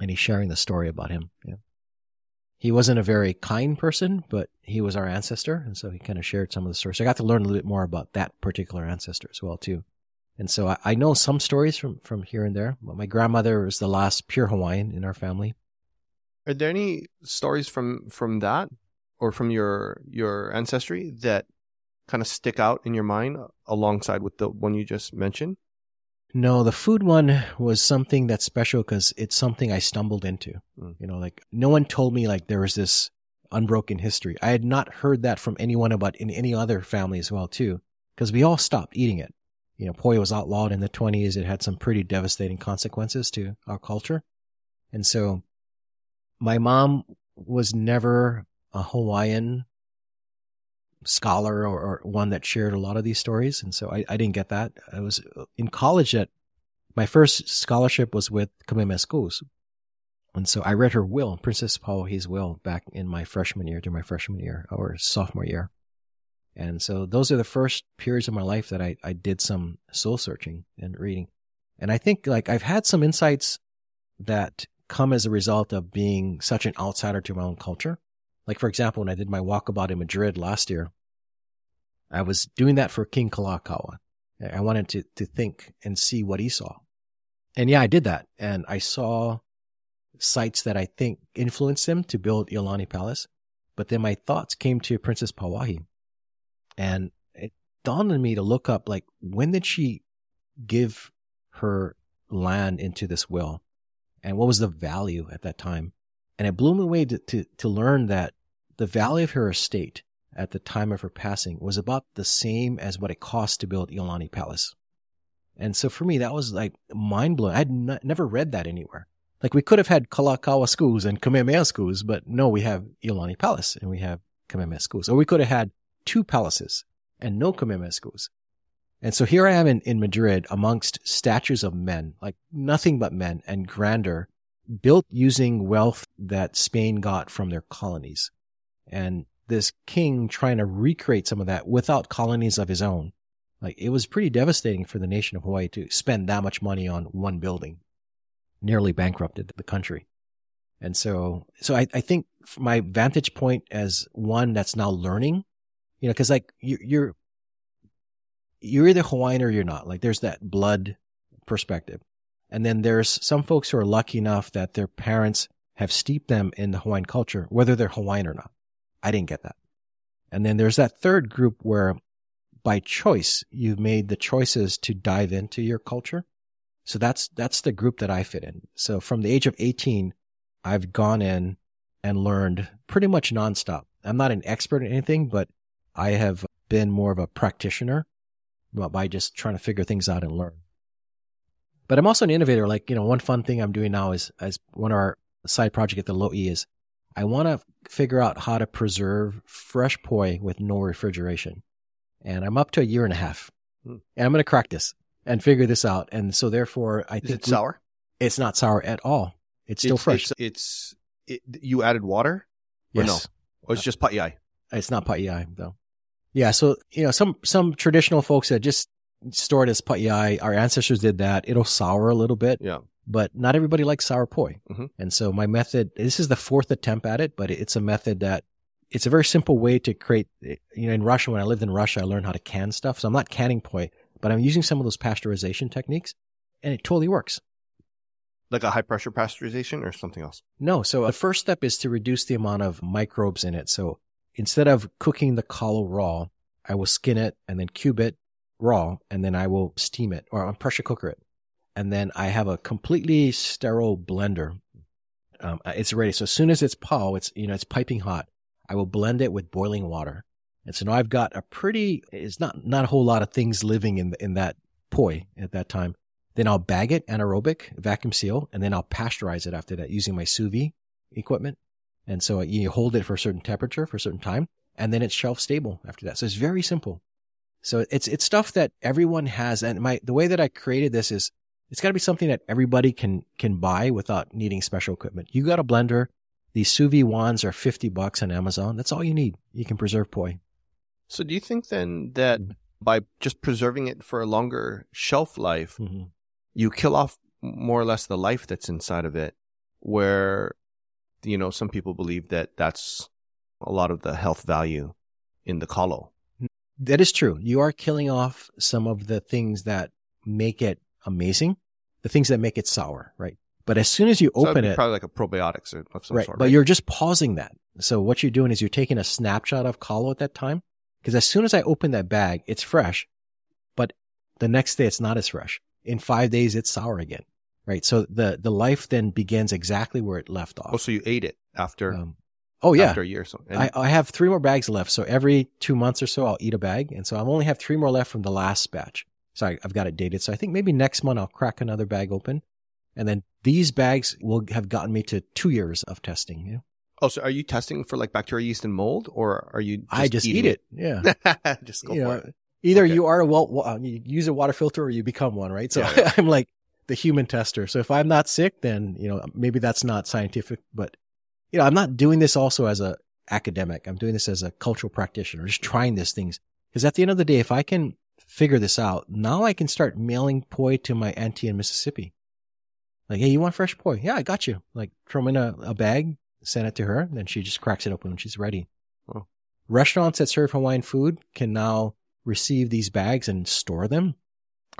and he's sharing the story about him. Yeah he wasn't a very kind person, but he was our ancestor. And so he kind of shared some of the stories. So I got to learn a little bit more about that particular ancestor as well, too. And so I, I know some stories from, from here and there. But my grandmother was the last pure Hawaiian in our family. Are there any stories from, from that or from your, your ancestry that kind of stick out in your mind alongside with the one you just mentioned? No, the food one was something that's special because it's something I stumbled into. Mm. You know, like no one told me like there was this unbroken history. I had not heard that from anyone about in any other family as well too, because we all stopped eating it. You know, poi was outlawed in the 20s. It had some pretty devastating consequences to our culture. And so my mom was never a Hawaiian scholar or, or, one that shared a lot of these stories. And so I, I didn't get that. I was uh, in college that my first scholarship was with Kamehameha Schools. And so I read her will, Princess Pauahi's will, back in my freshman year, during my freshman year or sophomore year. And so those are the first periods of my life that I, I did some soul searching and reading. And I think like I've had some insights that come as a result of being such an outsider to my own culture. Like, for example, when I did my walkabout in Madrid last year, I was doing that for King Kalakaua. I wanted to, to think and see what he saw. And yeah, I did that. And I saw sites that I think influenced him to build Iolani Palace. But then my thoughts came to Princess Pauahi. And it dawned on me to look up, like, when did she give her land into this will? And what was the value at that time? And it blew me away to, to, to learn that the value of her estate at the time of her passing was about the same as what it cost to build Iolani Palace. And so for me, that was like mind blowing. I'd n- never read that anywhere. Like we could have had Kalakaua schools and Kamehameha schools, but no, we have Iolani Palace and we have Kamehameha schools. Or we could have had two palaces and no Kamehameha schools. And so here I am in, in Madrid amongst statues of men, like nothing but men and grandeur built using wealth that Spain got from their colonies. And this king trying to recreate some of that without colonies of his own. Like it was pretty devastating for the nation of Hawaii to spend that much money on one building. Nearly bankrupted the country. And so, so I, I think my vantage point as one that's now learning, you know, cause like you, you're, you're either Hawaiian or you're not. Like there's that blood perspective. And then there's some folks who are lucky enough that their parents have steeped them in the Hawaiian culture, whether they're Hawaiian or not. I didn't get that. And then there's that third group where by choice, you've made the choices to dive into your culture. So that's, that's the group that I fit in. So from the age of 18, I've gone in and learned pretty much nonstop. I'm not an expert in anything, but I have been more of a practitioner by just trying to figure things out and learn. But I'm also an innovator. Like, you know, one fun thing I'm doing now is, as one of our side project at the Lo'i is I want to figure out how to preserve fresh poi with no refrigeration. And I'm up to a year and a half. Hmm. And I'm going to crack this and figure this out. And so therefore I is think it's sour? It's not sour at all. It's still it's, fresh. It's, it's it, you added water? Yes. no? Oh, it's just pa'iai. It's not pa'iai though. Yeah. So, you know, some, some traditional folks that just store it as pa'iai, our ancestors did that. It'll sour a little bit. Yeah but not everybody likes sour poi. Mm-hmm. And so my method, this is the fourth attempt at it, but it's a method that it's a very simple way to create, you know, in Russia, when I lived in Russia, I learned how to can stuff. So I'm not canning poi, but I'm using some of those pasteurization techniques and it totally works. Like a high pressure pasteurization or something else? No. So the first step is to reduce the amount of microbes in it. So instead of cooking the kalo raw, I will skin it and then cube it raw and then I will steam it or pressure cooker it and then I have a completely sterile blender. Um, uh, it's ready. So as soon as it's pau, it's you know it's piping hot. I will blend it with boiling water, and so now I've got a pretty. It's not not a whole lot of things living in in that poi at that time. Then I'll bag it anaerobic, vacuum seal, and then I'll pasteurize it after that using my sous vide equipment. And so you hold it for a certain temperature for a certain time, and then it's shelf stable after that. So it's very simple. So it's it's stuff that everyone has, and my the way that I created this is it's got to be something that everybody can can buy without needing special equipment. You got a blender. These sous vide wands are 50 bucks on Amazon. That's all you need. You can preserve poi. So do you think then that by just preserving it for a longer shelf life, mm-hmm. you kill off more or less the life that's inside of it where you know some people believe that that's a lot of the health value in the kalo. That is true. You are killing off some of the things that make it amazing the things that make it sour, right? But as soon as you so open it, probably like a probiotics or of some right, sort. but right? you're just pausing that. So what you're doing is you're taking a snapshot of kalo at that time, because as soon as I open that bag, it's fresh, but the next day it's not as fresh. In five days, it's sour again, right? So the the life then begins exactly where it left off. Oh, so you ate it after? Um, oh yeah, after a year or so. And I, I have three more bags left. So every two months or so, I'll eat a bag, and so I only have three more left from the last batch. So I, I've got it dated. So I think maybe next month I'll crack another bag open. And then these bags will have gotten me to two years of testing. Yeah. Oh, so are you testing for like bacteria, yeast, and mold, or are you? Just I just eat it. Yeah. <laughs> just go you for know, it. either Okay. you are a well, well, you use a water filter or you become one, right? So Yeah, yeah. <laughs> I'm like the human tester. So if I'm not sick, then you know maybe that's not scientific, but you know I'm not doing this also as a academic. I'm doing this as a cultural practitioner, just trying these things. Because at the end of the day, if I can figure this out, now I can start mailing poi to my auntie in Mississippi. Like, hey, you want fresh poi? Yeah, I got you. Like, throw in a, a bag, send it to her, then she just cracks it open when she's ready. Wow. Restaurants that serve Hawaiian food can now receive these bags and store them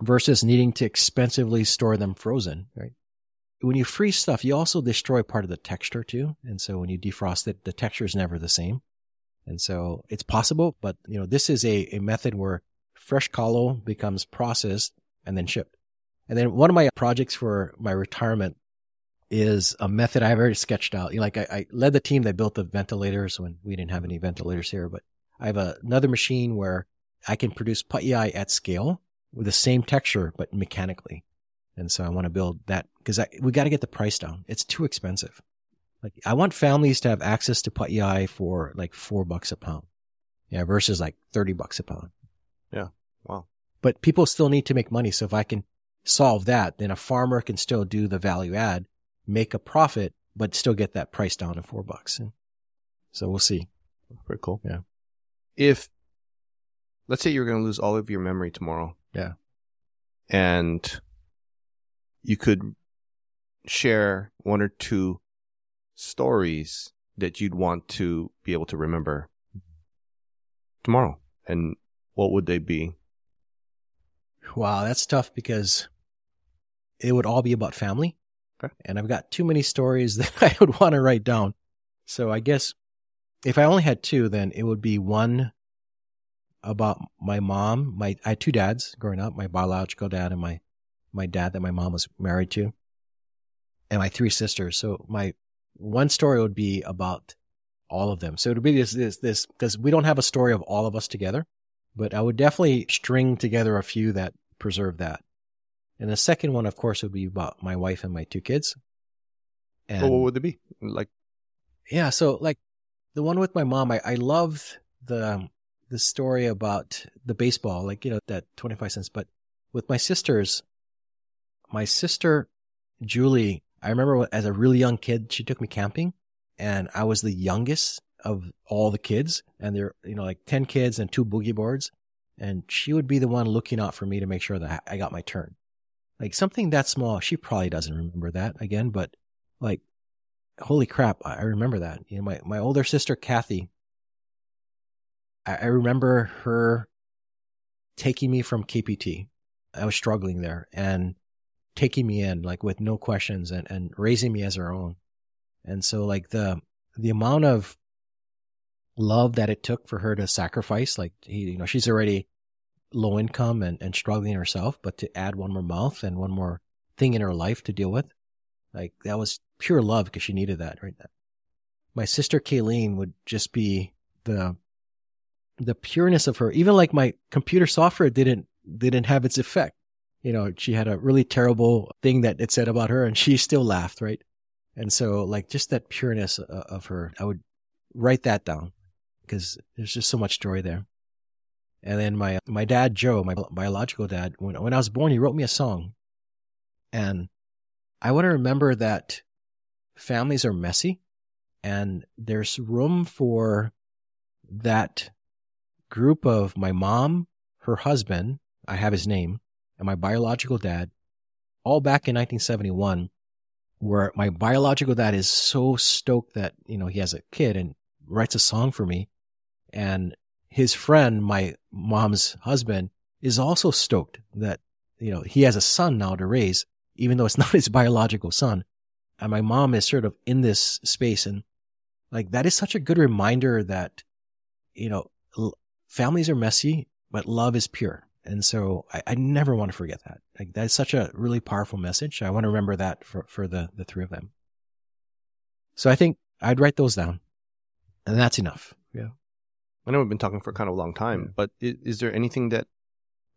versus needing to expensively store them frozen, right? When you freeze stuff, you also destroy part of the texture too. And so when you defrost it, the texture is never the same. And so it's possible, but you know, this is a, a method where fresh kalo becomes processed and then shipped. And then one of my projects for my retirement is a method I've already sketched out. You know, like I, I led the team that built the ventilators when we didn't have any ventilators here, but I have a, another machine where I can produce pa'iai at scale with the same texture, but mechanically. And so I want to build that because we got to get the price down. It's too expensive. Like I want families to have access to pa'iai for like four bucks a pound. Yeah. Versus like 30 bucks a pound. Yeah. Wow. But people still need to make money. So if I can solve that, then a farmer can still do the value add, make a profit, but still get that price down to four bucks. And so we'll see. Pretty cool. Yeah. If let's say you're going to lose all of your memory tomorrow. Yeah. And you could share one or two stories that you'd want to be able to remember tomorrow. And what would they be? Wow, that's tough because it would all be about family. Okay. And I've got too many stories <laughs> that I would want to write down. So I guess if I only had two, then it would be one about my mom. My I had two dads growing up, my biological dad and my my dad that my mom was married to. And my three sisters. So my one story would be about all of them. So it would be this this this because we don't have a story of all of us together but I would definitely string together a few that preserve that. And the second one, of course, would be about my wife and my two kids. And Well, what would they be? Like, yeah, so like the one with my mom, I, I loved the the story about the baseball, like you know that twenty five cents. But with my sisters, my sister Julie, I remember as a really young kid, she took me camping, and I was the youngest of all the kids, and there, you know, like ten kids and two boogie boards, and she would be the one looking out for me to make sure that I got my turn. Like something that small, she probably doesn't remember that again, but like holy crap, I remember that. You know, my, my older sister, Kathy, I, remember her taking me from KPT. I was struggling there and taking me in like with no questions and, and raising me as her own. And so like the, the amount of love that it took for her to sacrifice, like, you know, she's already low income and, and struggling herself, but to add one more mouth and one more thing in her life to deal with, like that was pure love because she needed that right My sister Kayleen would just be the the pureness of her. Even like my computer software didn't didn't have its effect. You know, she had a really terrible thing that it said about her, and she still laughed, right? And so, like, just that pureness uh, of her, I would write that down because there's just so much joy there. And then my my dad Joe, my biological dad, when when I was born, he wrote me a song, and I want to remember that families are messy and there's room for that group of my mom, her husband, I have his name, and my biological dad, all back in 1971, where my biological dad is so stoked that, you know, he has a kid and writes a song for me. And his friend, my mom's husband, is also stoked that, you know, he has a son now to raise even though it's <laughs> not his biological son. And my mom is sort of in this space. And like, that is such a good reminder that, you know, families are messy, but love is pure. And so I, I never want to forget that. Like, that's such a really powerful message. I want to remember that for, for the, the three of them. So I think I'd write those down and that's enough. Yeah. I know we've been talking for kind of a long time, Yeah. but is, is there anything that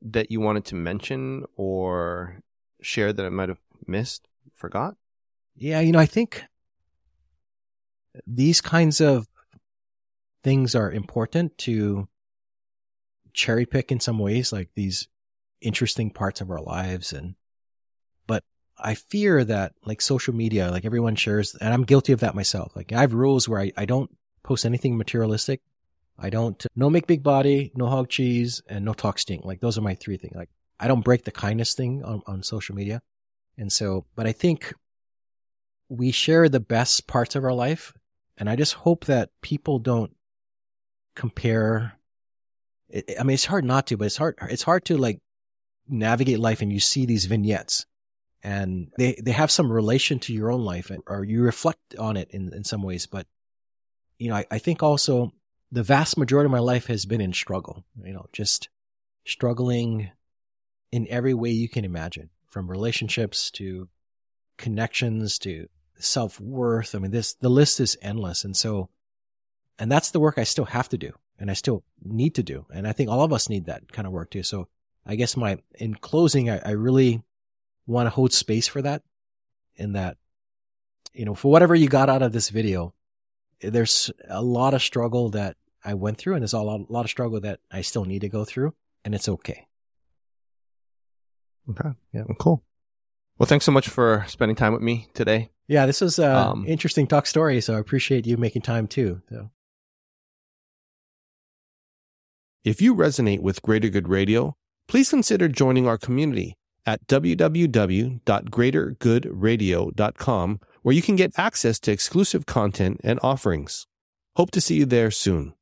that you wanted to mention or share that I might have missed, forgot? Yeah, you know, I think these kinds of things are important to cherry pick in some ways, like these interesting parts of our lives. And, but I fear that like social media, like everyone shares, and I'm guilty of that myself. Like I have rules where I, I don't post anything materialistic. I don't, no make big body, no hog cheese, and no talk stink. Like those are my three things. Like I don't break the kindness thing on, on social media. And so, but I think we share the best parts of our life. And I just hope that people don't compare. I mean, it's hard not to, but it's hard, it's hard to like navigate life and you see these vignettes and they, they have some relation to your own life or you reflect on it in, in some ways. But, you know, I, I think also the vast majority of my life has been in struggle, you know, just struggling in every way you can imagine from relationships to connections to self worth. I mean, this, the list is endless. And so, and that's the work I still have to do and I still need to do. And I think all of us need that kind of work too. So I guess my, in closing, I, I really want to hold space for that in that, you know, for whatever you got out of this video, there's a lot of struggle that I went through and there's a lot, a lot of struggle that I still need to go through and it's okay. Okay. Yeah. Cool. Well, thanks so much for spending time with me today. Yeah, this was an um, interesting talk story, so I appreciate you making time too. So. If you resonate with Greater Good Radio, please consider joining our community at www.greatergoodradio.com, where you can get access to exclusive content and offerings. Hope to see you there soon.